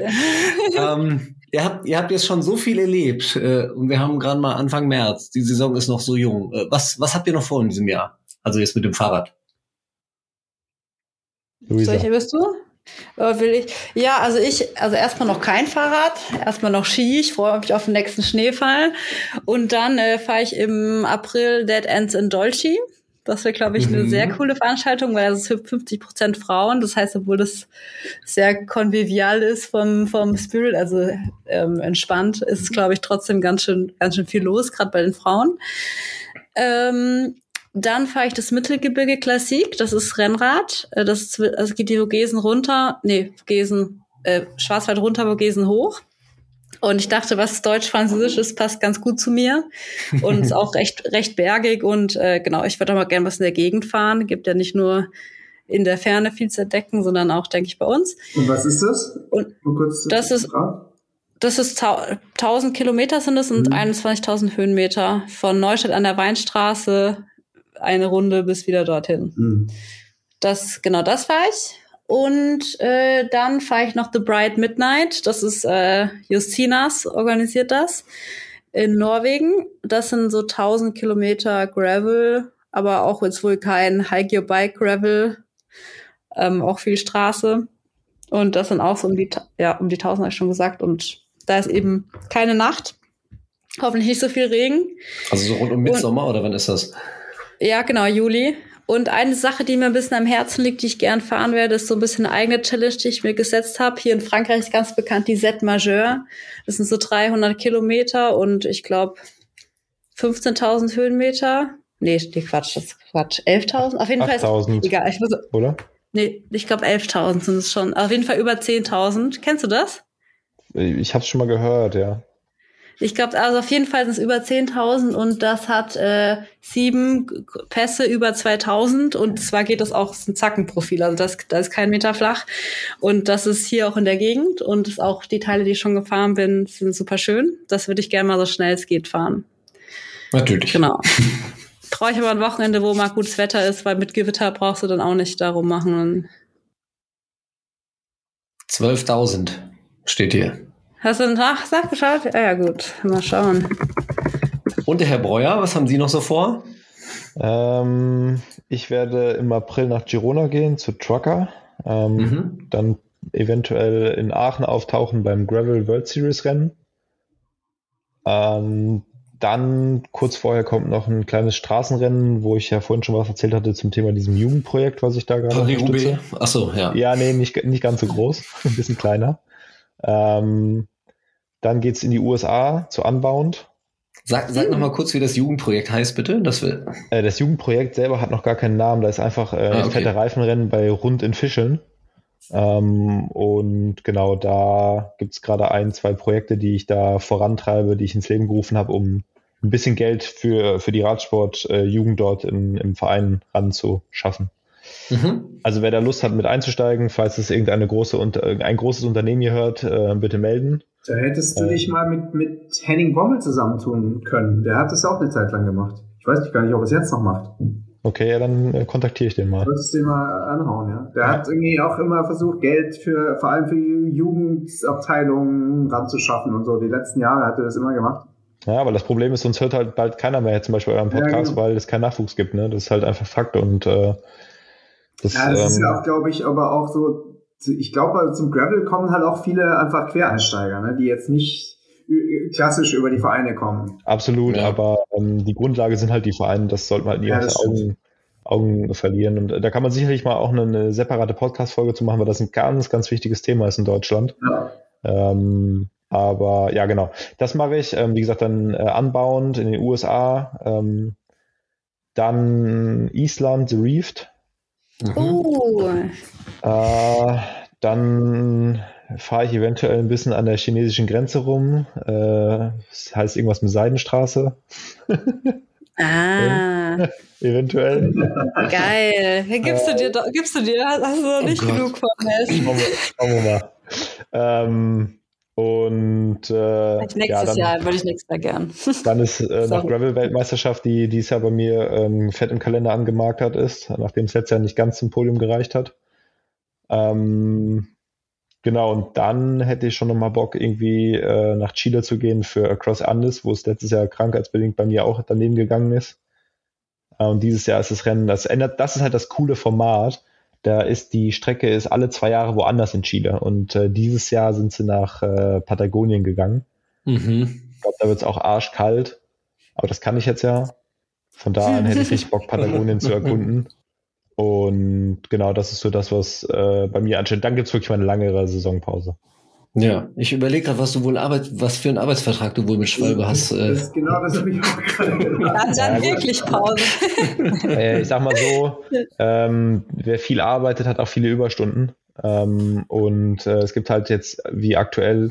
ähm, ihr, habt, ihr habt jetzt schon so viel erlebt äh, und wir haben gerade mal Anfang März. Die Saison ist noch so jung. Äh, was, was habt ihr noch vor in diesem Jahr? Also jetzt mit dem Fahrrad. Luisa. Solche bist du? Will ich? Ja, also ich, also erstmal noch kein Fahrrad, erstmal noch Ski. Ich freue mich auf den nächsten Schneefall. Und dann äh, fahre ich im April Dead Ends in Dolce. Das wäre, glaube ich, eine mhm. sehr coole Veranstaltung, weil für 50 Prozent Frauen. Das heißt, obwohl das sehr konvivial ist vom, vom Spirit, also ähm, entspannt, ist es, glaube ich, trotzdem ganz schön, ganz schön viel los, gerade bei den Frauen. Ähm, dann fahre ich das Mittelgebirge Klassik, das ist Rennrad. Äh, das ist, also geht die Vogesen runter, nee, Vogesen, äh, Schwarzwald runter, Vogesen hoch. Und ich dachte, was Deutsch-Französisch ist, passt ganz gut zu mir. Und ist auch recht, recht bergig. Und äh, genau, ich würde auch mal gerne was in der Gegend fahren. Gibt ja nicht nur in der Ferne viel zu entdecken, sondern auch, denke ich, bei uns. Und was ist das? Und das ist, das ist 1000 Kilometer sind es und mhm. 21.000 Höhenmeter von Neustadt an der Weinstraße eine Runde bis wieder dorthin. Mhm. Das genau das war ich. Und äh, dann fahre ich noch The Bright Midnight. Das ist äh, Justinas organisiert das in Norwegen. Das sind so 1000 Kilometer Gravel, aber auch jetzt wohl kein Hike Your Bike Gravel, ähm, auch viel Straße. Und das sind auch so um die, ja, um die 1000 habe ich schon gesagt. Und da ist eben keine Nacht. Hoffentlich nicht so viel Regen. Also so rund um Mitsommer oder wann ist das? Ja, genau, Juli. Und eine Sache, die mir ein bisschen am Herzen liegt, die ich gern fahren werde, ist so ein bisschen eine eigene Challenge, die ich mir gesetzt habe. Hier in Frankreich ist ganz bekannt die Z Majeur. Das sind so 300 Kilometer und ich glaube 15.000 Höhenmeter. Nee, nee, Quatsch, das ist Quatsch. 11.000? Auf jeden 8, Fall. Ist, egal. Ich muss, oder? Nee, ich glaube 11.000 sind es schon. Auf jeden Fall über 10.000. Kennst du das? Ich habe es schon mal gehört, ja. Ich glaube, also auf jeden Fall sind es über 10.000 und das hat äh, sieben Pässe über 2.000 und zwar geht das auch, ist ein Zackenprofil, also das, das ist kein Meter flach und das ist hier auch in der Gegend und ist auch die Teile, die ich schon gefahren bin, sind super schön. Das würde ich gerne mal so schnell es geht fahren. Natürlich. Genau. Brauche ich aber ein Wochenende, wo mal gutes Wetter ist, weil mit Gewitter brauchst du dann auch nicht darum machen. 12.000 steht hier. Hast du nach nachgeschaut? Ja, ja, gut. Mal schauen. Und der Herr Breuer, was haben Sie noch so vor? Ähm, ich werde im April nach Girona gehen zu Trucker. Ähm, mhm. Dann eventuell in Aachen auftauchen beim Gravel World Series Rennen. Ähm, dann kurz vorher kommt noch ein kleines Straßenrennen, wo ich ja vorhin schon was erzählt hatte zum Thema diesem Jugendprojekt, was ich da gerade unterstütze. Achso, ja. Ja, nee, nicht, nicht ganz so groß, ein bisschen kleiner. Ähm, dann geht es in die USA zu Unbound. Sag, sag hm. noch mal kurz, wie das Jugendprojekt heißt, bitte. Das, will. Äh, das Jugendprojekt selber hat noch gar keinen Namen. Da ist einfach äh, ah, okay. fette Reifenrennen bei Rund in Fischeln. Ähm, und genau da gibt es gerade ein, zwei Projekte, die ich da vorantreibe, die ich ins Leben gerufen habe, um ein bisschen Geld für, für die Radsport-Jugend äh, dort in, im Verein ranzuschaffen. Mhm. Also wer da Lust hat, mit einzusteigen, falls es irgendeine große ein großes Unternehmen hier hört, äh, bitte melden. Da hättest du äh, dich mal mit, mit Henning Bommel zusammentun können. Der hat das auch eine Zeit lang gemacht. Ich weiß gar nicht, ob er es jetzt noch macht. Okay, ja, dann äh, kontaktiere ich den mal. Solltest du den mal anhauen, ja. Der ja. hat irgendwie auch immer versucht, Geld für, vor allem für Jugendabteilungen ranzuschaffen und so. Die letzten Jahre hat er das immer gemacht. Ja, aber das Problem ist, uns hört halt bald keiner mehr zum Beispiel euren Podcast, ja, genau. weil es keinen Nachwuchs gibt, ne? Das ist halt einfach Fakt und äh, das, ja, das ähm, ist ja auch, glaube ich, aber auch so, ich glaube, also zum Gravel kommen halt auch viele einfach Quereinsteiger, ne, die jetzt nicht klassisch über die Vereine kommen. Absolut, ja. aber ähm, die Grundlage sind halt die Vereine, das sollte man halt nie ja, aus Augen, Augen verlieren. Und äh, da kann man sicherlich mal auch eine, eine separate Podcast-Folge zu machen, weil das ein ganz, ganz wichtiges Thema ist in Deutschland. Ja. Ähm, aber ja, genau. Das mache ich. Ähm, wie gesagt, dann äh, anbauend in den USA. Ähm, dann Island, The Reefed. Mhm. Oh. Äh, dann fahre ich eventuell ein bisschen an der chinesischen Grenze rum. Äh, das heißt irgendwas mit Seidenstraße. Ah. eventuell. Geil. Gibst du dir, gibst du dir, hast du noch nicht oh genug von Schauen wir mal. Ähm, und äh, nächstes ja, dann, Jahr würde ich nächstes Jahr gern. Dann ist äh, noch Gravel-Weltmeisterschaft, die dieses Jahr bei mir ähm, fett im Kalender angemarkert ist, nachdem es letztes Jahr nicht ganz zum Podium gereicht hat. Ähm, genau, und dann hätte ich schon nochmal Bock, irgendwie äh, nach Chile zu gehen für Across Andes, wo es letztes Jahr krankheitsbedingt bei mir auch daneben gegangen ist. Äh, und dieses Jahr ist das Rennen, das ändert, das ist halt das coole Format da ist die Strecke ist alle zwei Jahre woanders in Chile. Und äh, dieses Jahr sind sie nach äh, Patagonien gegangen. Mhm. Ich glaube, da wird es auch arschkalt. Aber das kann ich jetzt ja. Von da an hätte ich richtig Bock, Patagonien zu erkunden. Und genau, das ist so das, was äh, bei mir ansteht. Dann gibt es wirklich mal eine langere Saisonpause. Ja, ich überlege gerade, was du wohl Arbeit, was für einen Arbeitsvertrag du wohl mit Schwalbe hast. Äh. Das, genau, das habe ich auch gerade gedacht. Dann wirklich Pause. Äh, ich sag mal so, ähm, wer viel arbeitet, hat auch viele Überstunden. Ähm, und äh, es gibt halt jetzt wie aktuell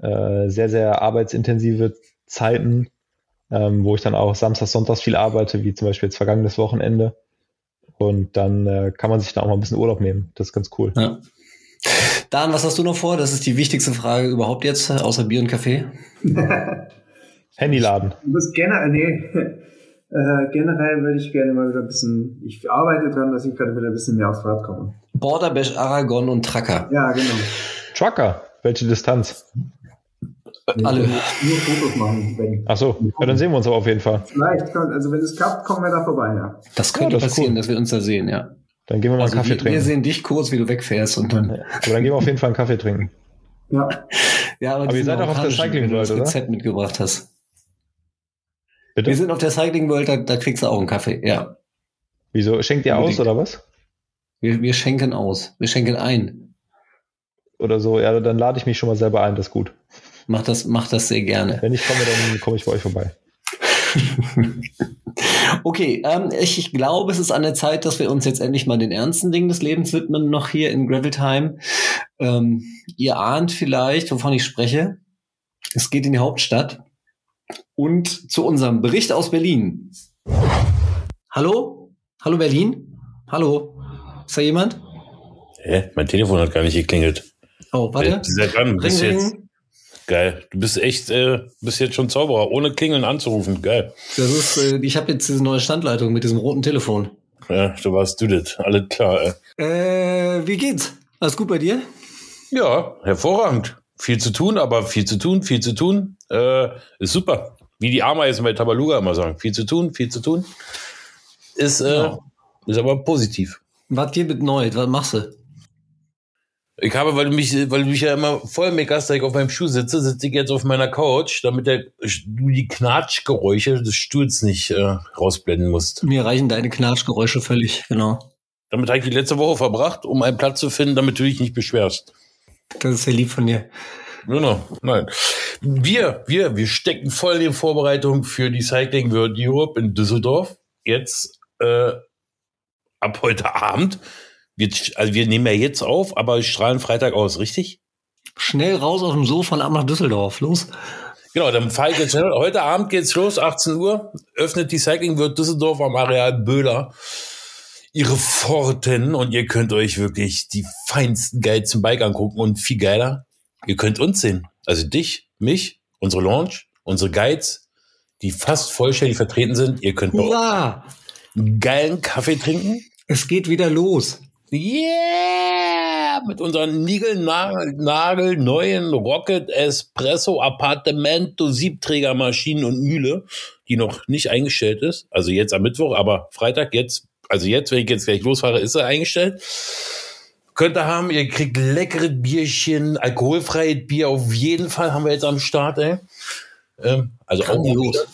äh, sehr, sehr arbeitsintensive Zeiten, ähm, wo ich dann auch Samstag, Sonntags viel arbeite, wie zum Beispiel jetzt vergangenes Wochenende. Und dann äh, kann man sich da auch mal ein bisschen Urlaub nehmen. Das ist ganz cool. Ja. Dan, was hast du noch vor? Das ist die wichtigste Frage überhaupt jetzt, außer Bier und Kaffee. Handyladen. Du bist generell, nee, äh, generell würde ich gerne mal wieder ein bisschen, ich arbeite dran, dass ich gerade wieder ein bisschen mehr aufs Rad komme. Border Bash, Aragon und Tracker. Ja, genau. Trucker. Welche Distanz? Alle. Nur Fotos machen, wenn. Ach so, ja, dann sehen wir uns aber auf jeden Fall. Vielleicht, also wenn es klappt, kommen wir da vorbei, ja. Das könnte Ja, das passieren, cool. dass wir uns da sehen, ja. Dann gehen wir mal Also einen Kaffee wir, wir trinken. sehen dich kurz, wie du wegfährst und dann. Aber dann gehen wir auf jeden Fall einen Kaffee trinken. Ja, Ja, Aber ihr diesen seid auch auf der Cycling wenn du das World, oder? Rezept mitgebracht hast. Bitte? Wir sind auf der Cycling World, da, da kriegst du auch einen Kaffee, ja. Wieso? Schenkt ihr aus Unbedingt. oder was? Wir, wir schenken aus. Wir schenken ein. Oder so? Ja, dann lade ich mich schon mal selber ein, das ist gut. Mach das, mach das sehr gerne. Wenn ich komme, dann komme ich bei euch vorbei. Okay, ähm, ich, ich glaube, es ist an der Zeit, dass wir uns jetzt endlich mal den ernsten Dingen des Lebens widmen, noch hier in Graveltime. Ähm, ihr ahnt vielleicht, wovon ich spreche. Es geht in die Hauptstadt und zu unserem Bericht aus Berlin. Hallo? Hallo Berlin? Hallo? Ist da jemand? Hä? Mein Telefon hat gar nicht geklingelt. Oh, warte. Du bist ja dran. Ring, bist jetzt. Geil. Du bist echt, äh, bist jetzt schon Zauberer, ohne Klingeln anzurufen. Geil. Das ist, äh, ich habe jetzt diese neue Standleitung mit diesem roten Telefon. Ja, du warst du das. Alles klar. Äh. Äh, wie geht's? Alles gut bei dir? Ja, hervorragend. Viel zu tun, aber viel zu tun, viel zu tun. Äh, ist super. Wie die Ameisen bei Tabaluga immer sagen. Viel zu tun, viel zu tun. Ist, äh, Ja. ist aber positiv. Was dir mit neu? Was machst du? Ich habe, weil du mich, weil du mich ja immer voll meckerst, dass ich auf meinem Stuhl sitze, sitze ich jetzt auf meiner Couch, damit der, du die Knatschgeräusche des Stuhls nicht äh, rausblenden musst. Mir reichen deine Knatschgeräusche völlig, genau. Damit habe ich die letzte Woche verbracht, um einen Platz zu finden, damit du dich nicht beschwerst. Das ist sehr lieb von dir. Genau, nein. Wir, wir, wir stecken voll in den Vorbereitungen für die Cycling World Europe in Düsseldorf. Jetzt äh, ab heute Abend. Wir, also wir nehmen ja jetzt auf, aber strahlen Freitag aus, richtig? Schnell raus aus dem Sofa und ab nach Düsseldorf. Los. Genau, dann fahre ich jetzt schnell. Heute Abend geht's los, 18 Uhr, öffnet die Cycling World Düsseldorf am Areal Böhler ihre Pforten und ihr könnt euch wirklich die feinsten, geilsten Bike angucken und viel geiler, ihr könnt uns sehen. Also dich, mich, unsere Launch, unsere Guides, die fast vollständig vertreten sind. Ihr könnt Hurra! einen geilen Kaffee trinken. Es geht wieder los. Yeah! Mit unseren Nagel neuen Rocket Espresso Appartamento Siebträgermaschinen und Mühle, die noch nicht eingestellt ist. Also jetzt am Mittwoch, aber Freitag jetzt, also jetzt, wenn ich jetzt gleich losfahre, ist er eingestellt. Könnt ihr haben, ihr kriegt leckeres Bierchen, alkoholfreies Bier auf jeden Fall haben wir jetzt am Start, ey. Ähm, also auch Grandios.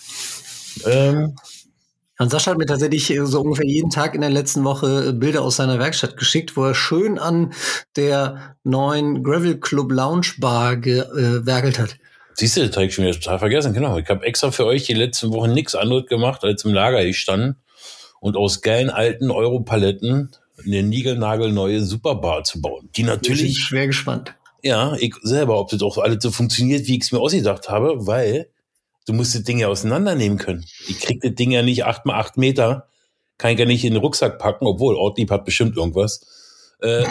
ähm, Und Sascha hat mir tatsächlich äh, so ungefähr jeden Tag in der letzten Woche äh, Bilder aus seiner Werkstatt geschickt, wo er schön an der neuen Gravel Club Lounge Bar gewerkelt hat. Siehst du, das habe ich schon wieder total vergessen. Genau. Ich habe extra für euch die letzten Wochen nichts anderes gemacht, als im Lager gestanden und aus geilen alten Europaletten eine niegelnagelneue Superbar zu bauen. Die Ich bin natürlich, schwer gespannt. ja, ich selber, ob das auch alles so funktioniert, wie ich es mir ausgedacht habe, weil du musst das Ding ja auseinandernehmen können. Ich krieg das Ding ja nicht acht mal acht Meter, kann ich ja nicht in den Rucksack packen, obwohl Ortlieb hat bestimmt irgendwas. Äh.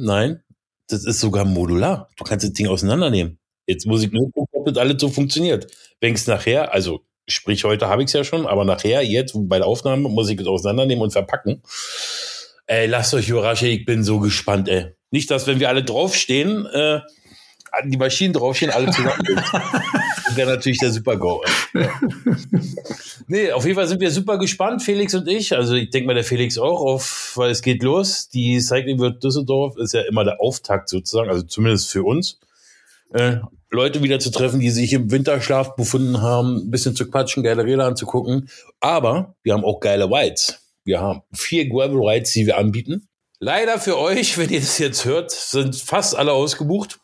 Nein, das ist sogar modular. Du kannst das Ding auseinandernehmen. Jetzt muss ich nur gucken, ob das alles so funktioniert. Wenn es nachher, also sprich heute habe ich es ja schon, aber nachher, jetzt bei der Aufnahme, muss ich es auseinandernehmen und verpacken. Ey, lasst euch überraschen, ich bin so gespannt, ey. Nicht, dass wenn wir alle draufstehen, äh, die Maschinen draufstehen, alle zusammen. wäre natürlich der Super-Go. Ja. Nee, auf jeden Fall sind wir super gespannt, Felix und ich. Also ich denke mal, der Felix auch, auf, weil es geht los. Die Cycling World Düsseldorf ist ja immer der Auftakt sozusagen, also zumindest für uns. Äh, Leute wieder zu treffen, die sich im Winterschlaf befunden haben, ein bisschen zu quatschen, geile Räder anzugucken. Aber wir haben auch geile Rides. Wir haben vier Gravel Rides, die wir anbieten. Leider für euch, wenn ihr das jetzt hört, sind fast alle ausgebucht.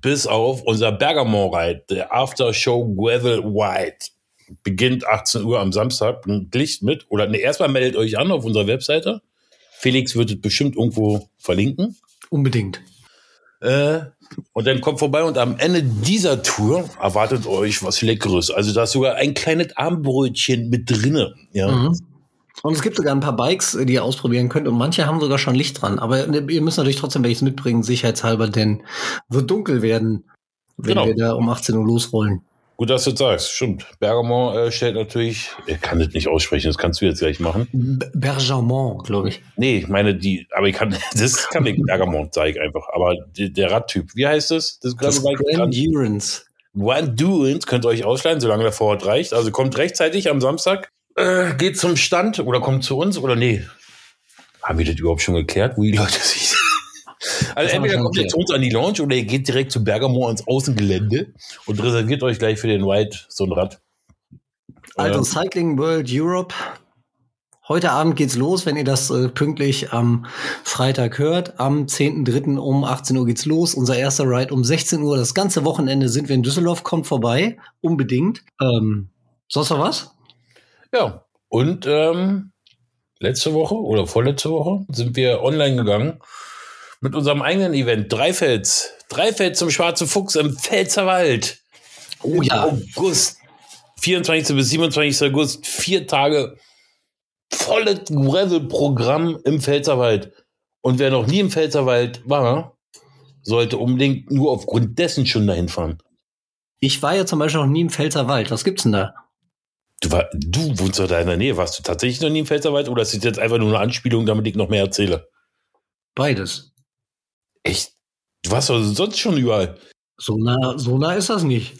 Bis auf unser Bergamo Ride, der After Show Gravel Ride. Beginnt 18 Uhr am Samstag. Licht mit. Oder ne, erstmal meldet euch an auf unserer Webseite. Felix wird es bestimmt irgendwo verlinken. Unbedingt. Äh, und dann kommt vorbei und am Ende dieser Tour erwartet euch was Leckeres. Also da ist sogar ein kleines Armbrötchen mit drinne. Ja. Mhm. Und es gibt sogar ein paar Bikes, die ihr ausprobieren könnt und manche haben sogar schon Licht dran. Aber ihr müsst natürlich trotzdem welches mitbringen, sicherheitshalber, denn wird dunkel werden, wenn Genau. wir da um 18 Uhr losrollen. Gut, dass du das sagst. Stimmt. Bergamo äh, stellt natürlich, ich kann das nicht aussprechen, das kannst du jetzt gleich machen. B Bergamont, glaube ich. Nee, ich meine die, aber ich kann, das kann ich Bergamo zeig einfach. Aber die, der Radtyp, wie heißt das? Das, Das? Grand Endurance. One Doings könnt ihr euch ausleihen, solange der Vorort reicht. Also kommt rechtzeitig am Samstag, äh, geht zum Stand oder kommt zu uns oder nee. Haben wir das überhaupt schon geklärt, wo die Leute sich. Also entweder kommt ihr zu uns an die Lounge oder ihr geht direkt zu Bergamo ans Außengelände und reserviert euch gleich für den Ride so ein Rad. Also Ähm, Cycling World Europe. Heute Abend geht's los, wenn ihr das äh, pünktlich am Freitag hört. Am 10.3. um 18 Uhr geht's los. Unser erster Ride um 16 Uhr. Das ganze Wochenende sind wir in Düsseldorf. Kommt vorbei. Unbedingt. Ähm, sonst noch was? Ja, und ähm, letzte Woche oder vorletzte Woche sind wir online gegangen mit unserem eigenen Event Dreifels. Dreifels zum Schwarzen Fuchs im Pfälzerwald. Oh ja. August. 24. bis 27. August. Vier Tage volles Gravel-Programm im Pfälzerwald. Und wer noch nie im Pfälzerwald war, sollte unbedingt nur aufgrund dessen schon dahin fahren. Ich war ja zum Beispiel noch nie im Pfälzerwald. Was gibt's denn da? Du, war, du wohnst doch da in der Nähe. Warst du tatsächlich noch nie im Pfälzerwald oder ist das jetzt einfach nur eine Anspielung, damit ich noch mehr erzähle? Beides. Echt? Du warst doch sonst schon überall. So nah, so nah ist das nicht.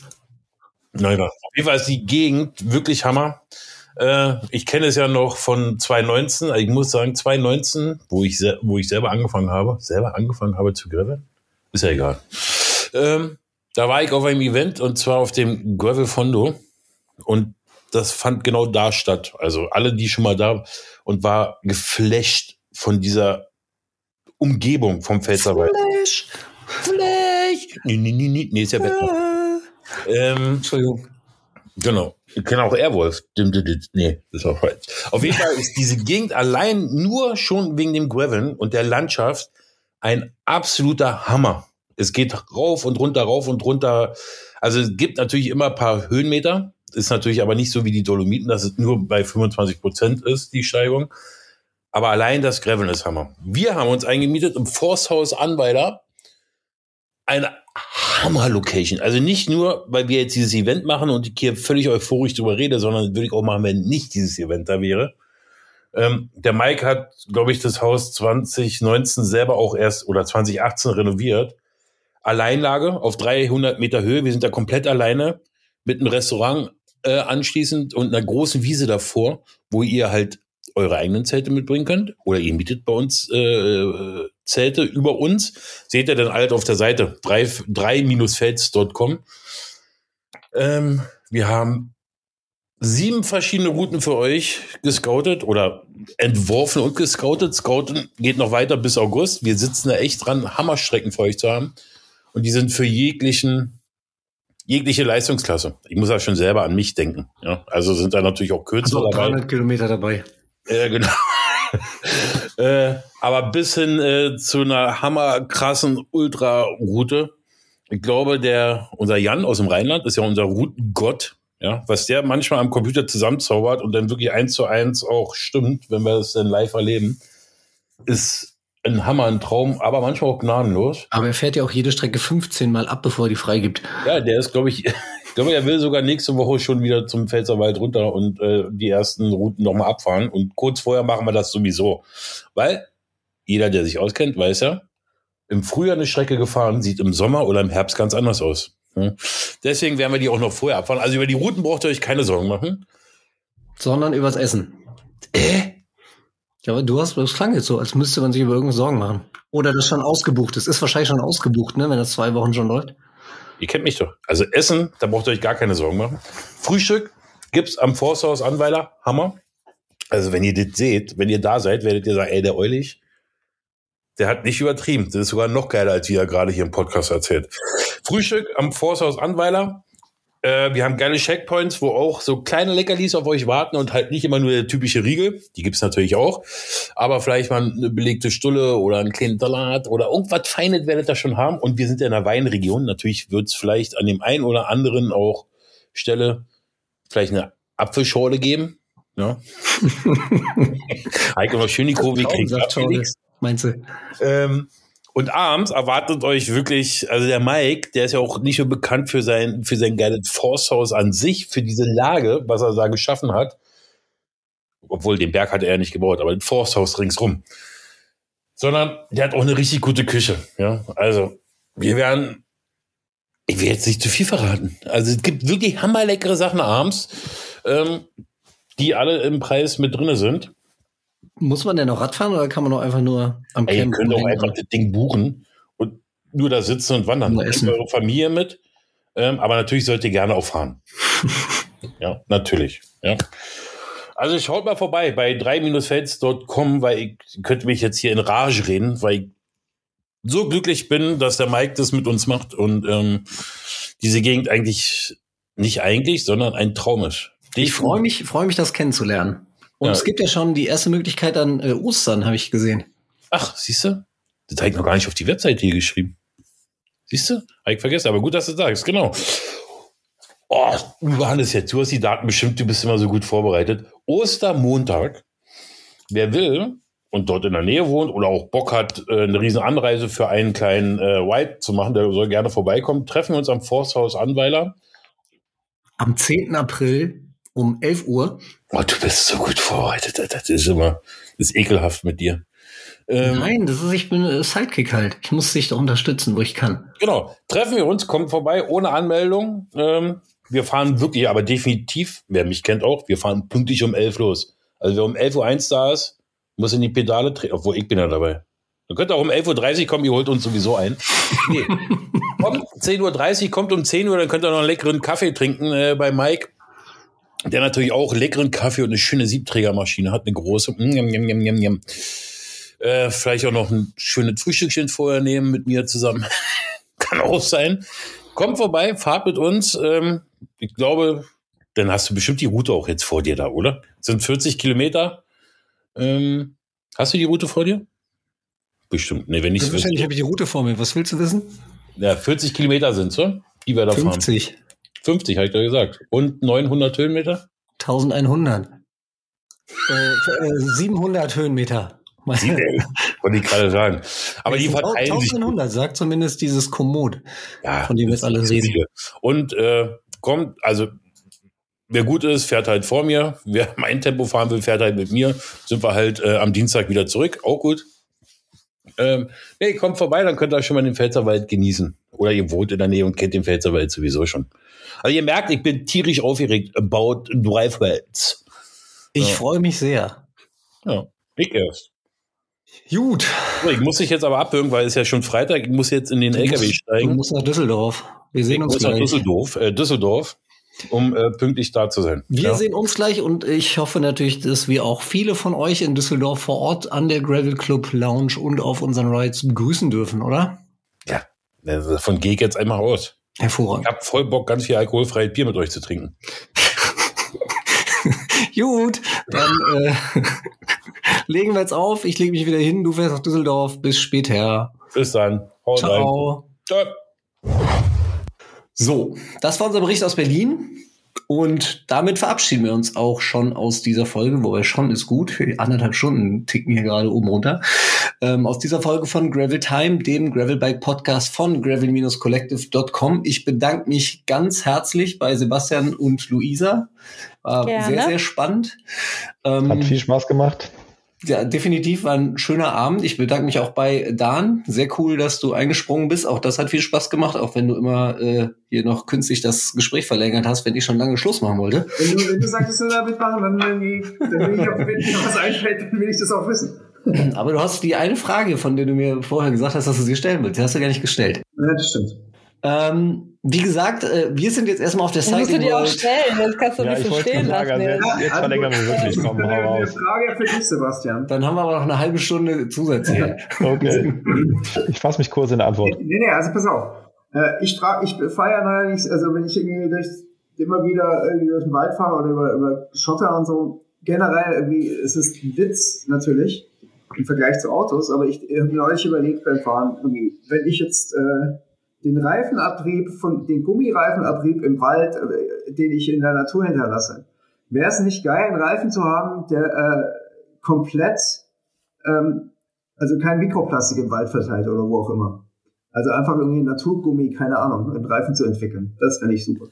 Nein, auf jeden Fall ist die Gegend wirklich Hammer. Äh, ich kenne es ja noch von 2019. Also ich muss sagen, 2019, wo ich, wo ich selber angefangen habe, selber angefangen habe zu graveln. Ist ja egal. Ähm, da war ich auf einem Event und zwar auf dem Gravel Fondo. Und das fand genau da statt. Also alle, die schon mal da und war geflasht von dieser Umgebung vom Pfälzerwald. Flash, Flash. Nee, nee, nee, nee, nee, ist ja besser. Ähm, Entschuldigung. Genau. Ich kenne auch Airwolf. Nee, das ist auch falsch. Auf jeden Fall ist diese Gegend allein nur schon wegen dem Graveln und der Landschaft ein absoluter Hammer. Es geht rauf und runter, rauf und runter. Also es gibt natürlich immer ein paar Höhenmeter. Ist natürlich aber nicht so wie die Dolomiten, dass es nur bei 25 Prozent ist, die Steigung. Aber allein das Graveln ist Hammer. Wir haben uns eingemietet im Forsthaus Anweiler. Eine Hammer-Location. Also nicht nur, weil wir jetzt dieses Event machen und ich hier völlig euphorisch drüber rede, sondern würde ich auch machen, wenn nicht dieses Event da wäre. Ähm, der Mike hat, glaube ich, das Haus 2019 selber auch erst oder 2018 renoviert. Alleinlage auf 300 Meter Höhe. Wir sind da komplett alleine mit einem Restaurant äh, anschließend und einer großen Wiese davor, wo ihr halt eure eigenen Zelte mitbringen könnt. Oder ihr mietet bei uns äh, Zelte über uns. Seht ihr dann halt auf der Seite 3-fels.com. Ähm, wir haben sieben verschiedene Routen für euch gescoutet oder entworfen und gescoutet. Scouten geht noch weiter bis August. Wir sitzen da echt dran, Hammerstrecken für euch zu haben. Und die sind für jeglichen, jegliche Leistungsklasse. Ich muss ja schon selber an mich denken. Ja, also sind da natürlich auch kürzere Also dabei. 300 Kilometer dabei. Ja, genau. äh, aber bis hin äh, zu einer hammerkrassen Ultra-Route. Ich glaube, der, unser Jan aus dem Rheinland ist ja unser Routengott. Ja, was der manchmal am Computer zusammenzaubert und dann wirklich eins zu eins auch stimmt, wenn wir es dann live erleben, ist ein Hammer, ein Traum, aber manchmal auch gnadenlos. Aber er fährt ja auch jede Strecke 15 Mal ab, bevor er die freigibt. Ja, der ist, glaube ich, ich glaube, er will sogar nächste Woche schon wieder zum Pfälzerwald runter und äh, die ersten Routen nochmal abfahren. Und kurz vorher machen wir das sowieso. Weil jeder, der sich auskennt, weiß ja, im Frühjahr eine Strecke gefahren, sieht im Sommer oder im Herbst ganz anders aus. Hm? Deswegen werden wir die auch noch vorher abfahren. Also über die Routen braucht ihr euch keine Sorgen machen. Sondern übers Essen. Äh? Ja, aber du hast, das klang jetzt so, als müsste man sich über irgendwas Sorgen machen. Oder das schon ausgebucht ist. Ist wahrscheinlich schon ausgebucht, ne, wenn das zwei Wochen schon läuft. Ihr kennt mich doch. Also Essen, da braucht ihr euch gar keine Sorgen machen. Frühstück gibt's am Forsthaus Anweiler. Hammer. Also wenn ihr das seht, wenn ihr da seid, werdet ihr sagen, ey, der Eulich, der hat nicht übertrieben. Das ist sogar noch geiler, als wie er gerade hier im Podcast erzählt. Frühstück am Forsthaus Anweiler. Äh, wir haben geile Checkpoints, wo auch so kleine Leckerlis auf euch warten und halt nicht immer nur der typische Riegel. Die gibt's natürlich auch. Aber vielleicht mal eine belegte Stulle oder einen kleinen Salat oder irgendwas Feines werdet ihr schon haben. Und wir sind ja in der Weinregion. Natürlich wird's vielleicht an dem einen oder anderen auch Stelle vielleicht eine Apfelschorle geben. Ja. Heike noch schön die Kurve Felix, meinst du? Ähm, und abends erwartet euch wirklich, also der Mike, der ist ja auch nicht nur bekannt für sein, für sein geiles Forsthaus an sich, für diese Lage, was er da geschaffen hat. Obwohl, den Berg hat er ja nicht gebaut, aber ein Forsthaus ringsrum. Sondern der hat auch eine richtig gute Küche. Ja, also wir werden, ich will jetzt nicht zu viel verraten. Also es gibt wirklich hammerleckere Sachen abends, ähm, die alle im Preis mit drinne sind. Muss man denn noch Radfahren oder kann man noch einfach nur am Ey, ihr Camp könnt auch einfach das Ding buchen und nur da sitzen und wandern. Nur essen. eure Familie mit. Ähm, aber natürlich sollt ihr gerne auch fahren. ja, natürlich. Ja. Also schaut mal vorbei bei 3-fels.com, weil ich könnte mich jetzt hier in Rage reden, weil ich so glücklich bin, dass der Mike das mit uns macht und ähm, diese Gegend eigentlich nicht eigentlich, sondern ein Traum ist. Ich freue mich, freue mich, das kennenzulernen. Und Ja. es gibt ja schon die erste Möglichkeit an äh, Ostern, habe ich gesehen. Ach, siehst du? Das habe ich noch gar nicht auf die Webseite hier geschrieben. Siehst du? Habe ich vergessen, aber gut, dass du sagst, genau. Oh, Johannes, jetzt, du hast die Daten bestimmt, du bist immer so gut vorbereitet. Ostermontag. Wer will und dort in der Nähe wohnt oder auch Bock hat, äh, eine riesen Anreise für einen kleinen äh, White zu machen, der soll gerne vorbeikommen. Treffen wir uns am Forsthaus Anweiler. Am 10. April um 11 Uhr. Oh, du bist so gut vorbereitet. Das ist immer, das ist ekelhaft mit dir. Ähm, Nein, das ist, ich bin äh, Sidekick halt. Ich muss dich da unterstützen, wo ich kann. Genau. Treffen wir uns, kommt vorbei ohne Anmeldung. Ähm, wir fahren wirklich, aber definitiv, wer mich kennt auch, wir fahren pünktlich um 11 los. Also wer um 11.01 Uhr da ist, muss in die Pedale treten, obwohl ich bin ja dabei. Ihr könnt auch um 11.30 Uhr kommen, ihr holt uns sowieso ein. Nee. kommt 10.30 Uhr, kommt um 10 Uhr, dann könnt ihr noch einen leckeren Kaffee trinken äh, bei Mike. Der natürlich auch leckeren Kaffee und eine schöne Siebträgermaschine hat, eine große. Mm, yum, yum, yum, yum, yum. Äh, vielleicht auch noch ein schönes Frühstückchen vorher nehmen mit mir zusammen. Kann auch sein. Kommt vorbei, fahrt mit uns. Ähm, ich glaube, dann hast du bestimmt die Route auch jetzt vor dir da, oder? Sind 40 Kilometer. Ähm, hast du die Route vor dir? Bestimmt. Nee, wenn nicht, Selbstverständlich habe ich die Route vor mir. Was willst du wissen? ja, 40 Kilometer sind so, die wir da fahren. 50. 50, habe ich doch gesagt. Und 900 Höhenmeter? 1100. Äh, äh, 700 Höhenmeter. Wollte ich gerade sagen. Aber die verteilen sich. 1100, sagt zumindest dieses Komoot. Ja, von dem wir jetzt alle reden. Und äh, kommt, also wer gut ist, fährt halt vor mir. Wer mein Tempo fahren will, fährt halt mit mir. Sind wir halt äh, am Dienstag wieder zurück. Auch gut. Ähm, nee, kommt vorbei, dann könnt ihr schon mal den Pfälzerwald genießen. Oder ihr wohnt in der Nähe und kennt den Pfälzerwald sowieso schon. Also ihr merkt, ich bin tierisch aufgeregt about Dreifels. Ich Ja. freue mich sehr. Ja, ich erst. Gut. So, ich muss dich jetzt aber abwürgen, weil es ist ja schon Freitag. Ich muss jetzt in den Du LKW musst- Du steigen. musst nach Düsseldorf. Wir sehen Ich uns muss nach gleich. Düsseldorf, äh, Düsseldorf, um äh, pünktlich da zu sein. Wir ja. sehen uns gleich und ich hoffe natürlich, dass wir auch viele von euch in Düsseldorf vor Ort an der Gravel Club Lounge und auf unseren Rides begrüßen dürfen, oder? Ja, davon gehe ich jetzt einmal aus. Ich Hervorragend. habe voll Bock, ganz viel alkoholfreies Bier mit euch zu trinken. Gut, dann äh, legen wir jetzt auf. Ich lege mich wieder hin. Du fährst nach Düsseldorf. Bis später. Bis dann. Rein. Ciao. Ciao. So, das war unser Bericht aus Berlin. Und damit verabschieden wir uns auch schon aus dieser Folge, wobei schon ist gut. Für anderthalb Stunden ticken hier gerade oben runter. Ähm, aus dieser Folge von Gravel Time, dem Gravelbike Podcast von gravel-collective.com. Ich bedanke mich ganz herzlich bei Sebastian und Luisa. War Gerne. sehr, sehr spannend. Ähm, Hat viel Spaß gemacht. Ja, definitiv war ein schöner Abend. Ich bedanke mich auch bei Dan. Sehr cool, dass du eingesprungen bist. Auch das hat viel Spaß gemacht, auch wenn du immer äh, hier noch künstlich das Gespräch verlängert hast, wenn ich schon lange Schluss machen wollte. Wenn du, wenn du sagst, dass du da mitmachen, dann, irgendwie, dann will ich auch, wenn mir was einfällt, dann will ich das auch wissen. Aber du hast die eine Frage, von der du mir vorher gesagt hast, dass du sie stellen willst, die hast du gar nicht gestellt. Ja, das stimmt. Ähm, wie gesagt, äh, wir sind jetzt erstmal auf der Das musst du dir auch stellen, das kannst du Ja, nicht ich so stehen sagen, lassen. also jetzt. jetzt, jetzt verlängern wir wirklich. Komm, hau Eine raus. Frage für dich, Sebastian. Dann haben wir aber noch eine halbe Stunde Zusatz hier. Okay. Ich fasse mich kurz in der Antwort. Nee, nee, also pass auf. Äh, ich trage, ich fahre ja neulich, also wenn ich irgendwie durch, immer wieder irgendwie durch den Wald fahre oder über, über Schotter und so, generell irgendwie, es ist ein Witz natürlich im Vergleich zu Autos, aber ich habe mir neulich überlegt beim Fahren, irgendwie, wenn ich jetzt äh, den Reifenabrieb von, den Gummireifenabrieb im Wald, äh, den ich in der Natur hinterlasse, wäre es nicht geil, einen Reifen zu haben, der äh, komplett, ähm, also kein Mikroplastik im Wald verteilt oder wo auch immer. Also einfach irgendwie Naturgummi, keine Ahnung, einen Reifen zu entwickeln. Das fände ich super.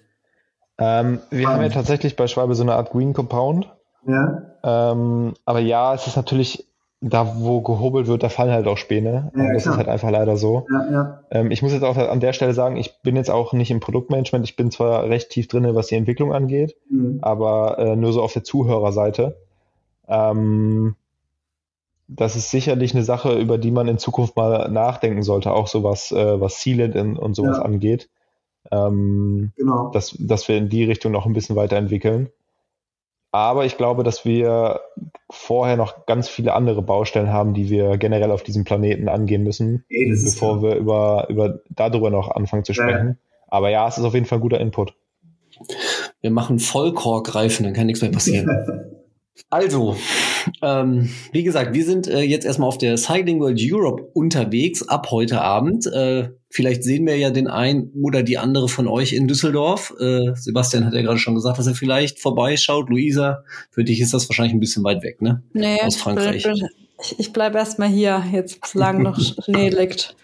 Ähm, wir Ah. haben ja tatsächlich bei Schwalbe so eine Art Green Compound. Ja, Ähm, aber ja, es ist natürlich, da wo gehobelt wird, da fallen halt auch Späne. Ja, das klar. ist halt einfach leider so. ja, ja. Ähm, ich muss jetzt auch an der Stelle sagen, ich bin jetzt auch nicht im Produktmanagement. Ich bin zwar recht tief drin, was die Entwicklung angeht, Mhm. aber äh, nur so auf der Zuhörerseite. Ähm, das ist sicherlich eine Sache, über die man in Zukunft mal nachdenken sollte, auch so was, äh, was Sealant und sowas angeht. Ähm, Genau. dass, dass wir in die Richtung noch ein bisschen weiterentwickeln. Aber ich glaube, dass wir vorher noch ganz viele andere Baustellen haben, die wir generell auf diesem Planeten angehen müssen, Ey, bevor wir über, über darüber noch anfangen zu Ja. sprechen. Aber ja, es ist auf jeden Fall ein guter Input. Wir machen Vollkorkreifen, dann kann nichts mehr passieren. Also, ähm, wie gesagt, wir sind äh, jetzt erstmal auf der Cycling World Europe unterwegs ab heute Abend. Äh, vielleicht sehen wir ja den einen oder die andere von euch in Düsseldorf. Äh, Sebastian hat ja gerade schon gesagt, dass er vielleicht vorbeischaut. Luisa, für dich ist das wahrscheinlich ein bisschen weit weg, ne? Nee, Aus Frankreich. Ich, ich bleibe erstmal hier, jetzt solange noch Schnee liegt.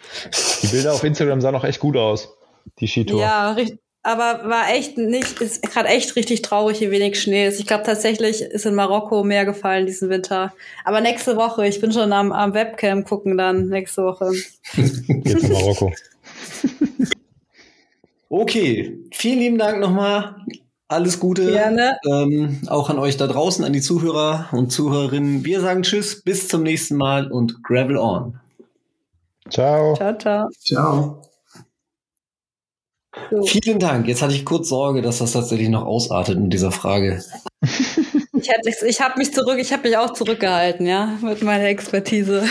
Die Bilder auf Instagram sahen auch echt gut aus, die Skitour. Ja, richtig. Aber war echt nicht, ist gerade echt richtig traurig, wie wenig Schnee ist. Ich glaube tatsächlich ist in Marokko mehr gefallen diesen Winter. Aber nächste Woche, ich bin schon am, am Webcam gucken dann nächste Woche. Jetzt in Marokko. Okay, vielen lieben Dank nochmal. Alles Gute. Gerne. Ähm, auch an euch da draußen, an die Zuhörer und Zuhörerinnen. Wir sagen Tschüss, bis zum nächsten Mal und Gravel on. Ciao. Ciao, ciao. Ciao. So. Vielen Dank. Jetzt hatte ich kurz Sorge, dass das tatsächlich noch ausartet mit dieser Frage. Ich, hätte- ich habe mich zurück, ich habe mich auch zurückgehalten, ja, mit meiner Expertise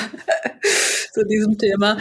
zu diesem Thema.